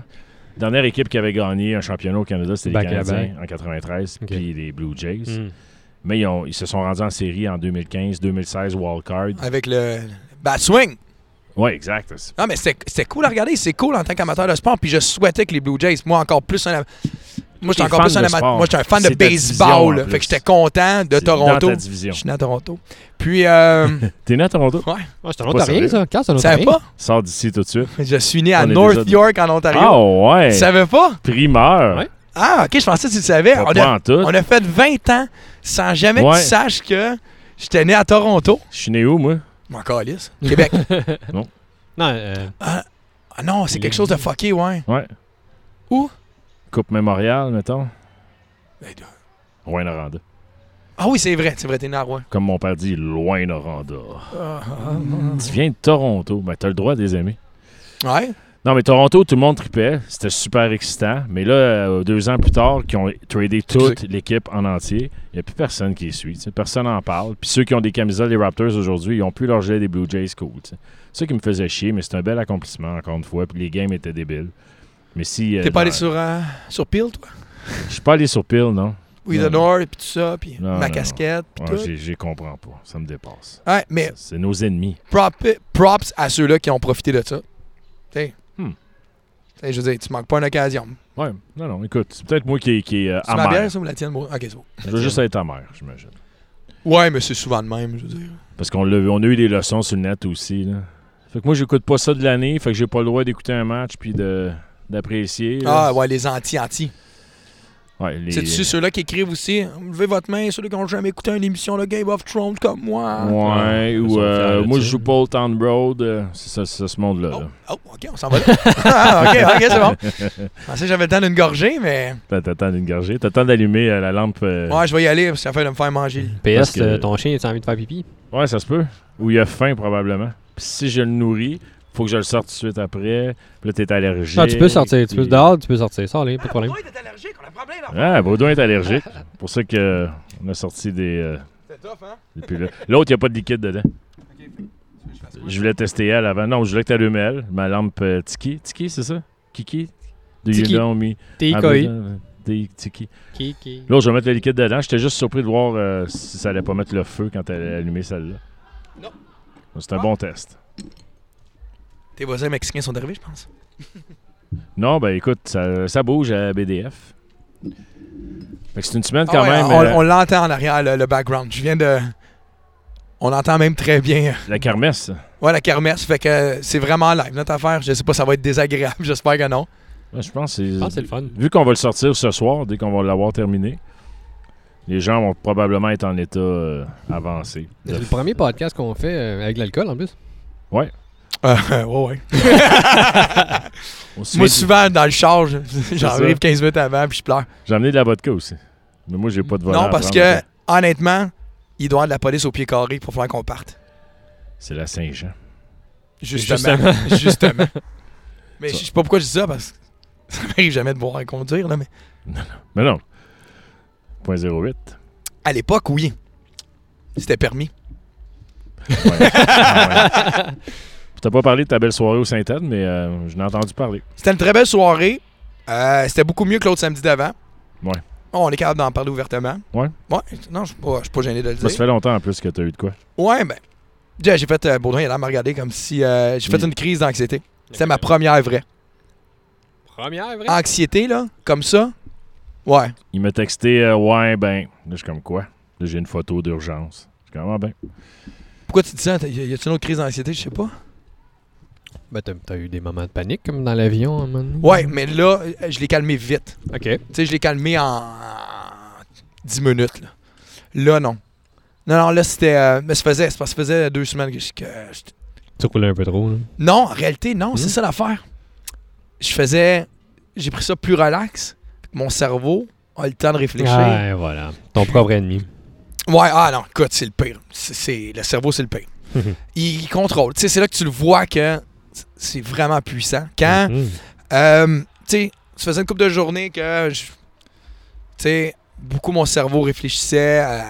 [SPEAKER 1] Dernière équipe qui avait gagné un championnat au Canada, c'était les Canadiens en 93,
[SPEAKER 3] Ok.
[SPEAKER 1] puis les Blue Jays.
[SPEAKER 3] Mm.
[SPEAKER 1] Mais ils, ont- ils se sont rendus en série en 2015, 2016, wildcard.
[SPEAKER 2] Avec le bat swing.
[SPEAKER 1] Oui, exact.
[SPEAKER 2] Non, mais c'était c'était cool à regarder. C'est cool en tant qu'amateur de sport. Puis je souhaitais que les Blue Jays, moi, encore plus un. Moi, j'étais encore plus un amateur. Moi, j'étais un fan de
[SPEAKER 1] C'est division,
[SPEAKER 2] baseball. Fait que j'étais content de
[SPEAKER 1] C'est
[SPEAKER 2] Toronto.
[SPEAKER 1] Dans ta division.
[SPEAKER 2] Je suis né à Toronto. Puis, euh, <laughs>
[SPEAKER 1] T'es né à Toronto?
[SPEAKER 3] Ouais, c'est un Ontarien, ça. Quand c'est un
[SPEAKER 2] tu savais
[SPEAKER 3] Ontarien?
[SPEAKER 2] pas?
[SPEAKER 1] Sors d'ici tout de suite. <laughs>
[SPEAKER 2] Je suis né à North
[SPEAKER 1] déjà-
[SPEAKER 2] York, en Ontario.
[SPEAKER 1] Ah ouais!
[SPEAKER 2] Tu savais pas?
[SPEAKER 1] Primeur!
[SPEAKER 3] Ouais.
[SPEAKER 2] Ah, ok, je pensais que tu le savais. On a, on a fait 20 ans sans jamais que
[SPEAKER 1] Ouais.
[SPEAKER 2] tu saches que j'étais né à Toronto.
[SPEAKER 1] Je suis né où, moi?
[SPEAKER 2] Mon calice. <laughs> Québec.
[SPEAKER 3] Non, euh,
[SPEAKER 2] ah non, c'est quelque chose de fucké, ouais.
[SPEAKER 1] Ouais.
[SPEAKER 2] Où?
[SPEAKER 1] Coupe mémoriale, mettons.
[SPEAKER 2] Ben,
[SPEAKER 1] Rouen-Noranda.
[SPEAKER 2] Ah oui, c'est vrai, c'est vrai, t'es né à Rouen.
[SPEAKER 1] Comme mon père dit, Loin-Noranda.
[SPEAKER 2] Ah,
[SPEAKER 1] Tu viens de Toronto. Ben, t'as le droit de les aimer.
[SPEAKER 2] Ouais.
[SPEAKER 1] Non, mais Toronto, tout le monde tripait. C'était super excitant. Mais là, euh, deux ans plus tard, qui ont tradé toute l'équipe en entier, il n'y a plus personne qui les suit. Personne n'en parle. Puis ceux qui ont des camisoles des Raptors aujourd'hui, ils n'ont plus leur gilet des Blue Jays cool. C'est ça qui me faisait chier, mais c'est un bel accomplissement, encore une fois. Puis les games étaient débiles. Mais si. euh,
[SPEAKER 2] T'es pas allé sur, euh, sur Peel, toi?
[SPEAKER 1] Je suis pas allé sur Peel, non.
[SPEAKER 2] Oui, the North, puis tout ça, puis ma
[SPEAKER 1] non,
[SPEAKER 2] casquette, puis tout.
[SPEAKER 1] J'y comprends pas. Ça me dépasse.
[SPEAKER 2] Ouais, mais
[SPEAKER 1] C'est nos ennemis.
[SPEAKER 2] prop- props à ceux-là qui ont profité de ça. T'sais. T'sais, Je veux dire, tu manques pas une occasion.
[SPEAKER 1] Ouais, non, non, écoute, c'est peut-être moi qui, qui est euh,
[SPEAKER 2] C'est ma bière, ça, ou la tienne? moi? Ok, c'est bon.
[SPEAKER 1] Je veux juste être amer, j'imagine.
[SPEAKER 2] Ouais, mais c'est souvent de même, je veux dire.
[SPEAKER 1] Parce qu'on on a eu des leçons sur le net aussi. Là. Fait que moi, j'écoute pas ça de l'année. Fait que j'ai pas le droit d'écouter un match puis de, d'apprécier. là.
[SPEAKER 2] Ah, ouais, les anti-anti.
[SPEAKER 1] Ouais, les-
[SPEAKER 2] C'est-tu ceux-là qui écrivent aussi Levez votre main, ceux-là qui ont jamais écouté une émission de Game of Thrones comme moi.
[SPEAKER 1] Ouais, ou euh, moi, je joue pas au Town Road. euh, c'est ça, c'est ce monde-là.
[SPEAKER 2] Oh,
[SPEAKER 1] là.
[SPEAKER 2] oh, ok, on s'en va là. <laughs> ah, ok, ok, c'est bon. Je <laughs> pensais que j'avais le temps d'une gorgée, mais.
[SPEAKER 1] T'as t'as le temps d'une gorgée. T'as le temps d'allumer euh, la lampe. euh,
[SPEAKER 2] Ouais, je vais y aller parce que ça fait de me faire manger.
[SPEAKER 3] PS,
[SPEAKER 1] que-
[SPEAKER 3] euh, ton chien, a envie de faire pipi?
[SPEAKER 1] Ouais, ça se peut. Ou il a faim, probablement. Puis si je le nourris, faut que je le sorte tout de suite après. Puis là, t'es allergique.
[SPEAKER 3] Non, tu peux sortir. Tu peux dehors, tu peux sortir. Sors, allez, pas de problème.
[SPEAKER 2] est allergique, on a un problème là.
[SPEAKER 1] Ah, Baudouin est allergique. C'est pour ça qu'on a sorti des, euh,
[SPEAKER 2] C'est tough, hein?
[SPEAKER 1] L'autre, il n'y a pas de liquide dedans. Je voulais tester elle avant. Non, je voulais que tu allumes elle. Ma lampe euh, Tiki. Tiki, c'est ça? Kiki? Do
[SPEAKER 3] Tiki.
[SPEAKER 1] you know me? Ah, Tiki.
[SPEAKER 3] Qui.
[SPEAKER 1] L'autre, je vais mettre le liquide dedans. J'étais juste surpris de voir euh, si ça allait pas mettre le feu quand elle allait allumer celle-là.
[SPEAKER 2] Non.
[SPEAKER 1] C'est un
[SPEAKER 2] Ah.
[SPEAKER 1] bon test.
[SPEAKER 2] Tes voisins mexicains sont arrivés, je pense.
[SPEAKER 1] Non, ben écoute, ça, ça bouge à BDF. C'est une semaine quand
[SPEAKER 2] Ah ouais,
[SPEAKER 1] même.
[SPEAKER 2] on
[SPEAKER 1] euh,
[SPEAKER 2] on l'entend en arrière, le, le background. Je viens de. On l'entend même très bien.
[SPEAKER 1] La kermesse.
[SPEAKER 2] Ouais, la kermesse, fait que c'est vraiment live, notre affaire. Je sais pas, ça va être désagréable, <laughs> j'espère que non.
[SPEAKER 1] Ouais, je pense que c'est.
[SPEAKER 3] le fun.
[SPEAKER 1] Vu qu'on va le sortir ce soir, dès qu'on va l'avoir terminé, les gens vont probablement être en état euh, avancé.
[SPEAKER 3] C'est le premier podcast qu'on fait euh, avec l'alcool en plus.
[SPEAKER 2] Euh, ouais, ouais. <laughs> Moi, souvent, dans le char, j'arrive 15 minutes avant, puis je pleure.
[SPEAKER 1] J'ai amené de la vodka aussi. Mais moi, j'ai pas de volant.
[SPEAKER 2] Non, parce que, honnêtement, il doit y avoir de la police au pied carré pour faire qu'on parte.
[SPEAKER 1] C'est la Saint-Jean.
[SPEAKER 2] Justement. Justement. <laughs> Mais je sais pas pourquoi je dis ça, parce que ça m'arrive jamais de boire et conduire, là, mais.
[SPEAKER 1] Mais non. Point 08.
[SPEAKER 2] À l'époque, oui. C'était permis.
[SPEAKER 1] Ouais. Ah ouais. <laughs> T'ai pas parlé de ta belle soirée au Saint-Anne, mais euh, je n'ai entendu parler.
[SPEAKER 2] C'était une très belle soirée. Euh, c'était beaucoup mieux que l'autre samedi d'avant.
[SPEAKER 1] Ouais.
[SPEAKER 2] Oh, on est capable d'en parler ouvertement.
[SPEAKER 1] Ouais.
[SPEAKER 2] Ouais. Non, je suis pas, je suis pas gêné de le
[SPEAKER 1] Ça
[SPEAKER 2] dire.
[SPEAKER 1] fait longtemps en plus que tu as eu de quoi.
[SPEAKER 2] Ouais, ben. Déjà, J'ai fait. Euh, Baudouin, il a l'air de me regarder comme si. euh, j'ai fait
[SPEAKER 1] Oui.
[SPEAKER 2] une crise d'anxiété. C'était ma première vraie.
[SPEAKER 3] Première, vrai?
[SPEAKER 2] Anxiété, là, comme ça? Ouais.
[SPEAKER 1] Il m'a texté euh, Ouais, ben. Là, je suis comme quoi? Là, j'ai une photo d'urgence. Je suis comme Ah, ben.
[SPEAKER 2] Pourquoi tu dis ça? Y a- y a-tu une autre crise d'anxiété? Je sais pas.
[SPEAKER 3] Ben, t'as, t'as eu des moments de panique comme dans l'avion à un moment donné?
[SPEAKER 2] Ouais, mais là, je l'ai calmé vite.
[SPEAKER 3] Ok.
[SPEAKER 2] Tu sais, je l'ai calmé en, en 10 minutes. Là, là non. Non, non, là, c'était. euh, mais ça faisait, c'est parce que ça faisait deux semaines que je- que j'étais-
[SPEAKER 3] Tu roulais un peu trop, là?
[SPEAKER 2] Non, en réalité, non, c'est
[SPEAKER 3] Mhm.
[SPEAKER 2] ça l'affaire. Je faisais. J'ai pris ça plus relax. Mon cerveau a le temps de réfléchir.
[SPEAKER 3] Ouais, voilà. Ton propre ennemi.
[SPEAKER 2] Ouais, ah non, écoute, c'est le pire. C'est, c'est- le cerveau, c'est le pire. il, <laughs> il contrôle. Tu sais, c'est là que tu le vois que c'est vraiment puissant. Quand,
[SPEAKER 3] Mhm.
[SPEAKER 2] euh, tu sais, ça faisait une couple de journées que, tu sais, beaucoup mon cerveau réfléchissait à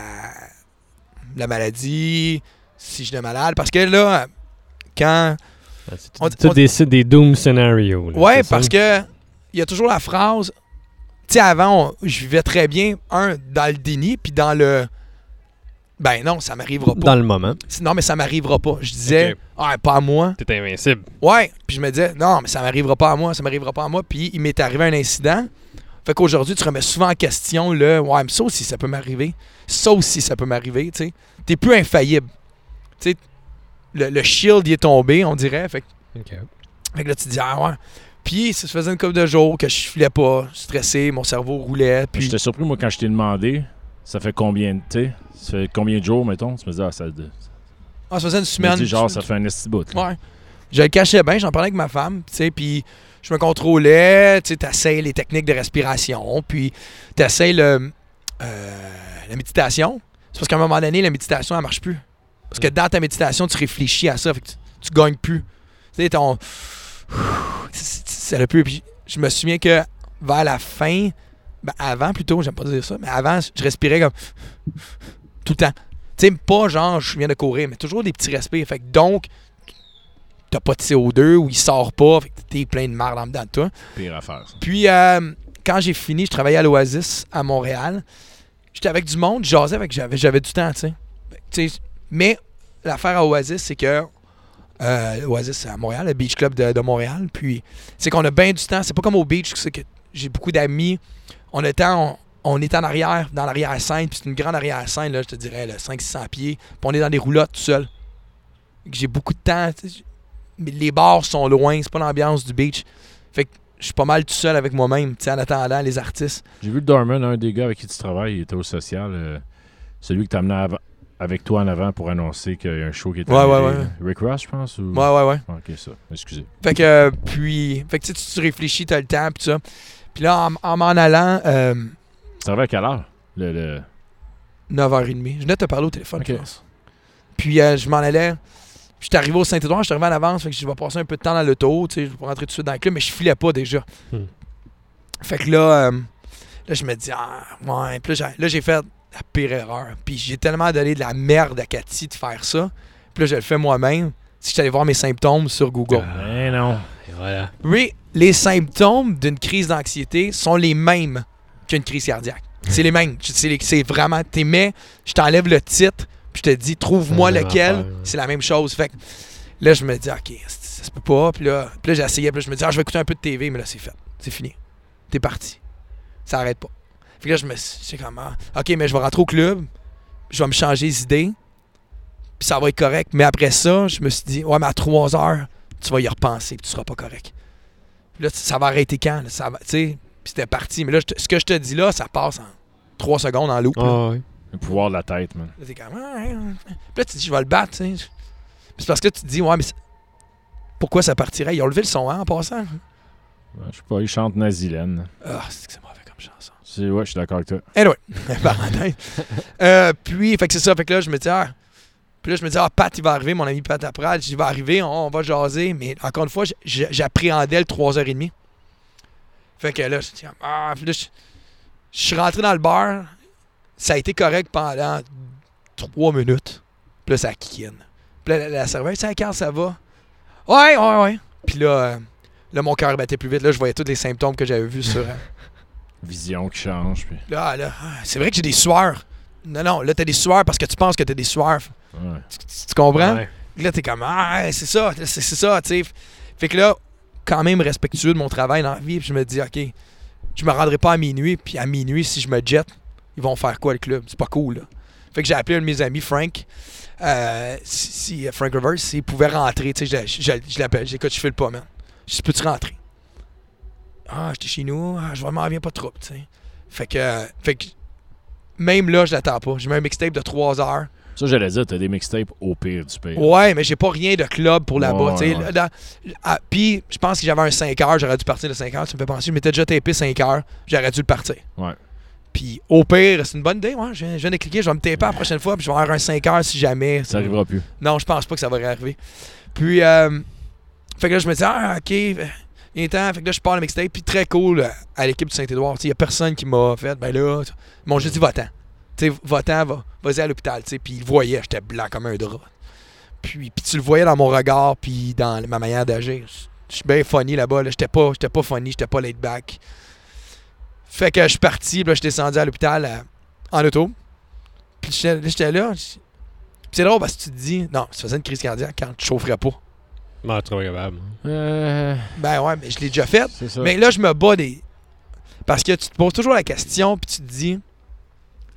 [SPEAKER 2] la maladie, si je suis malade. Parce que là, quand
[SPEAKER 3] Ah,
[SPEAKER 2] On-
[SPEAKER 3] tout
[SPEAKER 2] on-
[SPEAKER 3] des, doom scenarios. là,
[SPEAKER 2] Ouais, parce que il y a toujours la phrase. Tu sais, avant, on- je vivais très bien, un, dans le déni, puis dans le. Ben non, ça m'arrivera pas.
[SPEAKER 3] Dans le moment,
[SPEAKER 2] Non, mais ça m'arrivera pas. Je disais, ah, pas à moi.
[SPEAKER 3] t'es invincible.
[SPEAKER 2] Ouais, puis je me disais, non, mais ça m'arrivera pas à moi, ça m'arrivera pas à moi. Puis il m'est arrivé un incident. Fait qu'aujourd'hui, tu remets souvent en question le, ouais, mais ça aussi, ça peut m'arriver. Ça aussi, ça peut m'arriver, tu sais. T'es plus infaillible. Tu sais, le, le shield, il est tombé, on dirait. Fait que
[SPEAKER 3] Ok.
[SPEAKER 2] fait que là, tu te dis, ah ouais. Puis, ça se faisait une couple de jours que je filais pas, stressé, mon cerveau roulait. Puis,
[SPEAKER 1] J'étais surpris, moi, quand je t'ai demandé, ça fait combien de temps? Ça fait combien de jours, mettons? Tu me dis, ah, ça.
[SPEAKER 2] ah, ça faisait une semaine.
[SPEAKER 1] dis, genre, ça fait un esti bout.
[SPEAKER 2] Ouais. Je le cachais bien, j'en parlais avec ma femme, tu sais, puis je me contrôlais, tu sais, t'essayes les techniques de respiration, puis t'essayes le, euh, la méditation. C'est parce qu'à un moment donné, la méditation, elle marche plus. Parce que dans ta méditation, tu réfléchis à ça, fait que tu, tu gagnes plus. Tu sais, ton... <sighs> Ça le plus. Puis je me souviens que vers la fin, ben avant plutôt, j'aime pas dire ça, mais avant, je respirais comme <sniffs> tout le temps. Tu sais, pas genre, je viens de courir, mais toujours des petits respires. Fait que donc, t'as pas de CO2 ou il sort pas, fait que t'es plein de marde en dedans de toi.
[SPEAKER 1] Pire affaire, ça.
[SPEAKER 2] Puis, euh, quand j'ai fini, je travaillais à l'Oasis à Montréal. J'étais avec du monde, jasais avec, j'avais, j'avais du temps, tu sais. Mais l'affaire à Oasis, c'est que euh, Oasis, c'est à Montréal, le Beach Club de, de Montréal. Puis, c'est qu'on a bien du temps. C'est pas comme au beach, c'est que j'ai beaucoup d'amis. On est en, on est en arrière, dans l'arrière-scène, puis c'est une grande arrière-scène, là, je te dirais, 500-600 pieds. Puis on est dans des roulottes tout seul. J'ai beaucoup de temps. mais les bars sont loin, c'est pas l'ambiance du beach. Fait que je suis pas mal tout seul avec moi-même, en attendant les artistes.
[SPEAKER 1] J'ai vu le Dorman, un des gars avec qui tu travailles, il était au social. euh, celui que tu amené avec toi en avant pour annoncer qu'il y a un show qui était
[SPEAKER 2] Ouais, ouais,
[SPEAKER 1] là. Rick Ross, je pense? Ou...
[SPEAKER 2] Ouais, ouais, ouais.
[SPEAKER 1] Ah, Ok, ça. Excusez.
[SPEAKER 2] Fait que, euh, puis, fait que tu sais, tu réfléchis, t'as le temps, puis ça. Puis là, en en m'en allant, euh,
[SPEAKER 1] Tu travailles à quelle heure? Le, le...
[SPEAKER 2] 9h30. Je venais de te parler au téléphone,
[SPEAKER 1] Ok.
[SPEAKER 2] je pense. Puis euh, je m'en allais. Je suis arrivé au Saint-Édouard, je suis arrivé en avance, fait que je vais passer un peu de temps dans l'auto, tu sais, je vais pas rentrer tout de suite dans le club, mais je filais pas déjà.
[SPEAKER 3] Hmm.
[SPEAKER 2] Fait que là, euh, là, je me dis, ah, ouais. Puis là, j'ai- là, j'ai fait la pire erreur. Puis j'ai tellement donné de la merde à Cathy de faire ça. Puis là, je le fais moi-même. Si je suis allé voir mes symptômes sur Google.
[SPEAKER 1] Eh non.
[SPEAKER 3] Et voilà.
[SPEAKER 2] Oui, les symptômes d'une crise d'anxiété sont les mêmes qu'une crise cardiaque. C'est les mêmes. C'est vraiment. Mets, je t'enlève le titre, puis je te dis, trouve-moi lequel.
[SPEAKER 3] ouais.
[SPEAKER 2] C'est la même chose. Fait que là, je me dis, OK, ça se peut pas. Puis là, puis là j'ai essayé. Puis là, je me dis, ah, je vais écouter un peu de TV, mais là, c'est fait. C'est fini. T'es parti. Ça arrête pas. Puis là, je me suis c'est comme, ah, OK, mais je vais rentrer au club, je vais me changer les idées, puis ça va être correct. Mais après ça, je me suis dit, ouais, mais à 3 heures, tu vas y repenser, puis tu seras pas correct. Là, ça va arrêter quand? là? Ça va, tu sais, puis c'était parti. Mais là, ce que je te dis là, ça passe en 3 secondes en loop.
[SPEAKER 3] Ah, ouais.
[SPEAKER 1] Le pouvoir de la tête, man.
[SPEAKER 2] Là, t'es comme, Ah. Puis là, tu te dis, je vais le battre, tu sais. Puis c'est parce que tu te dis, ouais, mais pourquoi ça partirait? Ils ont levé le son, hein, en passant.
[SPEAKER 1] Ouais, Je sais pas, il chante Nazilène.
[SPEAKER 2] Ah, c'est que c'est mauvais comme chanson.
[SPEAKER 1] C'est- Ouais, je suis d'accord avec toi.
[SPEAKER 2] Anyway, <laughs> parenthèse. Euh, puis, fait que c'est ça. Fait que là, je me dis, ah. Puis là, je me dis, ah, Pat, il va arriver, mon ami Pat Apral. Il va arriver, on, on va jaser. Mais encore une fois, j'appréhendais le 3h30. Fait que là, je dis, ah, puis là, je, je suis rentré dans le bar. Ça a été correct pendant 3 minutes. Puis là, ça kikine. Puis là, la, la serveuse, ça, quand ça va? Ouais, ouais, ouais. Puis là, euh, là mon cœur battait plus vite. Là, je voyais tous les symptômes que j'avais vus sur. euh, <laughs>
[SPEAKER 1] Vision qui change. Puis...
[SPEAKER 2] Là, là, c'est vrai que j'ai des sueurs. Non, non, là, t'as des sueurs parce que tu penses que t'as des sueurs.
[SPEAKER 1] Ouais.
[SPEAKER 2] Tu, tu- tu comprends?
[SPEAKER 3] Ouais.
[SPEAKER 2] Là, t'es comme, ah, c'est ça, c'est ça, tu sais. Fait que là, quand même respectueux de mon travail dans la vie, puis je me dis, OK, je me rendrai pas à minuit, puis à minuit, si je me jette, ils vont faire quoi, le club? C'est pas cool, là. Fait que j'ai appelé un de mes amis, Frank, euh, si, si- Frank Rivers, s'il pouvait rentrer, tu sais, je, je, je l'appelle, j'ai écoute, je fais le pas, man. Je dis, peux-tu rentrer? Ah, j'étais chez nous, ah, je m'en viens pas trop, tu sais. Fait que, euh, fait que, même là, je l'attends pas. J'ai mis un mixtape de 3 heures.
[SPEAKER 1] Ça, j'allais dire, t'as des mixtapes au pire du pire.
[SPEAKER 2] Ouais, mais j'ai pas rien de club pour là-bas.
[SPEAKER 1] Ouais, ouais.
[SPEAKER 2] Là, ah, Puis, je pense que j'avais un 5 heures. J'aurais dû partir de 5 heures. Tu me fais penser, je m'étais déjà tapé 5 heures. J'aurais dû le partir.
[SPEAKER 1] Ouais.
[SPEAKER 2] Puis au pire, c'est une bonne idée. Ouais, je, viens- je viens de cliquer, je vais me taper la prochaine fois, puis je vais avoir un 5 heures si jamais.
[SPEAKER 1] Ça arrivera plus.
[SPEAKER 2] Non, je pense pas que ça va arriver. Puis, euh, fait que là, je me dis, ah, ok, il est temps. Fait que là, je pars le mixtape. Puis très cool euh, à l'équipe du Saint-Édouard. Il y a personne qui m'a fait, ben là, m'ont juste dit, va-t'en. Va-t'en, va, vas-y à l'hôpital. Puis ils voyaient, j'étais blanc comme un drap. Puis, tu le voyais dans mon regard, puis dans ma manière d'agir. Je suis bien funny là-bas. Là. J'étais pas, j'étais pas funny, j'étais pas laid back. Fait que je suis parti, puis là, je suis descendu à l'hôpital euh, en auto. Puis j'étais là, c'est drôle parce que tu te dis, non, tu faisais une crise cardiaque quand tu chaufferais pas.
[SPEAKER 3] Bah, trop capable.
[SPEAKER 1] Euh,
[SPEAKER 2] Ben ouais, mais je l'ai déjà fait.
[SPEAKER 1] c'est ça.
[SPEAKER 2] Mais là, je me bats des. Parce que tu te poses toujours la question, puis tu te dis,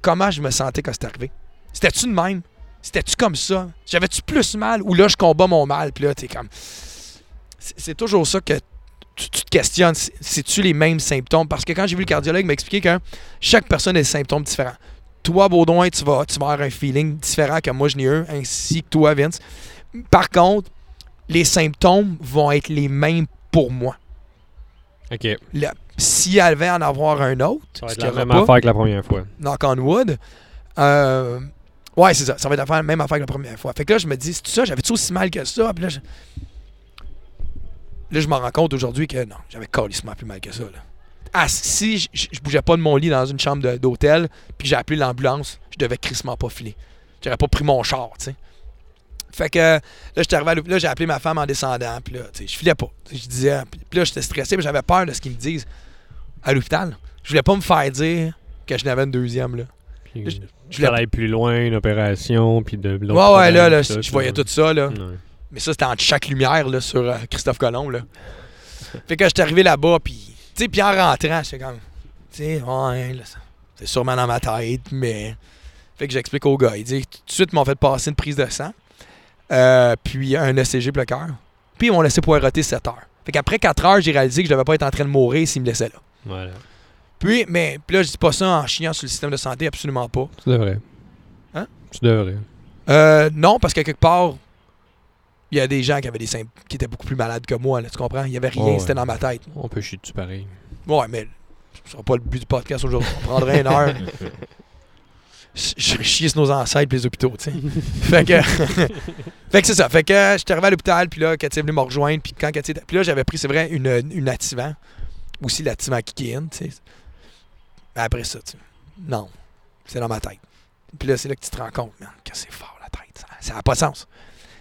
[SPEAKER 2] comment je me sentais quand c'est arrivé? C'était-tu de même? C'était-tu comme ça? J'avais-tu plus mal? Ou là, je combats mon mal? Puis là, t'es comme. C'est c'est toujours ça que tu, tu te questionnes. C'est- C'est-tu les mêmes symptômes? Parce que quand j'ai vu le cardiologue, expliqué que chaque personne a des symptômes différents. Toi, Baudouin, tu vas, tu vas avoir un feeling différent que moi, je n'ai eu, ainsi que toi, Vince. Par contre, les symptômes vont être les mêmes pour moi.
[SPEAKER 3] Ok.
[SPEAKER 2] Le- si elle devait en avoir un autre,
[SPEAKER 3] Ça va être la même
[SPEAKER 2] pas,
[SPEAKER 3] affaire que la première fois.
[SPEAKER 2] knock on wood, euh, ouais, c'est ça. Ça va être la même affaire que la première fois. Fait que là, je me dis, c'est ça, j'avais-tu aussi mal que ça? Puis là, je, là, je me rends compte aujourd'hui que non, j'avais calissement plus mal que ça. Là. Ah, si je, je- je bougeais pas de mon lit dans une chambre d'hôtel, puis j'ai appelé l'ambulance, je devais crissement pas filer. J'aurais pas pris mon char, tu sais. Fait que là, j'étais arrivé à l'hôpital, là, j'ai appelé ma femme en descendant, puis là, tu sais, je filais pas. Je disais, puis là, j'étais stressé, mais j'avais peur de ce qu'ils me disent à l'hôpital. Je voulais pas me faire dire que je n'avais une deuxième, là.
[SPEAKER 3] Puis,
[SPEAKER 2] Je- voulais-
[SPEAKER 3] aller plus loin, une opération, puis de l'autre
[SPEAKER 2] Ouais, ouais, là, là, je voyais tout ça, là.
[SPEAKER 3] Ouais.
[SPEAKER 2] Mais ça, c'était entre chaque lumière, là, sur euh, Christophe Colomb, là. fait que j'étais arrivé là-bas, puis, tu sais, puis en rentrant, j'étais comme, tu sais, ouais, là, ça- c'est sûrement dans ma tête, mais. Fait que j'explique au gars. Il dit, tout de suite, ils m'ont fait passer une prise de sang, euh, puis un ECG pour le cœur, puis ils m'ont laissé poireauter 7 heures. Fait qu'après 4 heures, j'ai réalisé que je devais pas être en train de mourir s'ils me laissaient là.
[SPEAKER 3] Voilà.
[SPEAKER 2] Puis, mais, puis là, je dis pas ça en chiant sur le système de santé, absolument pas.
[SPEAKER 3] Tu devrais.
[SPEAKER 2] Hein?
[SPEAKER 3] Tu devrais.
[SPEAKER 2] Euh, non, parce que quelque part, il y a des gens qui avaient des symptômes qui étaient beaucoup plus malades que moi, là, tu comprends? Il y avait rien,
[SPEAKER 3] ouais.
[SPEAKER 2] c'était dans ma tête.
[SPEAKER 3] On peut chier dessus pareil.
[SPEAKER 2] Ouais, mais ce sera pas le but du podcast aujourd'hui. On prendrait une heure. <laughs> Je chier sur nos ancêtres et les hôpitaux, tu sais. <laughs> fait que, <laughs> fait que c'est ça. Fait que j'étais arrivé à l'hôpital, puis là, Cathy est me rejoindre, puis quand Cathy Puis là, j'avais pris, c'est vrai, une, une activant. Aussi l'activant qui in, tu sais. Après ça, tu sais, non. C'est dans ma tête. Puis là, c'est là que tu te rends compte, man, que c'est fort la tête. Ça n'a pas de sens.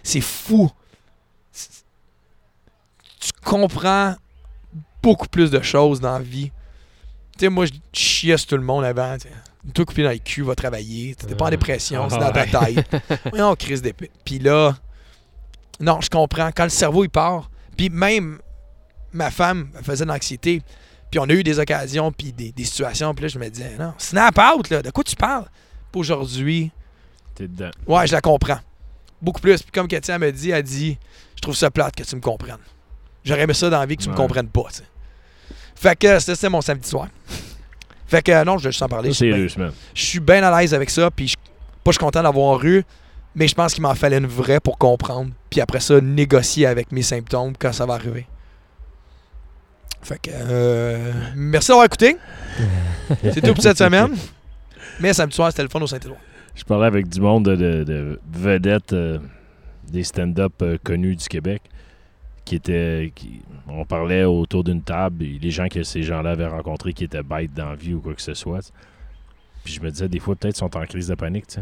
[SPEAKER 2] C'est fou. Tu comprends beaucoup plus de choses dans la vie. Tu sais, moi, je chiais sur tout le monde avant. tu. Toi coupé dans le cul, va travailler. T'es pas en dépression, c'est
[SPEAKER 3] ah
[SPEAKER 2] dans ta tête. <laughs> Voyons, crise d'épée. Puis là, non, je comprends. Quand le cerveau, il part, puis même ma femme elle faisait de l'anxiété, puis on a eu des occasions, puis des, des situations, puis là, je me disais, non, snap out, là, de quoi tu parles? Puis aujourd'hui,
[SPEAKER 1] T'es dedans.
[SPEAKER 2] ouais, je la comprends. Beaucoup plus. Puis comme Katia me dit, elle dit, je trouve ça plate que tu me comprennes. J'aurais aimé ça dans la vie que tu me
[SPEAKER 1] Ouais.
[SPEAKER 2] comprennes pas, tu sais. Fait que c'était mon samedi soir. Fait que non, je vais juste en parler.
[SPEAKER 1] Ça,
[SPEAKER 2] Je suis
[SPEAKER 1] c'est semaines.
[SPEAKER 2] je suis bien à l'aise avec ça, puis je, pas je suis content d'avoir eu, mais je pense qu'il m'en fallait une vraie pour comprendre, puis après ça, négocier avec mes symptômes quand ça va arriver. Fait que, euh, merci d'avoir écouté. <laughs> C'est tout pour cette semaine. Mais samedi soir, c'était le fun au Saint-Édouard.
[SPEAKER 1] Je parlais avec du monde de, de- de vedettes euh, des stand-up euh, connus du Québec qui étaient. qui- on parlait autour d'une table et les gens que ces gens-là avaient rencontrés qui étaient bêtes dans la vie ou quoi que ce soit. Puis je me disais, des fois, peut-être sont en crise de panique. tu sais.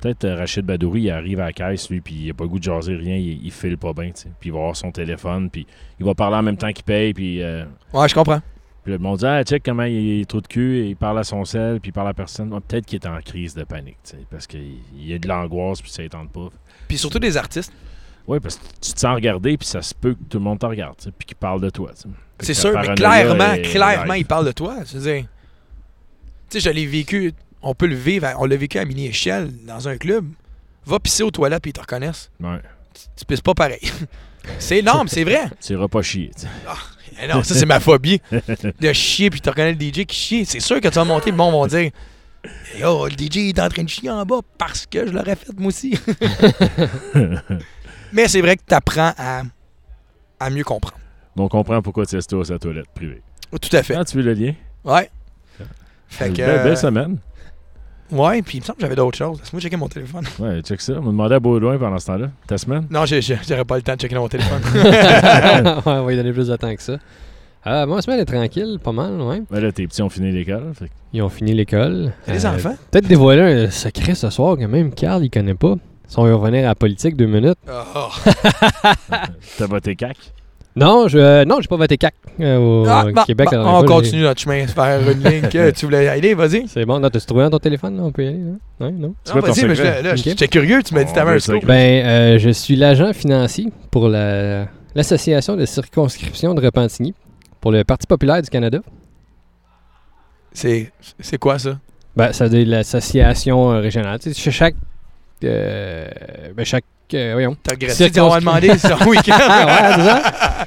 [SPEAKER 1] Peut-être euh, Rachid Badouri, il arrive à la caisse, lui, puis il a pas le goût de jaser rien, il, il file pas bien. tu sais. Puis il va avoir son téléphone, puis il va parler en même temps qu'il paye, puis. euh,
[SPEAKER 2] Ouais, je comprends.
[SPEAKER 1] puis le monde dit Ah, check comment il est trop de cul, et il parle à son sel, puis il parle à personne. Ouais, Peut-être qu'il est en crise de panique, parce qu'il il y a de l'angoisse, puis ça ne tente pas.
[SPEAKER 2] Puis surtout des artistes.
[SPEAKER 1] Oui, parce que tu te sens regarder, puis ça se peut que tout le monde te regarde, puis qu'il parle de toi.
[SPEAKER 2] C'est sûr, mais clairement,
[SPEAKER 1] est
[SPEAKER 2] clairement, il parle de toi. Je veux dire, tu sais, je l'ai vécu, on peut le vivre, on l'a vécu à mini-échelle dans un club. Va pisser aux toilettes, puis ils te reconnaissent.
[SPEAKER 1] Ouais,
[SPEAKER 2] Tu pisses pas pareil. <laughs> c'est énorme, c'est vrai. <laughs>
[SPEAKER 1] tu iras pas chier. sais.
[SPEAKER 2] Eh non, ça, c'est ma phobie. De chier, puis tu reconnais le DJ qui chie. C'est sûr que tu vas monter, le monde va dire Yo, le DJ est en train de chier en bas parce que je l'aurais fait moi aussi. <laughs> Mais c'est vrai que tu apprends à, à mieux comprendre.
[SPEAKER 1] Donc, on comprend pourquoi tu es à sa toilette privée.
[SPEAKER 2] Tout à fait.
[SPEAKER 1] Ah, tu veux le lien?
[SPEAKER 2] Ouais. Fait que.
[SPEAKER 1] Belle, belle
[SPEAKER 2] euh,
[SPEAKER 1] semaine.
[SPEAKER 2] ouais, puis il me semble que j'avais d'autres choses. Laisse-moi checker mon téléphone. <laughs>
[SPEAKER 1] Ouais, check ça. On m'a demandé à Baudouin pendant ce temps-là. Ta semaine?
[SPEAKER 2] Non, j'ai- j'ai- j'aurais pas le temps de checker mon téléphone. <laughs> <laughs>
[SPEAKER 3] ouais, on va lui donner plus de temps que ça. Euh, moi, la semaine est tranquille, pas mal, ouais.
[SPEAKER 1] Ben là, tes petits ont fini l'école. fait
[SPEAKER 3] Ils ont fini l'école.
[SPEAKER 2] Des
[SPEAKER 3] Euh,
[SPEAKER 2] enfants?
[SPEAKER 3] Peut-être dévoiler un secret ce soir que même Carl, il connaît pas. Si on veut revenir à la politique deux minutes.
[SPEAKER 2] Oh. <laughs>
[SPEAKER 1] T'as voté CAC?
[SPEAKER 3] Non, je euh, non, j'ai pas voté CAC euh, au
[SPEAKER 2] Ah, bah,
[SPEAKER 3] Québec.
[SPEAKER 2] bah, on
[SPEAKER 3] fois,
[SPEAKER 2] continue notre chemin vers une ligne que <laughs> tu voulais aller, vas-y.
[SPEAKER 3] C'est bon. Non, t'as trouvé dans ton téléphone, là? On peut y aller, là? Ouais, non?
[SPEAKER 1] C'est
[SPEAKER 2] Non,
[SPEAKER 1] quoi ton
[SPEAKER 2] vas-y, mais là,
[SPEAKER 3] Ok.
[SPEAKER 2] j'étais curieux, tu m'as dit t'avais
[SPEAKER 1] veut
[SPEAKER 2] un
[SPEAKER 1] secret.
[SPEAKER 3] Ben, euh, je suis l'agent financier pour la- l'association de circonscription de Repentigny pour le Parti populaire du Canada.
[SPEAKER 2] C'est c'est quoi ça?
[SPEAKER 3] Ben, ça de l'association euh, régionale. Tu sais, chaque. Euh, ben, chaque. euh, voyons.
[SPEAKER 2] T'as regretté d'avoir demandé <laughs> son week-end?
[SPEAKER 3] Ah, ouais, c'est ça?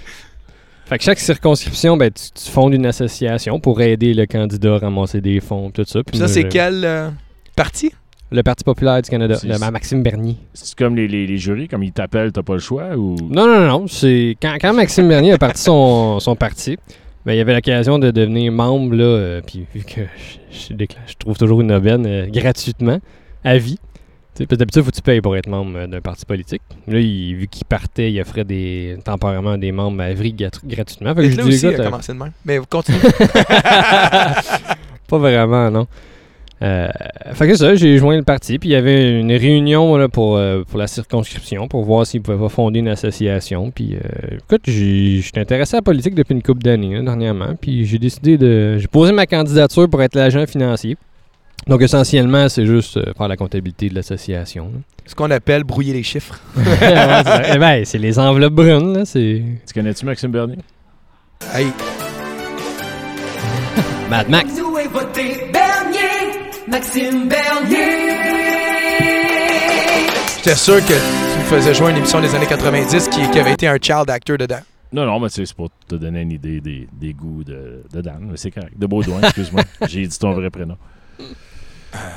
[SPEAKER 3] Fait que chaque circonscription, ben, tu, tu fondes une association pour aider le candidat à ramasser des fonds, tout ça. Puis
[SPEAKER 2] ça, c'est
[SPEAKER 3] je-
[SPEAKER 2] quel euh, parti?
[SPEAKER 3] Le Parti populaire du Canada, le Ma- Maxime Bernier.
[SPEAKER 1] C'est comme les, les, les jurys, comme ils t'appellent, t'as pas le choix ou?
[SPEAKER 3] Non, non, non, non. C'est quand, quand Maxime Bernier a parti son, son parti, ben, il avait l'occasion de devenir membre, là, euh, puis vu que je, je déclare- je trouve toujours une aubaine euh, gratuitement, à vie. D'habitude, faut que tu payes pour être membre euh, d'un parti politique. Là, il- vu qu'il partait, il offrait des, temporairement des membres à grat- gratuitement. Fait que je
[SPEAKER 2] là
[SPEAKER 3] lui dis,
[SPEAKER 2] aussi, il a
[SPEAKER 3] euh,
[SPEAKER 2] commencé de même. Mais continue. <laughs>
[SPEAKER 3] Pas vraiment, non. Euh, fait que ça, j'ai joint le parti, puis il y avait une réunion là, pour, euh, pour la circonscription pour voir s'ils pouvaient pas fonder une association. Puis, euh, écoute, j'étais intéressé à la politique depuis une couple d'années, dernièrement, puis j'ai décidé de. J'ai posé ma candidature pour être l'agent financier. Donc, essentiellement, c'est juste euh, faire la comptabilité de l'association. là.
[SPEAKER 2] Ce qu'on appelle brouiller les chiffres. <laughs>
[SPEAKER 3] Ouais, c'est. Eh ben, c'est les enveloppes brunes, là, c'est.
[SPEAKER 1] Tu connais-tu Maxime Bernier?
[SPEAKER 2] Hey, <laughs>
[SPEAKER 3] Mad Max.
[SPEAKER 4] Est voté Bernier? Maxime Bernier.
[SPEAKER 2] j'étais sûr que tu me faisais jouer une émission des années 90 qui, qui avait été un child actor dedans.
[SPEAKER 1] Non, non, mais tu sais, c'est pour te donner une idée des, des goûts de, de Dan. mais C'est correct. De Baudouin, excuse-moi. <laughs> J'ai dit ton vrai prénom.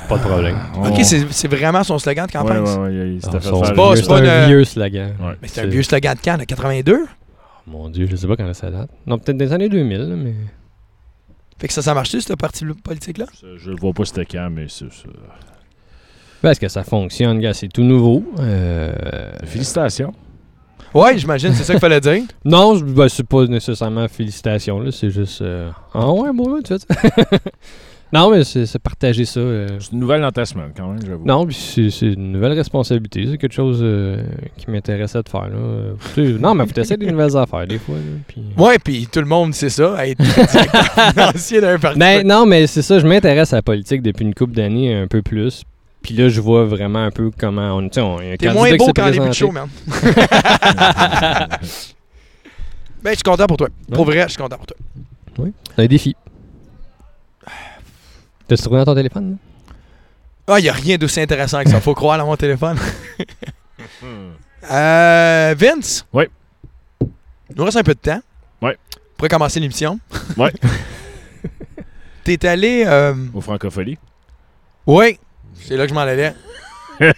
[SPEAKER 3] Pas de problème.
[SPEAKER 1] On-
[SPEAKER 2] Ok, c'est c'est vraiment son slogan de campagne?
[SPEAKER 1] ouais, ouais,
[SPEAKER 3] Ah,
[SPEAKER 2] pas-
[SPEAKER 3] vieux-
[SPEAKER 2] c'est pas
[SPEAKER 3] un vieux slogan.
[SPEAKER 1] Ouais.
[SPEAKER 2] Mais c'est un vieux slogan de quand, de 82?
[SPEAKER 3] Mon Dieu, je sais pas quand ça date. Non, peut-être des années 2000, là, mais.
[SPEAKER 2] Fait que ça, ça marche-tu, ce parti politique-là?
[SPEAKER 1] Je le vois pas c'était quand, mais c'est ça.
[SPEAKER 3] Ben, est-ce que ça fonctionne, gars? C'est tout nouveau. Euh,
[SPEAKER 1] Félicitations.
[SPEAKER 2] Ouais, j'imagine, c'est ça qu'il fallait dire. <laughs>
[SPEAKER 3] Non, je- ben, c'est pas nécessairement félicitations, là. C'est juste. euh, Ah ouais, bon, là, tu vois. Non, mais c'est partager ça. euh.
[SPEAKER 1] C'est une nouvelle dans ta semaine, quand même, j'avoue.
[SPEAKER 3] Non, puis c'est une nouvelle responsabilité. C'est quelque chose euh, qui m'intéressait de faire, là. Euh, tu sais, non, mais faut essayer des nouvelles <laughs> affaires, des fois, là. Puis...
[SPEAKER 2] Ouais, puis tout le monde sait ça, être <laughs> financier d'un parti.
[SPEAKER 3] Ben, non, mais c'est ça, je m'intéresse à la politique depuis une couple d'années, un peu plus. Puis là, je vois vraiment un peu comment on.
[SPEAKER 2] T'es moins beau qu'en début de show, man. <laughs> ben, je suis content pour toi. Pour vrai, je suis content pour toi.
[SPEAKER 3] C'est un défi. T'as-tu trouvé dans ton téléphone?
[SPEAKER 2] Ah, il n'y a rien d'aussi intéressant que ça. Faut croire dans mon téléphone.
[SPEAKER 1] Hmm.
[SPEAKER 2] Euh, Vince?
[SPEAKER 1] Oui.
[SPEAKER 2] Il nous reste un peu de temps.
[SPEAKER 1] Oui.
[SPEAKER 2] On pourrait commencer l'émission.
[SPEAKER 1] Ouais. <laughs>
[SPEAKER 2] T'es allé. Euh...
[SPEAKER 1] Au francophonie.
[SPEAKER 2] Oui. C'est là que je m'en allais. <laughs>
[SPEAKER 1] Ouais,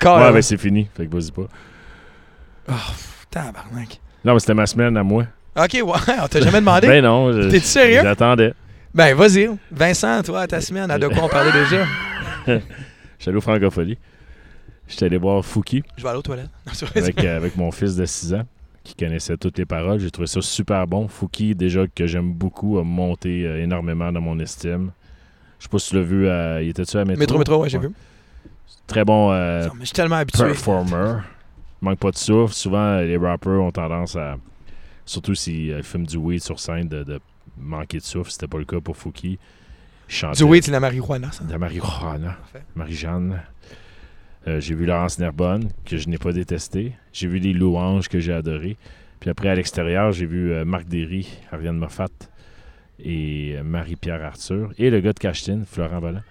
[SPEAKER 2] Carrément.
[SPEAKER 1] ben c'est fini. Fait que vas-y pas.
[SPEAKER 2] Tabarnak.
[SPEAKER 1] Non, mais c'était ma semaine à moi.
[SPEAKER 2] Ok, ouais. On t'a jamais demandé?
[SPEAKER 1] Ben non.
[SPEAKER 2] T'es-tu sérieux?
[SPEAKER 1] J'attendais.
[SPEAKER 2] Ben, vas-y. Vincent, toi, ta semaine, à de quoi on parlait déjà? <laughs>
[SPEAKER 1] Allé au francophonie. J'étais allé voir Fouki
[SPEAKER 2] Je vais aller aux toilettes.
[SPEAKER 1] Avec, euh, avec mon fils de 6 ans qui connaissait toutes les paroles. J'ai trouvé ça super bon. Fouki, déjà que j'aime beaucoup, a monté euh, énormément dans mon estime. Je sais pas si tu l'as vu. à- il était-tu à Métro?
[SPEAKER 2] Métro, métro, ouais, j'ai
[SPEAKER 1] Ouais.
[SPEAKER 2] vu.
[SPEAKER 1] Très bon euh,
[SPEAKER 2] Non, mais je suis tellement habitué.
[SPEAKER 1] performer. Manque pas de souffle. Souvent, les rappers ont tendance à, surtout s'ils euh, fument du weed sur scène, de, de manquer de souffle. C'était pas le cas pour Fouki.
[SPEAKER 2] Du weed, c'est la marijuana, ça.
[SPEAKER 1] la marijuana. Marie-Jeanne. Euh, j'ai vu Laurence Nerbonne, que je n'ai pas détesté. J'ai vu les louanges que j'ai adorées. Puis après, à l'extérieur, j'ai vu euh, Marc Derry, Ariane Moffat et euh, Marie-Pierre Arthur. Et le gars de Cachetine, Florent Bolland.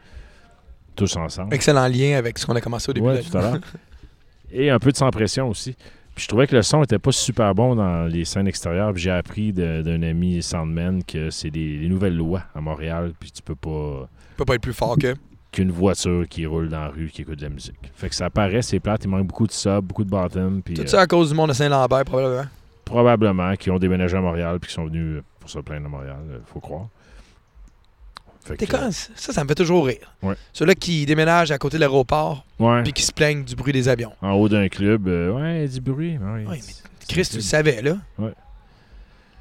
[SPEAKER 1] Tous ensemble.
[SPEAKER 2] Excellent lien avec ce qu'on a commencé au début
[SPEAKER 1] Ouais,
[SPEAKER 2] de la
[SPEAKER 1] tout à l'heure. <laughs> Et un peu de sans pression aussi. Puis je trouvais que le son était pas super bon dans les scènes extérieures. Puis j'ai appris d'un ami Soundman que c'est des- les nouvelles lois à Montréal. Puis tu peux pas
[SPEAKER 2] peut pas être plus fort que.
[SPEAKER 1] qu'une voiture qui roule dans la rue qui écoute de la musique. Fait que ça paraît, c'est plate. Il manque beaucoup de sub, beaucoup de bottom. Puis
[SPEAKER 2] Tout ça à cause du monde de Saint-Lambert, probablement.
[SPEAKER 1] probablement qui ont déménagé à Montréal puis qui sont venus pour se plaindre à Montréal, euh, faut croire.
[SPEAKER 2] T'es
[SPEAKER 1] que,
[SPEAKER 2] ça, ça me fait toujours rire.
[SPEAKER 1] Ouais.
[SPEAKER 2] Ceux-là qui déménagent à côté de l'aéroport puis qui se plaignent du bruit des avions.
[SPEAKER 1] En haut d'un club, euh, ouais, du bruit. Ouais,
[SPEAKER 2] Chris, tu le savais, là.
[SPEAKER 1] Ouais.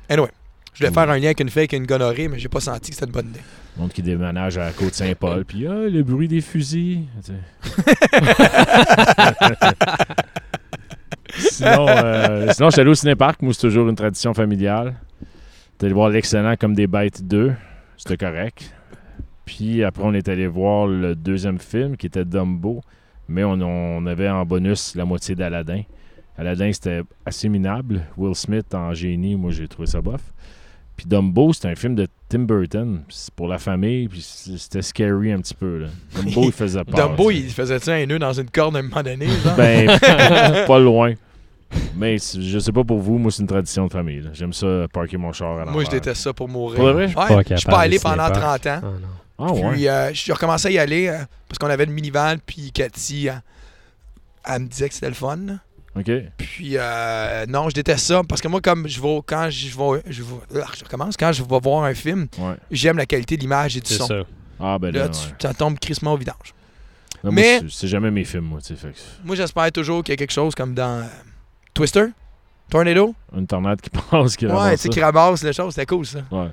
[SPEAKER 2] Anyway, je voulais faire un lien avec une fille avec une gonorrhée, mais j'ai pas senti que c'était une bonne idée.
[SPEAKER 1] Le monde qui déménage à la côte Saint-Paul, puis ah, le bruit des fusils. <laughs> Sinon, euh, sinon, je suis allé au cinéparc. Moi, c'est toujours une tradition familiale. Allé voir l'excellent comme des bêtes 2. C'était correct. Puis après, on est allé voir le deuxième film qui était Dumbo. Mais on, on avait en bonus la moitié d'Aladin. Aladdin, c'était assez minable. Will Smith en génie, moi, j'ai trouvé ça bof. Puis Dumbo, c'est un film de Tim Burton. C'est pour la famille, puis c'était scary un petit peu. Là. Dumbo, il faisait peur.
[SPEAKER 2] Dumbo, il faisait-tu un nœud dans une corde à un moment donné? genre?
[SPEAKER 1] Ben, <laughs> pas loin. Mais je sais pas pour vous, moi, c'est une tradition de famille. J'aime ça, parker mon char à
[SPEAKER 2] Moi, je
[SPEAKER 1] l'envers.
[SPEAKER 2] déteste ça pour mourir.
[SPEAKER 1] Pour vrai?
[SPEAKER 2] Ouais, je suis pas allé pendant
[SPEAKER 3] cinépark.
[SPEAKER 2] 30 ans.
[SPEAKER 3] Ah,
[SPEAKER 1] Ah ouais?
[SPEAKER 2] Puis euh, j'ai recommencé à y aller euh, parce qu'on avait le minivan, puis Cathy, elle, elle me disait que c'était le fun. là.
[SPEAKER 1] OK.
[SPEAKER 2] Puis euh, non, je déteste ça parce que moi, comme je vais, quand je vais, je vais- ah, je recommence, quand je vais voir un film,
[SPEAKER 1] Ouais.
[SPEAKER 2] j'aime la qualité de l'image et du
[SPEAKER 3] C'est
[SPEAKER 2] son.
[SPEAKER 3] ça.
[SPEAKER 1] Ah, ben là,
[SPEAKER 2] Là,
[SPEAKER 1] ouais.
[SPEAKER 2] tu- ça tombe crissement au vidange.
[SPEAKER 1] Non,
[SPEAKER 2] Mais-
[SPEAKER 1] c'est- jamais mes films, moi, tu sais.
[SPEAKER 2] Moi, j'espère toujours qu'il y a quelque chose comme dans euh, Twister, Tornado.
[SPEAKER 1] une tornade qui <laughs> passe, qui
[SPEAKER 2] Ouais,
[SPEAKER 1] ramasse
[SPEAKER 2] tu sais, qui ramasse les choses, c'était cool ça.
[SPEAKER 1] Ouais.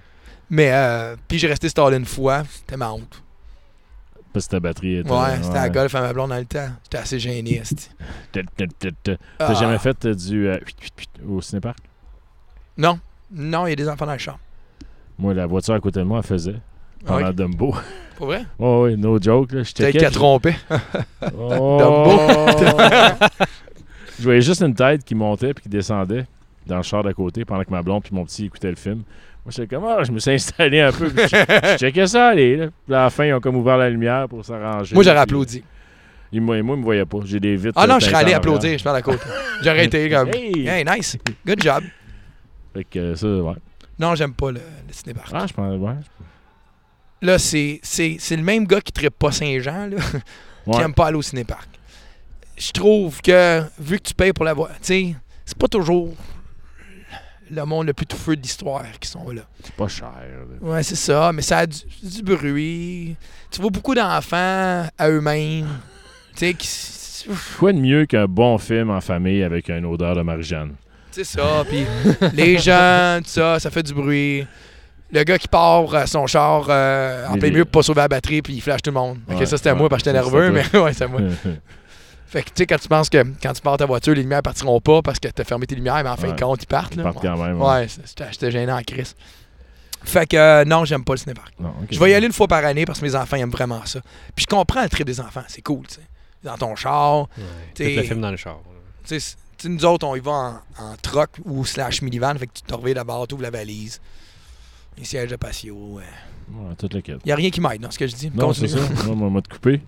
[SPEAKER 2] Mais, euh, puis j'ai resté stallé une fois, c'était ma honte.
[SPEAKER 1] Parce que ta batterie était...
[SPEAKER 2] Ouais, c'était à golf à ma blonde dans le temps. J'étais assez gêné, esti.
[SPEAKER 1] T'as
[SPEAKER 2] Ah.
[SPEAKER 1] jamais fait euh, du... euh, au cinéparc?
[SPEAKER 2] Non, non, il y a des enfants dans le champ.
[SPEAKER 1] Moi, la voiture à côté de moi, elle faisait. Pendant
[SPEAKER 2] Ouais,
[SPEAKER 1] Dumbo.
[SPEAKER 2] pour vrai? <laughs>
[SPEAKER 1] Oh, oui, no joke.
[SPEAKER 2] Peut-être qu'elle trompé.
[SPEAKER 1] Oh! <laughs> <laughs> je voyais juste une tête qui montait puis qui descendait dans le char d'à côté pendant que ma blonde puis mon petit écoutaient le film. Moi, comme, ah, je me suis installé un peu. puis je, je checkais ça aller. Là. Puis à la fin, ils ont comme ouvert la lumière pour s'arranger.
[SPEAKER 2] Moi, j'aurais applaudi.
[SPEAKER 1] Ils, moi, moi, ils me voyaient pas. J'ai des vitres.
[SPEAKER 2] Ah non, je serais allé applaudir, je parle à côté. J'aurais été comme,
[SPEAKER 1] Hey!
[SPEAKER 2] hey, nice, good job.
[SPEAKER 1] Fait que ça, ouais.
[SPEAKER 2] Non, j'aime pas le, le cinépark.
[SPEAKER 1] Ah, je pense, ouais.
[SPEAKER 2] Là, c'est le même gars qui trippe pas Saint-Jean, qui
[SPEAKER 1] Ouais.
[SPEAKER 2] aime pas aller au cinépark. Je trouve que, vu que tu payes pour la voir, tu sais, c'est pas toujours le monde le plus touffeux de l'histoire qui sont là.
[SPEAKER 1] C'est pas cher. là.
[SPEAKER 2] Ouais, c'est ça, mais ça a du, du bruit. Tu vois beaucoup d'enfants à eux-mêmes. <laughs> Tu sais, qui.
[SPEAKER 1] Quoi de mieux qu'un bon film en famille avec une odeur de Marie-Jeanne?
[SPEAKER 2] C'est ça, puis les jeunes, tout ça, ça fait du bruit. Le gars qui part euh, son char euh, en plein milieu pour pas sauver la batterie, puis il flash tout le monde. Ok,
[SPEAKER 1] Ouais,
[SPEAKER 2] ça c'était
[SPEAKER 1] ouais,
[SPEAKER 2] moi parce que j'étais nerveux, mais <laughs> ouais, c'est moi. <laughs> Fait que tu sais, quand tu penses que quand tu pars ta voiture, les lumières partiront pas parce que t'as fermé tes lumières, mais en fin de
[SPEAKER 1] Ouais.
[SPEAKER 2] compte, ils partent.
[SPEAKER 1] Ils
[SPEAKER 2] Là.
[SPEAKER 1] partent quand même.
[SPEAKER 2] Ouais, j'étais gêné en crise. Fait que euh, non, j'aime pas le cinépark.
[SPEAKER 1] Non.
[SPEAKER 2] Je vais y aller une fois par année parce que mes enfants aiment vraiment ça. Puis je comprends le trip des enfants, c'est cool, tu sais. Dans ton char,
[SPEAKER 3] Ouais. Le film dans le char.
[SPEAKER 2] tu sais, nous autres, on y va en, en truck ou slash minivan, fait que tu te reviens d'abord, tu ouvres la valise. Les sièges de patio. ouais.
[SPEAKER 1] Ouais, toute la quête.
[SPEAKER 2] Il n'y a rien qui m'aide dans ce que je dis.
[SPEAKER 1] Non, c'est ça. Non, on m'a te coupé.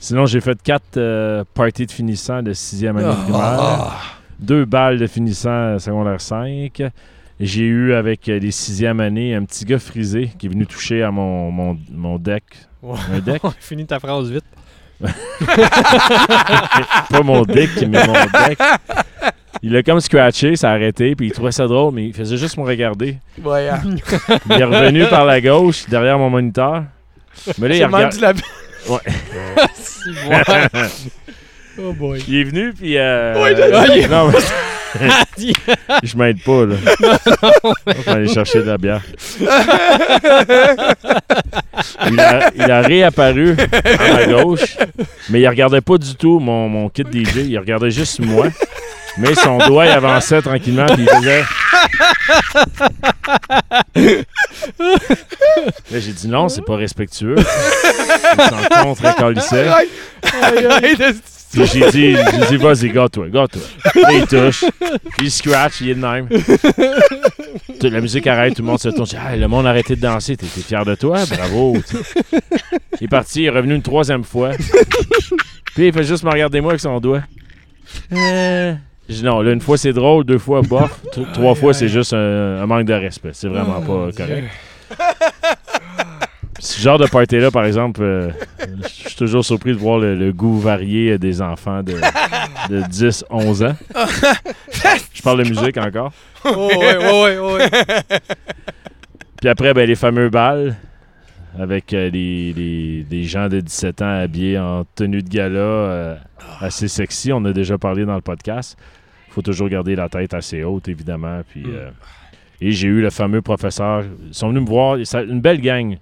[SPEAKER 1] Sinon, j'ai fait quatre euh, parties de finissant de sixième année
[SPEAKER 2] Ah,
[SPEAKER 1] primaire.
[SPEAKER 2] ah,
[SPEAKER 1] Deux balles de finissant euh, secondaire 5. J'ai eu avec euh, les sixième années un petit gars frisé qui est venu toucher à mon, mon, mon deck.
[SPEAKER 3] Ouais.
[SPEAKER 1] Un deck? <laughs>
[SPEAKER 3] Finis ta phrase vite. <laughs>
[SPEAKER 1] Pas mon deck, mais mon deck. Il a comme scratché, ça a arrêté, puis il trouvait ça drôle, mais il faisait juste me regarder. Il est revenu par la gauche, derrière mon moniteur. Mais là, il, regarde-
[SPEAKER 2] du
[SPEAKER 3] ouais. <laughs> <laughs> oh boy.
[SPEAKER 1] il est venu, puis... Euh...
[SPEAKER 2] Ouais, je-
[SPEAKER 1] non, mais... <laughs> <laughs> Je m'aide pas, là. On va aller chercher de la bière. il, a, réapparu à ma gauche, mais il regardait pas du tout mon, mon kit DJ. Il regardait juste moi. Mais son doigt, il avançait tranquillement, puis il faisait... Là, j'ai dit non, c'est pas respectueux. Il s'en contre. Puis j'ai dit, j'ai dit, vas-y, gâte-toi, gâte-toi. Là, il touche. Il scratch, il est de même. Toute la musique arrête, tout le monde se tourne. Je dis, Ah, le monde a arrêté de danser. T'es t'es fier de toi? Bravo. Il est parti, il est revenu une troisième fois. Puis il fait juste me regarder moi avec son doigt. Euh... Je dis non, là, une fois c'est drôle, deux fois bof, trois fois c'est juste un, un manque de respect. C'est vraiment pas correct. Ce genre de party-là, par exemple, euh, je suis toujours surpris de voir le, le goût varié des enfants de, de 10, 11 ans. Je parle de musique encore.
[SPEAKER 3] Oh, ouais, ouais, ouais.
[SPEAKER 1] Puis après, ben, les fameux balles. avec euh, les, gens de 17 ans habillés en tenue de gala euh, assez sexy. On a déjà parlé dans le podcast. Il faut toujours garder la tête assez haute, évidemment. Puis,
[SPEAKER 2] Mm.
[SPEAKER 1] euh, et j'ai eu le fameux professeur. Ils sont venus me voir. Une belle gang.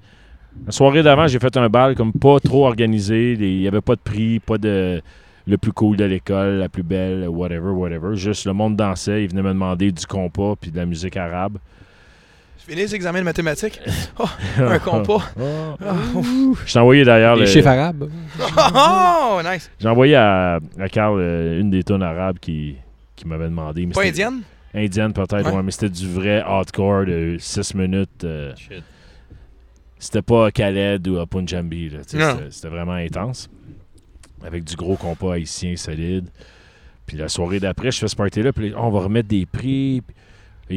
[SPEAKER 1] La soirée d'avant, j'ai fait un bal comme pas trop organisé. Il n'y avait pas de prix, pas de le plus cool de l'école, la plus belle, whatever, whatever. Juste le monde dansait. Ils venaient me demander du compas puis de la musique arabe.
[SPEAKER 2] Je finis les examens de mathématiques? <laughs> Oh, un compas.
[SPEAKER 1] Oh. <laughs> Je t'ai envoyé d'ailleurs.
[SPEAKER 3] Les
[SPEAKER 1] le-
[SPEAKER 3] chiffres arabes.
[SPEAKER 2] Oh, nice.
[SPEAKER 1] J'ai envoyé à, à Carl euh, une des tonnes arabes qui, qui m'avait demandé. mais
[SPEAKER 2] Pas indienne?
[SPEAKER 1] Indienne peut-être,
[SPEAKER 2] Ouais.
[SPEAKER 1] ouais, mais c'était du vrai hardcore de 6 minutes. euh, c'était pas Khaled ou à
[SPEAKER 2] Non.
[SPEAKER 1] C'était vraiment intense. Avec du gros compas haïtien solide. Puis la soirée d'après, je fais ce party-là. Puis on va remettre des prix. puis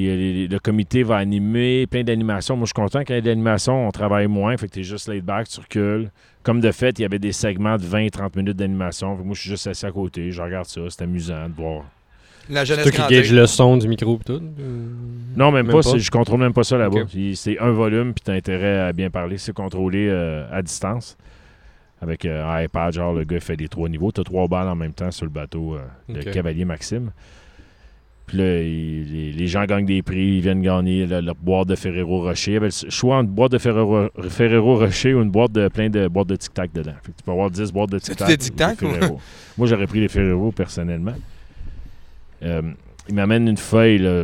[SPEAKER 1] et, les- le comité va animer plein d'animations. Moi, je suis content qu'il y ait de l'animation. On travaille moins. Fait que t'es juste laid back, tu recules. Comme de fait, il y avait des segments de 20-30 minutes d'animation. Fait que Moi, je suis juste assis à côté. Je regarde ça. C'est amusant de voir.
[SPEAKER 2] La
[SPEAKER 3] C'est
[SPEAKER 2] jeunesse
[SPEAKER 3] toi qui gauge le son du micro et tout.
[SPEAKER 1] Non, même,
[SPEAKER 3] Même
[SPEAKER 1] pas. Je contrôle même pas ça là-bas. C'est un volume, puis t'as intérêt à bien parler. C'est contrôlé euh, à distance. Avec euh, un iPad, genre, le gars fait les trois niveaux. T'as trois balles en même temps sur le bateau euh, de
[SPEAKER 3] Ok.
[SPEAKER 1] Cavalier Maxime. Puis là, il- les, les gens gagnent des prix. Ils viennent gagner le- leur boîte de Ferrero Rocher. Il y avait le choix entre une boîte de Ferrero, Ferrero Rocher ou une boîte de plein de boîtes de Tic Tac dedans. Fait que tu peux avoir 10 boîtes de Tic Tac.
[SPEAKER 2] des Tic Tac,
[SPEAKER 1] ou des Ferrero. Moi, j'aurais pris les Ferrero personnellement. Euh, il m'amène une feuille, là,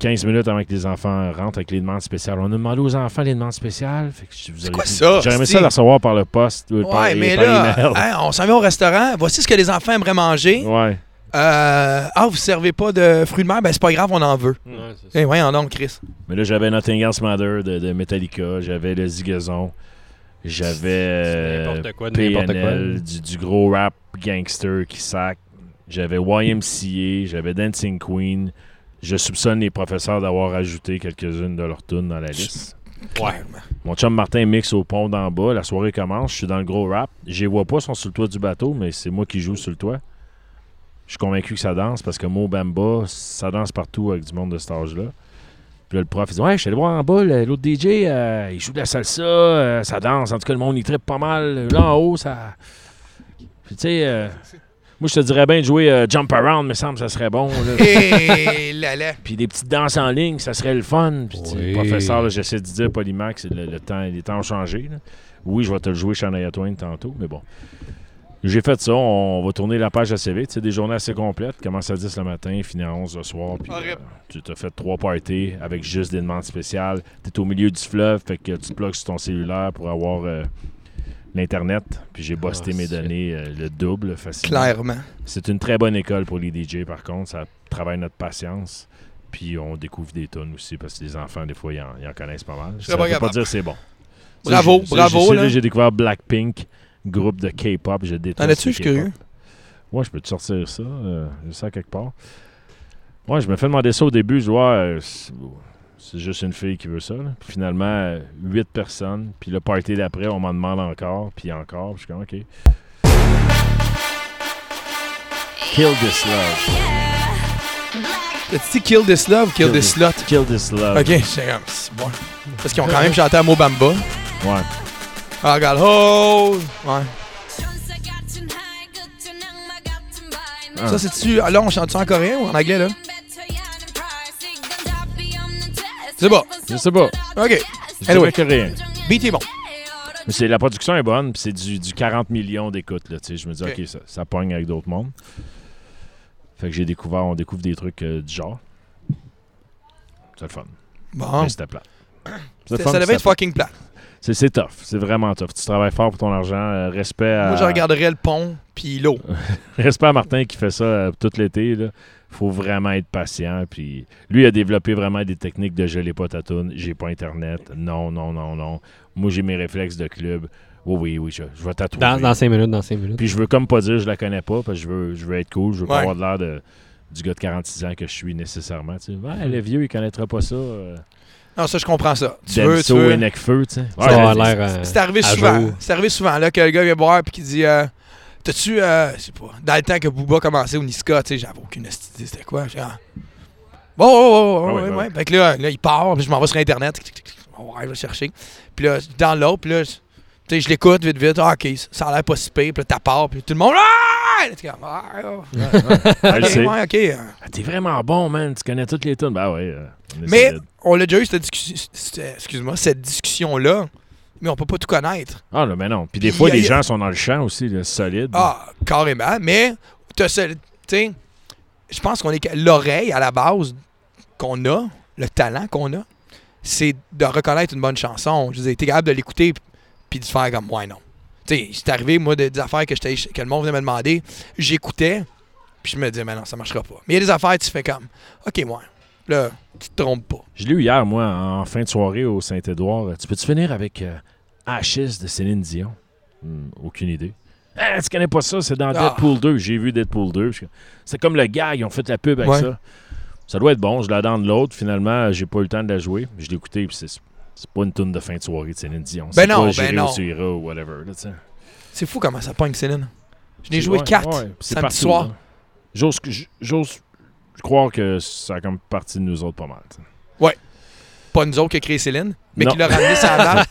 [SPEAKER 1] 15 minutes avant que les enfants rentrent avec les demandes spéciales. On a demandé aux enfants les demandes spéciales. Fait que je- vous auriez
[SPEAKER 2] quoi ça,
[SPEAKER 1] J'aurais aimé
[SPEAKER 2] c'est-
[SPEAKER 1] ça le recevoir par le poste. ou par-
[SPEAKER 2] Ouais,
[SPEAKER 1] et
[SPEAKER 2] mais
[SPEAKER 1] par
[SPEAKER 2] là, <laughs> hein, on s'en vient au restaurant. Voici ce que les enfants aimeraient manger.
[SPEAKER 1] Ouais.
[SPEAKER 2] Euh, ah, vous servez pas de fruits de mer? Ben, c'est pas grave, on en veut.
[SPEAKER 3] Ouais, c'est ça.
[SPEAKER 2] Eh, voyons donc, Chris.
[SPEAKER 1] Mais là, j'avais Nottingham's Mother de, de Metallica. J'avais le Zigazon. J'avais euh,
[SPEAKER 3] n'importe quoi, de n'importe quoi.
[SPEAKER 1] PNL, du, du gros rap gangster qui sac. J'avais YMCA. J'avais Dancing Queen. Je soupçonne les professeurs d'avoir ajouté quelques-unes de leurs tunes dans la liste.
[SPEAKER 2] Clairement.
[SPEAKER 1] Mon chum Martin mixe au pont d'en bas. La soirée commence. Je suis dans le gros rap. Je les vois pas, ils sont sur le toit du bateau, mais c'est moi qui joue sur le toit. Je suis convaincu que ça danse parce que Mo Bamba, ça danse partout avec du monde de cet âge-là. Puis là, le prof, il dit Ouais, je suis allé voir en bas, l'autre DJ, euh, il joue de la salsa, euh, ça danse. En tout cas, le monde, il trippe pas mal. Là en haut, ça. Puis tu sais, euh, moi, je te dirais bien de jouer euh, Jump Around, me semble, ça serait bon. là. <laughs>
[SPEAKER 2] Et là là.
[SPEAKER 1] Puis des petites danses en ligne, ça serait le fun. Puis
[SPEAKER 3] Oui.
[SPEAKER 1] le professeur, là, j'essaie de dire Polymax, le, le temps, les temps ont changé. là. Oui, je vais te le jouer Shania Twain tantôt, mais bon. J'ai fait ça, on va tourner la page assez vite. C'est des journées assez complètes. Commence à 10 le matin, finit à 11 le soir. Puis euh, tu t'as fait trois parties avec juste des demandes spéciales. Tu es au milieu du fleuve, fait que tu te plugues sur ton cellulaire pour avoir euh, l'Internet. Puis j'ai busté
[SPEAKER 3] Ah,
[SPEAKER 1] mes
[SPEAKER 3] c'est-
[SPEAKER 1] données euh, le double facilement.
[SPEAKER 2] Clairement.
[SPEAKER 1] C'est une très bonne école pour les DJ, par contre. Ça travaille notre patience. Puis on découvre des tonnes aussi, parce que les enfants, des fois, ils en, ils en connaissent pas mal. Ça
[SPEAKER 2] pas
[SPEAKER 1] veut pas
[SPEAKER 2] capable.
[SPEAKER 1] dire que c'est bon.
[SPEAKER 2] Bravo, bravo,
[SPEAKER 1] j'ai-
[SPEAKER 2] là.
[SPEAKER 1] J'ai découvert Blackpink, groupe de K-pop. Je déteste
[SPEAKER 2] T'en as-tu? Je suis curieux.
[SPEAKER 1] Ouais, je peux te sortir ça. euh, ça quelque part. Ouais, je me fais demander ça au début. Je vois, euh, c'est juste une fille qui veut ça. là. Puis finalement, huit personnes. Puis le party d'après, on m'en demande encore, puis encore. Puis je suis comme, OK. Kill this love.
[SPEAKER 2] T'as-tu dit Kill This Love, Kill,
[SPEAKER 1] Kill
[SPEAKER 2] This Slut?
[SPEAKER 1] Kill this love.
[SPEAKER 2] Ok, c'est comme. c'est bon. Parce qu'ils ont quand même chanté à Mobamba.
[SPEAKER 1] Ouais.
[SPEAKER 2] I got hold. Ouais.
[SPEAKER 1] Ah.
[SPEAKER 2] Ça, c'est-tu. ah, Là, on chante ça en coréen ou en anglais, là? C'est bon.
[SPEAKER 1] Je sais pas.
[SPEAKER 2] Ok.
[SPEAKER 1] Je
[SPEAKER 2] Anyway.
[SPEAKER 1] que rien.
[SPEAKER 2] Beat est bon.
[SPEAKER 1] Mais c'est, la production est bonne, puis c'est du, du 40 millions d'écoutes. Là, tu sais. je me dis,
[SPEAKER 2] Ok.
[SPEAKER 1] OK, ça, ça pogne avec d'autres mondes. Fait que j'ai découvert, on découvre des trucs euh, du genre. C'est le fun.
[SPEAKER 2] Bon.
[SPEAKER 1] Mais c'était plat. <clears throat>
[SPEAKER 2] Ça devait être fucking plat.
[SPEAKER 1] C'est, c'est tough. C'est vraiment tough. Tu travailles fort pour ton argent. euh, respect à.
[SPEAKER 2] Moi, je regarderais le pont puis l'eau. <laughs>
[SPEAKER 1] Respect à Martin qui fait ça euh, tout l'été. Il faut vraiment être patient. Puis lui il a développé vraiment des techniques de je l'ai pas ta toune, j'ai pas internet. Non, non, non, non. Moi j'ai mes réflexes de club. Oui, oui, oui, je, je vais tatouer.
[SPEAKER 3] Dans, dans 5 minutes, dans 5 minutes.
[SPEAKER 1] Puis je veux comme pas dire je la connais pas parce que je veux, je veux être cool. Je veux pas avoir de l'air de, du gars de 46 ans que je suis nécessairement. Tu sais. Le vieux, il connaîtra pas ça. Euh,
[SPEAKER 2] Non, ça, je comprends ça. Tu veux, tu veux.
[SPEAKER 1] et Necfeu, tu sais. Ouais,
[SPEAKER 3] euh,
[SPEAKER 2] C'est arrivé
[SPEAKER 3] à
[SPEAKER 2] souvent. C'est arrivé souvent, là, que le gars vient boire puis qu'il dit euh, T'as-tu, euh, je sais pas, dans le temps que Booba commençait au Niska, tu sais, j'avais aucune idée c'était quoi. Ah. Bon, oh, oh, oh,
[SPEAKER 1] Ah ouais,
[SPEAKER 2] ouais. Fait que là, là, il part, puis je m'en vais sur Internet. ouais, je vais chercher. Puis là, dans l'autre, puis là, je- tu sais, je l'écoute vite, vite. Ah, OK, ça a l'air pas si pire. Puis là, t'as part, puis tout le monde. Ah! Là, t'es comme, ah, ah, ouais, OK. euh.
[SPEAKER 1] Ah, T'es vraiment bon, man. Tu connais toutes les tunes. Ben ouais. euh,
[SPEAKER 2] Mais
[SPEAKER 1] solide.
[SPEAKER 2] on l'a déjà eu, cette, discussion, cette- excuse-moi, cette discussion-là, mais on peut pas tout connaître.
[SPEAKER 1] Ah, là, mais non. Puis des fois,
[SPEAKER 2] y
[SPEAKER 1] les
[SPEAKER 2] y
[SPEAKER 1] gens sont dans le champ aussi, là, solides.
[SPEAKER 2] Ah, carrément. Mais, tu sais, je pense qu'on est. que L'oreille, à la base, qu'on a, le talent qu'on a, c'est de reconnaître une bonne chanson. Je veux dire, t'es capable de l'écouter puis de faire comme, ouais, non. Tu sais, c'est arrivé, moi, de- des affaires que, que le monde venait me demander, j'écoutais, puis je me disais, mais non, ça marchera pas. Mais il y a des affaires, tu fais comme, OK, moi, là, tu te trompes pas.
[SPEAKER 1] Je l'ai eu hier, moi, en fin de soirée au Saint-Édouard. Tu peux-tu finir avec euh, Ashes de Céline Dion? Hmm, aucune idée. Ah, tu connais pas ça? C'est dans
[SPEAKER 2] Ah.
[SPEAKER 1] Deadpool 2. J'ai vu Deadpool 2. Je- C'est comme le gag. Ils ont fait la pub avec
[SPEAKER 2] Ouais.
[SPEAKER 1] ça. Ça doit être bon. Je la donne de l'autre. Finalement, j'ai pas eu le temps de la jouer. Je l'ai écouté. puis c'est pas une tune de fin de soirée de Céline Dion.
[SPEAKER 2] Ben
[SPEAKER 1] C'est
[SPEAKER 2] non,
[SPEAKER 1] pas
[SPEAKER 2] ben non.
[SPEAKER 1] ou whatever.
[SPEAKER 2] C'est fou comment ça pogne, Céline. Je l'ai joué
[SPEAKER 1] ouais,
[SPEAKER 2] 4
[SPEAKER 1] ouais, c'est
[SPEAKER 2] samedi soir.
[SPEAKER 1] J'ose croire que ça a comme partie de nous autres pas mal. tu sais.
[SPEAKER 2] Pas nous autres qui a créé Céline, mais qui l'a ramené la map.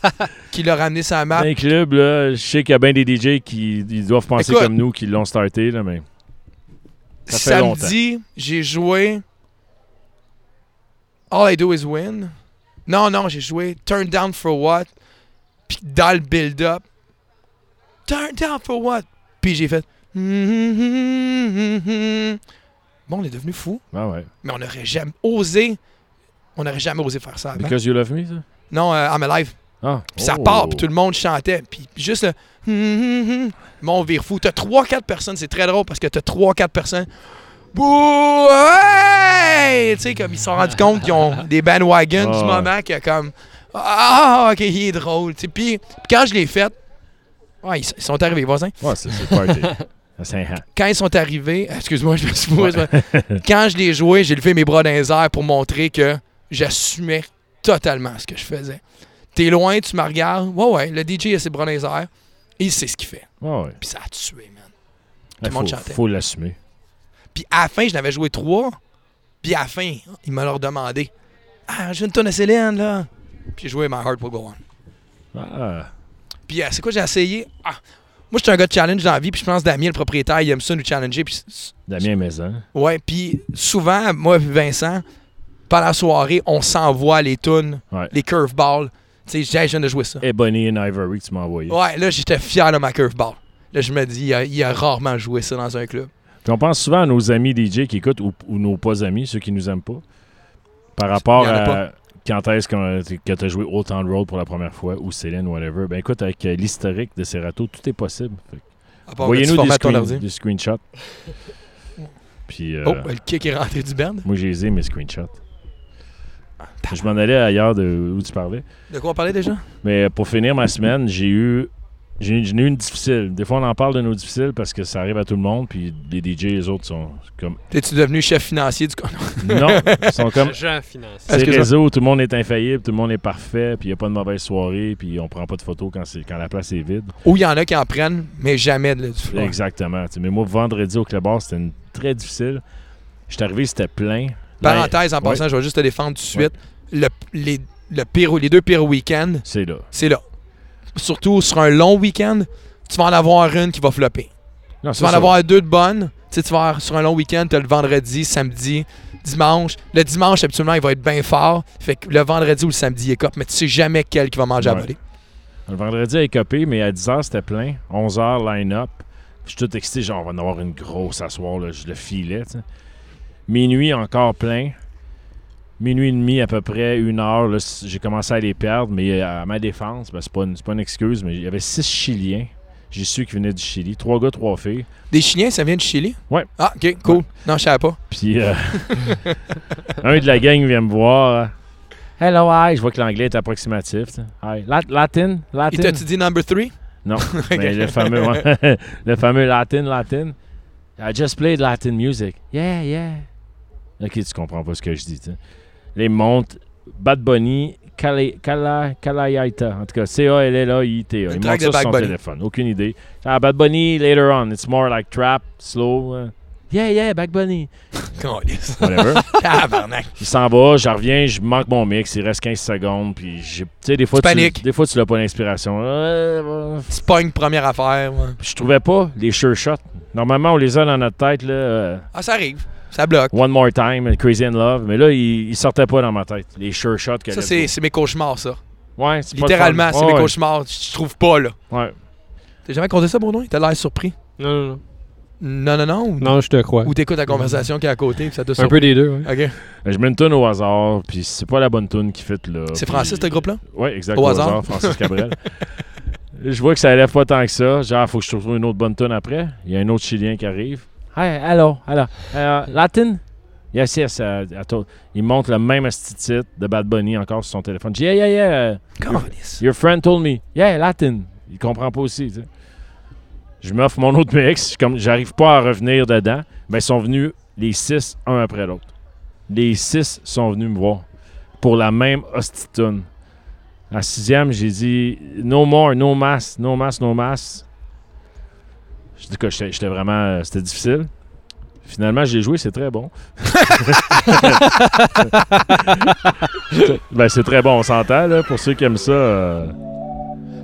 [SPEAKER 2] qui l'a ramené map.
[SPEAKER 1] Clubs, là, je sais qu'il y a bien des DJ qui ils doivent penser
[SPEAKER 2] Écoute.
[SPEAKER 1] comme nous, qui l'ont starté, là, mais ça fait
[SPEAKER 2] Samedi, j'ai joué All I Do Is Win. Non, non, j'ai joué Turn Down for What. Puis dans le build-up, Turn Down for What. Puis j'ai fait. <laughs> Bon, on est devenu fou,
[SPEAKER 1] ah ouais.
[SPEAKER 2] mais on n'aurait jamais osé. On n'aurait jamais osé faire ça avant.
[SPEAKER 1] Because you love me, ça?
[SPEAKER 2] Non, euh, I'm Alive.
[SPEAKER 1] Ah.
[SPEAKER 2] Puis ça
[SPEAKER 1] Oh.
[SPEAKER 2] part, puis tout le monde chantait. Puis juste le. Le monde vire fou. T'as 3-4 personnes, c'est très drôle parce que t'as 3-4 personnes. Bouh! Hey! Tu sais, comme ils se sont rendus compte qu'ils ont des bandwagons du
[SPEAKER 1] Ah.
[SPEAKER 2] moment que comme. Ah, ok, il est drôle. Puis, quand je l'ai fait, ouais, ils, ils sont arrivés, voisins.
[SPEAKER 1] Ouais, c'est party. <laughs>
[SPEAKER 2] Quand ils sont arrivés, <laughs> excuse-moi, je me suis Quand je l'ai joué, j'ai levé mes bras dans les airs pour montrer que j'assumais totalement ce que je faisais. T'es loin, tu me regardes. Ouais, ouais, le DJ a ses bras dans les airs. Il sait ce qu'il fait.
[SPEAKER 1] Ouais, ouais.
[SPEAKER 2] Puis ça a tué, man.
[SPEAKER 1] Il
[SPEAKER 2] le monde
[SPEAKER 1] faut,
[SPEAKER 2] chantait.
[SPEAKER 1] faut l'assumer.
[SPEAKER 2] Puis à la fin, je n'avais joué trois. Puis à la fin, il m'a leur demandé Ah, j'ai une tonne à Céline, là. Puis j'ai joué My Heart Will Go On.
[SPEAKER 1] Ah.
[SPEAKER 2] Puis euh, c'est quoi j'ai essayé? Ah, Moi, je suis un gars de challenge dans la vie. Puis je pense que Damien, le propriétaire, il aime ça nous challenger. Puis
[SPEAKER 1] Damien Maison.
[SPEAKER 2] ouais, puis souvent, moi et Vincent, pendant la soirée, on s'envoie les tunes,
[SPEAKER 1] Ouais.
[SPEAKER 2] les curveballs. Tu sais, j'ai- je viens de jouer ça.
[SPEAKER 1] Ebony and Ivory que tu m'as envoyé.
[SPEAKER 2] Ouais, là, j'étais fier de ma curveball. Là, je me dis, il a, il a rarement joué ça dans un club.
[SPEAKER 1] Puis on pense souvent à nos amis DJ qui écoutent ou, ou nos pas amis, ceux qui nous aiment pas. Par rapport à
[SPEAKER 2] pas.
[SPEAKER 1] quand est-ce que tu as joué Old Town Road pour la première fois ou Céline, whatever. Ben écoute, avec euh, l'historique de Serato, tout est possible. Voyez-nous des, screen- des screenshots. <laughs> Puis euh,
[SPEAKER 2] Oh, le kick est rentré du band.
[SPEAKER 1] moi, j'ai mes screenshots. Je m'en allais ailleurs de où tu parlais.
[SPEAKER 2] De quoi on parlait déjà?
[SPEAKER 1] Mais pour finir ma semaine, j'ai eu j'ai eu une difficile. Des fois, on en parle de nos difficiles parce que ça arrive à tout le monde. Puis les DJ, les autres sont comme.
[SPEAKER 2] T'es-tu devenu chef financier du <laughs>
[SPEAKER 1] Non, ils sont comme. <laughs>
[SPEAKER 3] Agent financier.
[SPEAKER 1] C'est réseau, tout le monde est infaillible, tout le monde est parfait, puis il n'y a pas de mauvaise soirée, puis on prend pas de photos quand, c'est- quand la place est vide.
[SPEAKER 2] Ou il y en a qui en prennent, mais jamais de, du floor.
[SPEAKER 1] Exactement. Mais moi, vendredi au Club Bar, c'était une- très difficile. J'étais arrivé, c'était plein.
[SPEAKER 2] Parenthèse, en passant, je vais juste te défendre tout de suite. Le, les, le pire, les deux pires week-ends,
[SPEAKER 1] C'est là.
[SPEAKER 2] c'est là. Surtout sur un long week-end, tu vas en avoir une qui va flopper.
[SPEAKER 1] Non,
[SPEAKER 2] Tu vas en
[SPEAKER 1] ça.
[SPEAKER 2] avoir deux de bonnes. Tu sais, tu vas sur un long week-end, tu as le vendredi, samedi, dimanche. Le dimanche, habituellement, il va être bien fort. Fait que le vendredi ou le samedi, il est cop, mais tu sais jamais quel qui va manger à voler.
[SPEAKER 1] Le vendredi, elle est copé, mais à 10h, c'était plein. 11h, line-up. Je suis tout excité, genre, on va en avoir une grosse à soir, là. Je le filais. Minuit, encore plein. Minuit et demi, à peu près, une heure, j'ai commencé à les perdre, mais à ma défense, ben, c'est pas, une- c'est pas une excuse, mais il y avait six Chiliens. J'ai su qu'ils venaient du Chili. Trois gars, trois filles.
[SPEAKER 2] Des Chiliens, ça vient du Chili?
[SPEAKER 1] Ouais.
[SPEAKER 2] Ah, ok, cool. Non, je savais pas.
[SPEAKER 1] Puis euh, <laughs> un de la gang vient me voir. Hello, hi. Je vois que l'anglais est approximatif. Hi. Lat- Latin? Latin?
[SPEAKER 2] Il t'a-tu dit number three?
[SPEAKER 1] Non, <laughs> mais le fameux, <laughs> le fameux Latin, Latin. I just played Latin music. Yeah, yeah. Ok, tu comprends pas ce que je dis. Les montes, Bad Bunny, Kala- Kala- Kalayaita. En tout cas, C-A-L-L-A-I-T-A. Il monte ça
[SPEAKER 2] Bad
[SPEAKER 1] sur son
[SPEAKER 2] Bunny.
[SPEAKER 1] téléphone. Aucune idée. Ah, Bad Bunny, later on. It's more like trap, slow. uh, Yeah, yeah, Back Bunny. <laughs> Whatever. <laughs> Il s'en va, je reviens, je manque mon mix, il reste 15 secondes, puis j'ai- tu sais, des fois,
[SPEAKER 2] Tu
[SPEAKER 1] des fois, tu n'as pas l'inspiration. Euh,
[SPEAKER 2] Tu pognes première affaire. ouais.
[SPEAKER 1] je trouvais pas les sure shots. Normalement, on les a dans notre tête, là. euh,
[SPEAKER 2] Ah, ça arrive. Ça bloque.
[SPEAKER 1] One More Time, Crazy in Love. Mais là, il, il sortait pas dans ma tête. Les sure shots que
[SPEAKER 2] Ça, c'est c'est mes cauchemars, ça.
[SPEAKER 1] Ouais, c'est
[SPEAKER 2] Littéralement, c'est
[SPEAKER 1] Ouais,
[SPEAKER 2] mes cauchemars. Je je trouve pas, là.
[SPEAKER 1] Ouais.
[SPEAKER 2] T'as jamais compté ça, Bruno? T'as l'air surpris.
[SPEAKER 3] Non, non, non.
[SPEAKER 2] Non, non, non. Ou,
[SPEAKER 3] Non, je te crois.
[SPEAKER 2] ou t'écoutes la conversation qui est à côté, puis ça te
[SPEAKER 3] Un peu des deux, ouais.
[SPEAKER 2] OK.
[SPEAKER 1] Je mets une tune au hasard, puis c'est pas la bonne tune qui fit là.
[SPEAKER 2] C'est
[SPEAKER 1] puis-
[SPEAKER 2] Francis, ce groupe-là?
[SPEAKER 1] Ouais, exact.
[SPEAKER 2] Au
[SPEAKER 1] Au,
[SPEAKER 2] hasard.
[SPEAKER 1] hasard. Francis Cabrel. je vois que ça élève pas tant que ça. Genre, faut que je trouve une autre bonne tune après. Il y a un autre Chilien qui arrive. Hey, hello, hello. Euh, Latin? Yes, yes. euh, attends. Il montre le même titre de Bad Bunny encore sur son téléphone. Je dis, yeah, yeah, yeah.
[SPEAKER 2] Câlisse.
[SPEAKER 1] Your friend told me. Yeah, Latin. Il comprend pas aussi. tu sais. Je m'offre mon autre mix. Comme j'arrive pas à revenir dedans. Ben, ils sont venus les six, un après l'autre. Les six sont venus me voir pour la même hostitune. À sixième, j'ai dit no more, no mass, no mass, no mass. Je dis que j'étais vraiment. euh, C'était difficile. Finalement, j'ai joué, c'est très bon. <laughs> ben, c'est très bon, on s'entend, là. Pour ceux qui aiment ça. euh,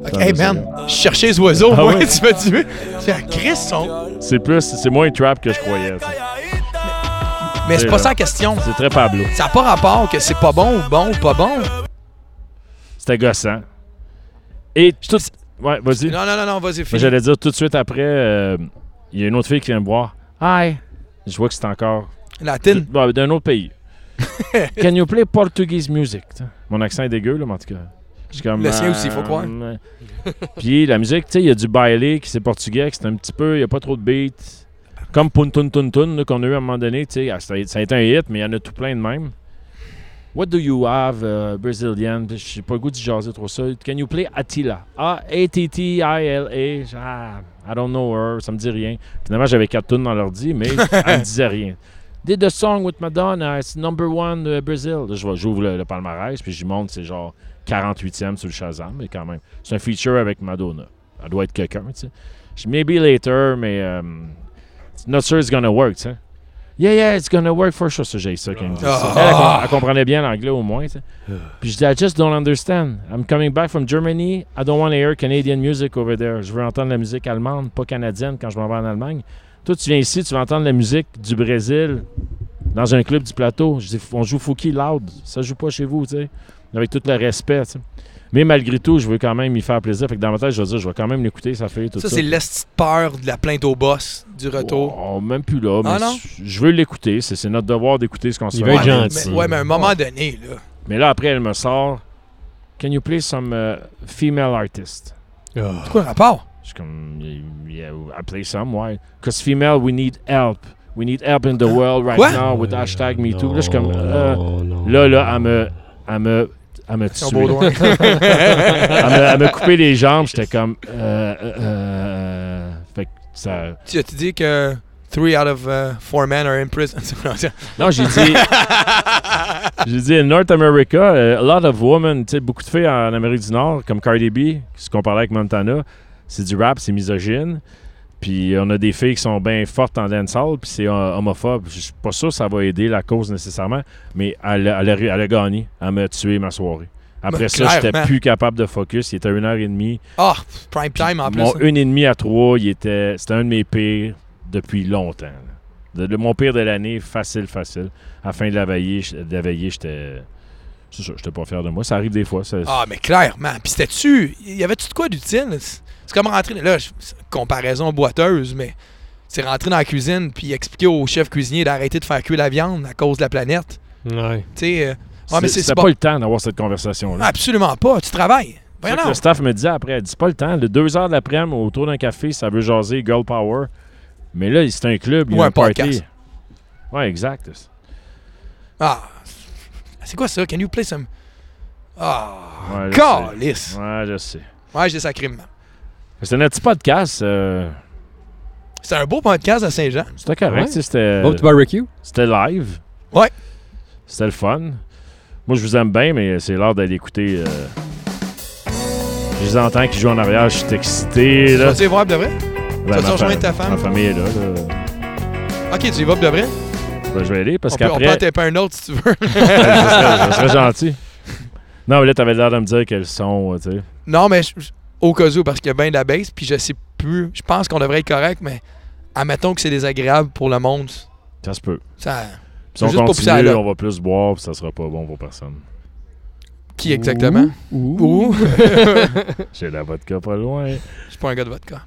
[SPEAKER 2] Ok,
[SPEAKER 1] Ça
[SPEAKER 2] Hey, man, je cherchais les oiseaux,
[SPEAKER 1] Ah
[SPEAKER 2] moi,
[SPEAKER 1] ouais? <laughs>
[SPEAKER 2] tu m'as tué. C'est un Chris, son.
[SPEAKER 1] C'est plus, c'est moins trap que je croyais. tu sais.
[SPEAKER 2] Mais c'est pas
[SPEAKER 1] vrai.
[SPEAKER 2] ça la question.
[SPEAKER 1] C'est très Pablo.
[SPEAKER 2] Ça n'a pas rapport que c'est pas bon ou bon ou pas bon.
[SPEAKER 1] C'était gossant. Et tout. Ouais, vas-y.
[SPEAKER 2] Non, non, non, non, vas-y,
[SPEAKER 1] Mais
[SPEAKER 2] finis.
[SPEAKER 1] j'allais dire tout de suite après, euh, il y a une autre fille qui vient me voir. Hi. Je vois que c'est encore.
[SPEAKER 2] Latine.
[SPEAKER 1] D'un autre pays. <laughs> Can you play Portuguese music? tu sais? Mon accent est dégueu, là, mais en tout cas. Comme,
[SPEAKER 2] Le sien aussi, faut croire.
[SPEAKER 1] euh, Puis la musique, tu sais, il y a du baile qui c'est portugais, c'est un petit peu, il n'y a pas trop de beats. Comme Pun Tun Tun qu'on a eu à un moment donné, tu sais, ah, ça a été un hit, mais il y en a tout plein de même. What do you have, uh, Brazilian? Je sais pas le goût de jaser trop ça. Can you play Attila? Ah, A-T-T-I-L-A. Ah, I don't know her, ça me dit rien. Finalement, j'avais quatre tunes dans l'ordi, mais <laughs> elle me disait rien. Did the song with Madonna, it's number one uh, Brazil. Là, je vois- j'ouvre le, le palmarès, puis j'y montre, c'est genre 48e sur le Shazam, mais quand même. C'est un feature avec Madonna. Elle doit être quelqu'un, tu sais. Je Maybe later, mais um, not sure it's gonna work, tu sais. Yeah, yeah, it's gonna work for sure. Ça, j'ai ça dit.
[SPEAKER 2] Ah.
[SPEAKER 1] Elle, elle, elle comprenait bien l'anglais au moins. Puis je dis, I just don't understand. I'm coming back from Germany. I don't want to hear Canadian music over there. Je veux entendre la musique allemande, pas canadienne quand je m'en vais en Allemagne. Toi, tu viens ici, tu vas entendre la musique du Brésil dans un club du plateau. Je dis, on joue Fouki loud. Ça joue pas chez vous, tu sais. Avec tout le respect, tu sais. Mais malgré tout, je veux quand même y faire plaisir. Fait que dans ma tête, je vais dire, je vais quand même l'écouter, ça fait tout ça.
[SPEAKER 2] Ça, c'est l'esti de peur de la plainte au boss du retour.
[SPEAKER 1] Oh, même plus là.
[SPEAKER 2] Ah
[SPEAKER 1] mais
[SPEAKER 2] non?
[SPEAKER 1] je veux l'écouter. C'est c'est notre devoir d'écouter ce qu'on se
[SPEAKER 3] Il
[SPEAKER 1] fait.
[SPEAKER 2] Ouais, mais-
[SPEAKER 3] gentil.
[SPEAKER 2] mais- ouais, mais à un moment donné, là.
[SPEAKER 1] Mais là, après, elle me sort Can you play some uh, female artist?
[SPEAKER 2] C'est quoi le rapport?
[SPEAKER 1] Je suis comme, yeah, I play some, why? Because female, we need help. We need help in the world right
[SPEAKER 2] Quoi?
[SPEAKER 1] now with hashtag MeToo. Là, je suis comme, euh,
[SPEAKER 3] Non, non.
[SPEAKER 1] là, là, elle me, elle me, elle me <laughs> coupé les jambes. J'étais comme, euh, euh, euh, fait que ça...
[SPEAKER 2] tu as-tu dit que 3 out of 4 men are in prison? <laughs>
[SPEAKER 1] Non, j'ai dit, <laughs> j'ai dit, in North America, uh, a lot of women, tu sais, beaucoup de filles en Amérique du Nord, comme Cardi B, ce qu'on parlait avec Montana, c'est du rap, c'est misogyne. Puis on a des filles qui sont bien fortes en dancehall, puis c'est euh, homophobe. Je suis pas sûr que ça va aider la cause nécessairement, mais elle, a- elle, a, elle a gagné. Elle m'a tué ma soirée. Après
[SPEAKER 2] Mais
[SPEAKER 1] ça, j'étais plus capable de focus. Il était une heure et demie.
[SPEAKER 2] Ah, prime time en plus.
[SPEAKER 1] Mon une et demie à trois, il était, c'était un de mes pires depuis longtemps. De, de mon pire de l'année, facile, facile. À la fin de la veillée, j'étais. C'est ça, j'étais pas fier de moi. Ça arrive des fois. ça-
[SPEAKER 2] Ah, mais clairement. Puis c'était-tu. Y avait-tu de quoi d'utile? C'est c'est comme rentrer. Là, je- comparaison boiteuse, mais c'est rentrer dans la cuisine puis expliquer au chef cuisinier d'arrêter de faire cuire la viande à cause de la planète.
[SPEAKER 3] Ouais.
[SPEAKER 2] Tu sais. euh, ah, mais c'est
[SPEAKER 1] pas
[SPEAKER 2] pas.
[SPEAKER 1] le temps d'avoir cette conversation-là.
[SPEAKER 2] Absolument pas. Tu travailles.
[SPEAKER 1] Ça que le staff me disait après, elle dit c'est pas le temps. Le deux heures de l'après-midi, autour d'un café, ça veut jaser Girl Power. Mais là, c'est un club, il y
[SPEAKER 2] Ou
[SPEAKER 1] a
[SPEAKER 2] un
[SPEAKER 1] un party. Ouais, exact.
[SPEAKER 2] Ah. C'est quoi ça? Can you play some? Ah.
[SPEAKER 1] Ouais, je
[SPEAKER 2] Calice.
[SPEAKER 1] sais. Ouais, je sais.
[SPEAKER 2] Ouais, j'ai sacré.
[SPEAKER 1] C'était notre petit podcast. euh,
[SPEAKER 2] C'était un beau podcast à Saint-Jean.
[SPEAKER 1] c'était correct.
[SPEAKER 3] Ouais.
[SPEAKER 1] tu C'était.
[SPEAKER 3] Bon petit barbecue?
[SPEAKER 1] C'était live.
[SPEAKER 2] Ouais.
[SPEAKER 1] C'était le fun. Moi, je vous aime bien, mais c'est l'heure d'aller écouter. euh, Je les entends qui jouent en arrière, je suis excité.
[SPEAKER 2] Tu
[SPEAKER 1] Là.
[SPEAKER 2] vas-tu les voir de vrai?
[SPEAKER 1] Ben,
[SPEAKER 2] vas-tu
[SPEAKER 1] ma
[SPEAKER 2] rejoindre ta femme?
[SPEAKER 1] Ma famille est là. là.
[SPEAKER 2] Ok, tu y vas de vrai?
[SPEAKER 1] Ben, je vais aller parce
[SPEAKER 2] on, peut, on peut en
[SPEAKER 1] qu'après.
[SPEAKER 2] taper un autre si tu veux. <laughs>
[SPEAKER 1] ça, serait, ça serait gentil. Non, mais là, t'avais l'air de me dire quels sont, euh, tu sais.
[SPEAKER 2] non, mais je- je- au cas où, parce qu'il y a bien de la base, puis je sais plus. Je pense qu'on devrait être correct, mais admettons que c'est désagréable pour le monde.
[SPEAKER 1] Ça se peut.
[SPEAKER 2] Ça.
[SPEAKER 1] Si on continue, on va plus boire, puis ça sera pas bon pour personne.
[SPEAKER 2] Qui exactement?
[SPEAKER 3] Ouh.
[SPEAKER 2] Ou? <laughs>
[SPEAKER 1] J'ai la vodka pas loin.
[SPEAKER 2] Je suis pas un gars de vodka.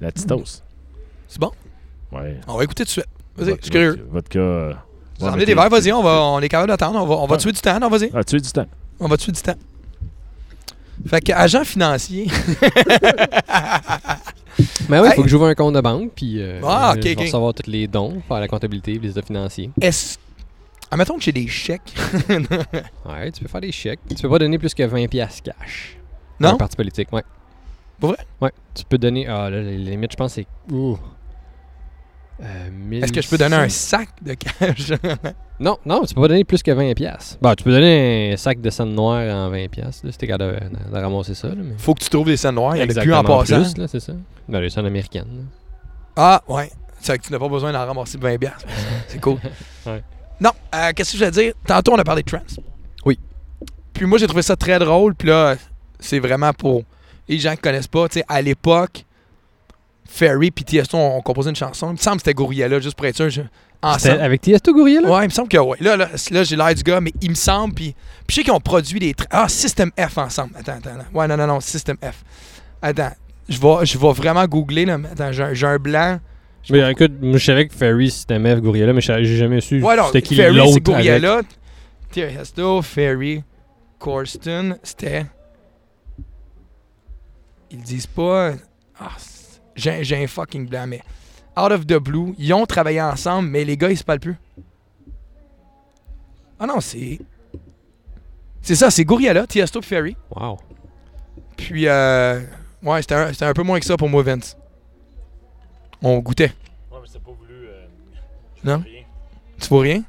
[SPEAKER 1] La Titos.
[SPEAKER 2] C'est bon?
[SPEAKER 1] Ouais.
[SPEAKER 2] On va écouter tout de suite. Vas-y, je suis curieux.
[SPEAKER 1] Vodka. euh,
[SPEAKER 2] Vous emmenez
[SPEAKER 1] mais
[SPEAKER 2] des verres, vas-y, on, va, on est capable d'attendre. On va, on va tuer du temps, non, vas-y?
[SPEAKER 1] Ah, tu as du temps.
[SPEAKER 2] On va tuer du temps. Fait que agent financier.
[SPEAKER 3] Mais <laughs> oui, il
[SPEAKER 2] Hey.
[SPEAKER 3] faut que j'ouvre un compte de banque, puis euh,
[SPEAKER 2] Ah,
[SPEAKER 3] euh,
[SPEAKER 2] ok,
[SPEAKER 3] je vais recevoir tous les dons, faire la comptabilité, les états financiers.
[SPEAKER 2] Est-ce. Admettons que j'ai des chèques. <laughs>
[SPEAKER 3] Ouais, tu peux faire des chèques. Tu peux pas donner plus que 20 pièces cash.
[SPEAKER 2] Non?
[SPEAKER 3] Un parti politique, ouais.
[SPEAKER 2] Pour vrai?
[SPEAKER 3] Ouais. Tu peux donner... Ah, là, les limites, je pense, c'est... Ouh. Euh,
[SPEAKER 2] Est-ce que je peux donner un
[SPEAKER 3] 1100?
[SPEAKER 2] sac de cash? <laughs>
[SPEAKER 3] Non, non, tu peux pas donner plus que 20 pièces. Bah, tu peux donner un sac de scène noire en 20 pièces, là, si t'es capable de, de ramasser ça, là, mais...
[SPEAKER 2] Faut que tu trouves des scènes noires. Il y en a plus en passant.
[SPEAKER 3] plus, là, c'est ça. Ben, les scènes américaines. là.
[SPEAKER 2] Ah, ouais. C'est que tu n'as pas besoin d'en ramasser 20 piastres. <laughs> C'est cool. <laughs>
[SPEAKER 3] Ouais.
[SPEAKER 2] Non, euh, qu'est-ce que je voulais dire? Tantôt, on a parlé de trans.
[SPEAKER 3] Oui.
[SPEAKER 2] Puis moi, j'ai trouvé ça très drôle. Puis là, c'est vraiment pour les gens qui connaissent pas. Tu sais, à l'époque, Ferry puis Tiesto ont composé une chanson. Il me semble que c'était Gorillala, juste pour être sûr. je- Ensemble.
[SPEAKER 3] avec Tiesto?
[SPEAKER 2] Ouais, il me semble que oui. Là, là, là, j'ai l'air du gars, mais il me semble. Puis, je sais qu'ils ont produit des. Ah, System F ensemble. Attends, attends. Ouais, non, non, non, System F. Attends. Je vais, je vais vraiment googler. Là. Attends, j'ai un- un blanc. Je
[SPEAKER 3] Mais écoute, je savais que Ferry c'était F Gorilla, mais j'ai jamais su
[SPEAKER 2] Ouais,
[SPEAKER 3] c'était qui
[SPEAKER 2] Ferry, c'est
[SPEAKER 3] l'autre avec.
[SPEAKER 2] Tiesto, Ferry, Corsten, c'était... Ils disent pas... Ah, j'ai j'ai un fucking blanc, mais... Out of the Blue, ils ont travaillé ensemble, mais les gars, ils se parlent plus. Ah non, c'est... C'est ça, c'est Gorillala, Tiesto et Ferry.
[SPEAKER 3] Wow.
[SPEAKER 2] Puis, euh... Ouais, c'était un, c'était un peu moins que ça pour moi, Vince. On goûtait.
[SPEAKER 1] Ouais, mais c'est pas voulu. euh,
[SPEAKER 2] Non? Tu vois rien?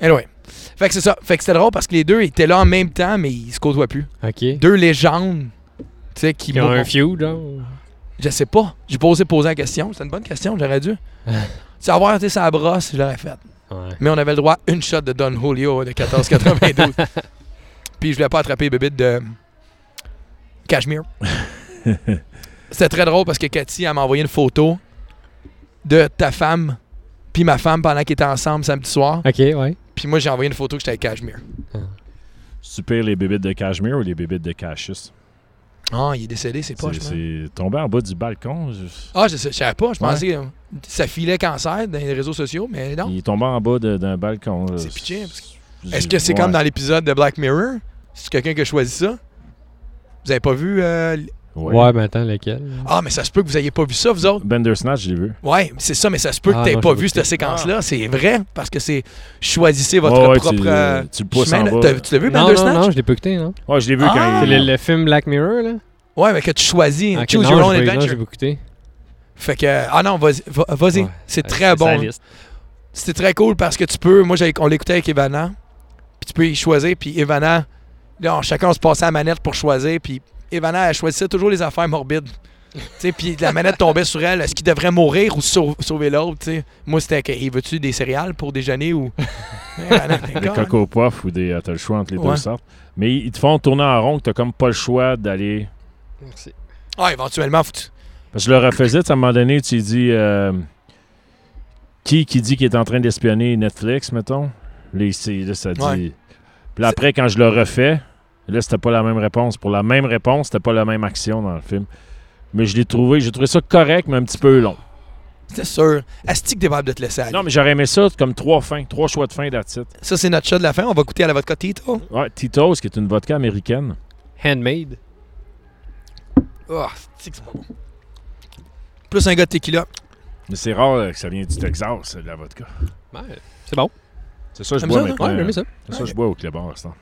[SPEAKER 2] Anyway. Fait que c'est ça. Fait que c'était drôle parce que les deux étaient là en même temps, mais ils se côtoient plus.
[SPEAKER 3] OK.
[SPEAKER 2] Deux légendes, tu sais, qui
[SPEAKER 3] Ils ont un feud, genre.
[SPEAKER 2] Je sais pas. J'ai pas osé poser la question. C'est une bonne question, j'aurais dû. Savoir, <laughs> tu sais, ça brosse, je l'aurais fait.
[SPEAKER 3] Ouais.
[SPEAKER 2] Mais on avait le droit à une shot de Don Julio de 14,92. <laughs> Puis je voulais pas attraper le bébé de Cashmere. C'était très drôle parce que Cathy, elle m'a envoyé une photo de ta femme puis ma femme pendant qu'ils étaient ensemble samedi soir.
[SPEAKER 3] OK, ouais.
[SPEAKER 2] Puis moi, j'ai envoyé une photo que j'étais avec Cashmere.
[SPEAKER 1] Tu pires les bébites de Cashmere ou les bébites de Cassius?
[SPEAKER 2] Ah, il est décédé, c'est pas,
[SPEAKER 1] C'est tombé en bas du balcon. je-
[SPEAKER 2] Ah, je sais, je savais pas. Je
[SPEAKER 1] Ouais.
[SPEAKER 2] pensais que ça filait cancer dans les réseaux sociaux, mais non.
[SPEAKER 1] Il est tombé en bas d'un balcon.
[SPEAKER 2] C'est
[SPEAKER 1] J'ai-
[SPEAKER 2] Est-ce que c'est
[SPEAKER 1] ouais.
[SPEAKER 2] comme dans l'épisode de Black Mirror? C'est quelqu'un qui a choisi ça? Vous avez pas vu... euh,
[SPEAKER 1] Ouais.
[SPEAKER 3] Ouais, mais attends, lequel?
[SPEAKER 2] Ah, mais ça se peut que vous ayez pas vu ça, vous autres.
[SPEAKER 1] Bandersnatch, je l'ai vu.
[SPEAKER 2] Ouais, c'est ça, mais ça se peut
[SPEAKER 3] Ah,
[SPEAKER 2] que t'aies
[SPEAKER 3] non,
[SPEAKER 2] pas
[SPEAKER 3] j'ai
[SPEAKER 2] vu cette séquence-là. C'est vrai, parce que c'est... Choisissez votre
[SPEAKER 1] Ouais, ouais,
[SPEAKER 2] propre...
[SPEAKER 1] tu,
[SPEAKER 2] euh,
[SPEAKER 1] tu le pousses
[SPEAKER 2] chemin.
[SPEAKER 1] en bas.
[SPEAKER 2] T'as- Tu l'as vu,
[SPEAKER 3] Non, non,
[SPEAKER 2] Bandersnatch?
[SPEAKER 3] non, je l'ai pas écouté, non?
[SPEAKER 1] Ouais, je l'ai vu
[SPEAKER 2] Ah!
[SPEAKER 1] quand
[SPEAKER 3] C'est
[SPEAKER 1] il...
[SPEAKER 3] le, le film Black Mirror, là?
[SPEAKER 2] Ouais, mais que tu choisis.
[SPEAKER 3] Ok,
[SPEAKER 2] Choose
[SPEAKER 3] non,
[SPEAKER 2] your
[SPEAKER 3] j'ai
[SPEAKER 2] own
[SPEAKER 3] pas- non,
[SPEAKER 2] adventure.
[SPEAKER 3] j'ai pas écouté.
[SPEAKER 2] Fait que... Ah non, vas-y. va- Vas-y.
[SPEAKER 3] Ouais,
[SPEAKER 2] c'est très bon. C'était très cool parce que tu peux. Moi, on l'écoutait avec Ivana. Puis tu peux y choisir. Puis Ivana, là, on- chacun se passait à la manette pour choisir. Puis Ivana, elle choisissait toujours les affaires morbides. tu sais, puis la manette tombait sur elle. Est-ce qu'il devrait mourir ou sau- sauver l'autre? tu sais? Moi, c'était que, hey, veux-tu des céréales pour déjeuner ou? <laughs> Ivana,
[SPEAKER 1] Des. Coco Puff ou des... euh, T'as le choix entre les
[SPEAKER 2] Ouais.
[SPEAKER 1] deux sortes. Mais ils te font tourner en rond que t'as comme pas le choix d'aller...
[SPEAKER 3] Merci.
[SPEAKER 2] Ah, éventuellement, faut
[SPEAKER 1] Parce que je le refaisais, à un moment donné, tu dis... euh, Qui qui dit qu'il est en train d'espionner Netflix, mettons? Là, ici, là, ça dit...
[SPEAKER 2] Ouais.
[SPEAKER 1] Puis après, quand je le refais, là, c'était pas la même réponse. Pour la même réponse, c'était pas la même action dans le film. Mais je l'ai trouvé... J'ai trouvé ça correct, mais un petit peu long.
[SPEAKER 2] C'était sûr. Asti que t'es capable de te laisser aller.
[SPEAKER 1] Non, mais j'aurais aimé ça comme trois fins, trois choix de fin d'attitude.
[SPEAKER 2] Ça, c'est notre shot de la fin. On va goûter à la vodka Tito.
[SPEAKER 1] Ouais, Tito's, qui est une vodka américaine.
[SPEAKER 3] Handmade.
[SPEAKER 2] Oh, c'est c'est pas bon. Plus un gars de tequila.
[SPEAKER 1] Mais c'est rare euh, que ça vient du Texas, de la vodka.
[SPEAKER 3] Ouais, c'est bon.
[SPEAKER 1] C'est ça que je bois
[SPEAKER 2] ça,
[SPEAKER 1] maintenant.
[SPEAKER 3] Ouais, j'aime ça.
[SPEAKER 1] C'est ça que je bois au Clébar, à ce temps.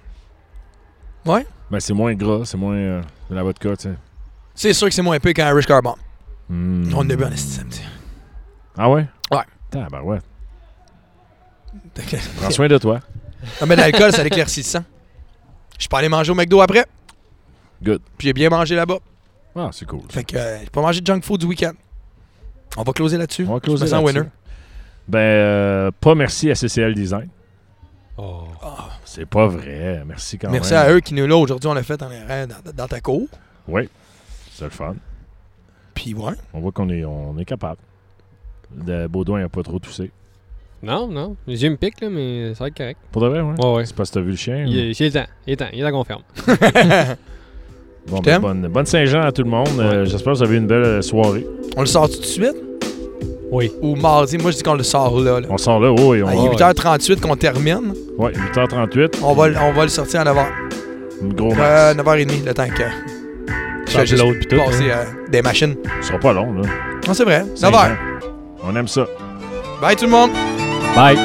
[SPEAKER 2] Ouais?
[SPEAKER 1] Ben, c'est moins gras, c'est moins euh, de la vodka, tu sais.
[SPEAKER 2] C'est sûr que c'est moins peu qu'un Irish Carbon.
[SPEAKER 1] Mm.
[SPEAKER 2] On en a bu en esti samedi.
[SPEAKER 1] Ah ouais?
[SPEAKER 2] Ouais.
[SPEAKER 1] Tabarouette. Prends soin de toi.
[SPEAKER 2] Non, mais l'alcool, ça l'éclaircit le sang. Je suis pas allé manger au McDo après.
[SPEAKER 1] Good.
[SPEAKER 2] Puis j'ai bien mangé là-bas.
[SPEAKER 1] Ah, c'est cool.
[SPEAKER 2] Fait que euh, j'ai pas mangé de junk food du week-end. On va closer là-dessus.
[SPEAKER 1] On va closer là-dessus.
[SPEAKER 2] winner.
[SPEAKER 1] Ben, euh, pas merci à CCL Design.
[SPEAKER 3] Oh.
[SPEAKER 1] C'est pas vrai. Merci quand
[SPEAKER 2] Merci
[SPEAKER 1] même.
[SPEAKER 2] à eux qui nous là aujourd'hui, on l'a fait en dans, dans ta cour.
[SPEAKER 1] Oui, c'est le fun.
[SPEAKER 2] Puis ouais.
[SPEAKER 1] On voit qu'on est, on est capable. De Baudouin n'a pas trop toussé.
[SPEAKER 3] Non, non. J'ai me pique, là, mais ça va être correct.
[SPEAKER 1] Pour de vrai, ouais?
[SPEAKER 3] Ouais, ouais.
[SPEAKER 1] C'est parce que t'as vu le chien.
[SPEAKER 3] Il
[SPEAKER 1] ou-
[SPEAKER 3] est, il est temps. Il est temps. Il est temps qu'on ferme. <laughs>
[SPEAKER 1] Bon, ben, bonne, bonne Saint-Jean à tout le monde. Euh, J'espère que vous avez eu une belle soirée.
[SPEAKER 2] On le sort tout de suite?
[SPEAKER 3] Oui.
[SPEAKER 2] Ou mardi? Moi, je dis qu'on le sort là. là.
[SPEAKER 1] On sort là, oui. On,
[SPEAKER 2] Ah, il est 8h38 qu'on termine.
[SPEAKER 1] ouais, 8h38.
[SPEAKER 2] On va, le- on va le sortir à 9h.
[SPEAKER 1] Gros
[SPEAKER 2] Euh,
[SPEAKER 1] max.
[SPEAKER 2] 9h30, le temps que. Je juste
[SPEAKER 3] pis tout,
[SPEAKER 2] passer euh, des machines.
[SPEAKER 1] Ce sera pas long, là.
[SPEAKER 2] Non, c'est vrai.
[SPEAKER 1] Saint-Jean.
[SPEAKER 2] 9h.
[SPEAKER 1] On aime ça.
[SPEAKER 2] Bye tout le monde!
[SPEAKER 3] Bye.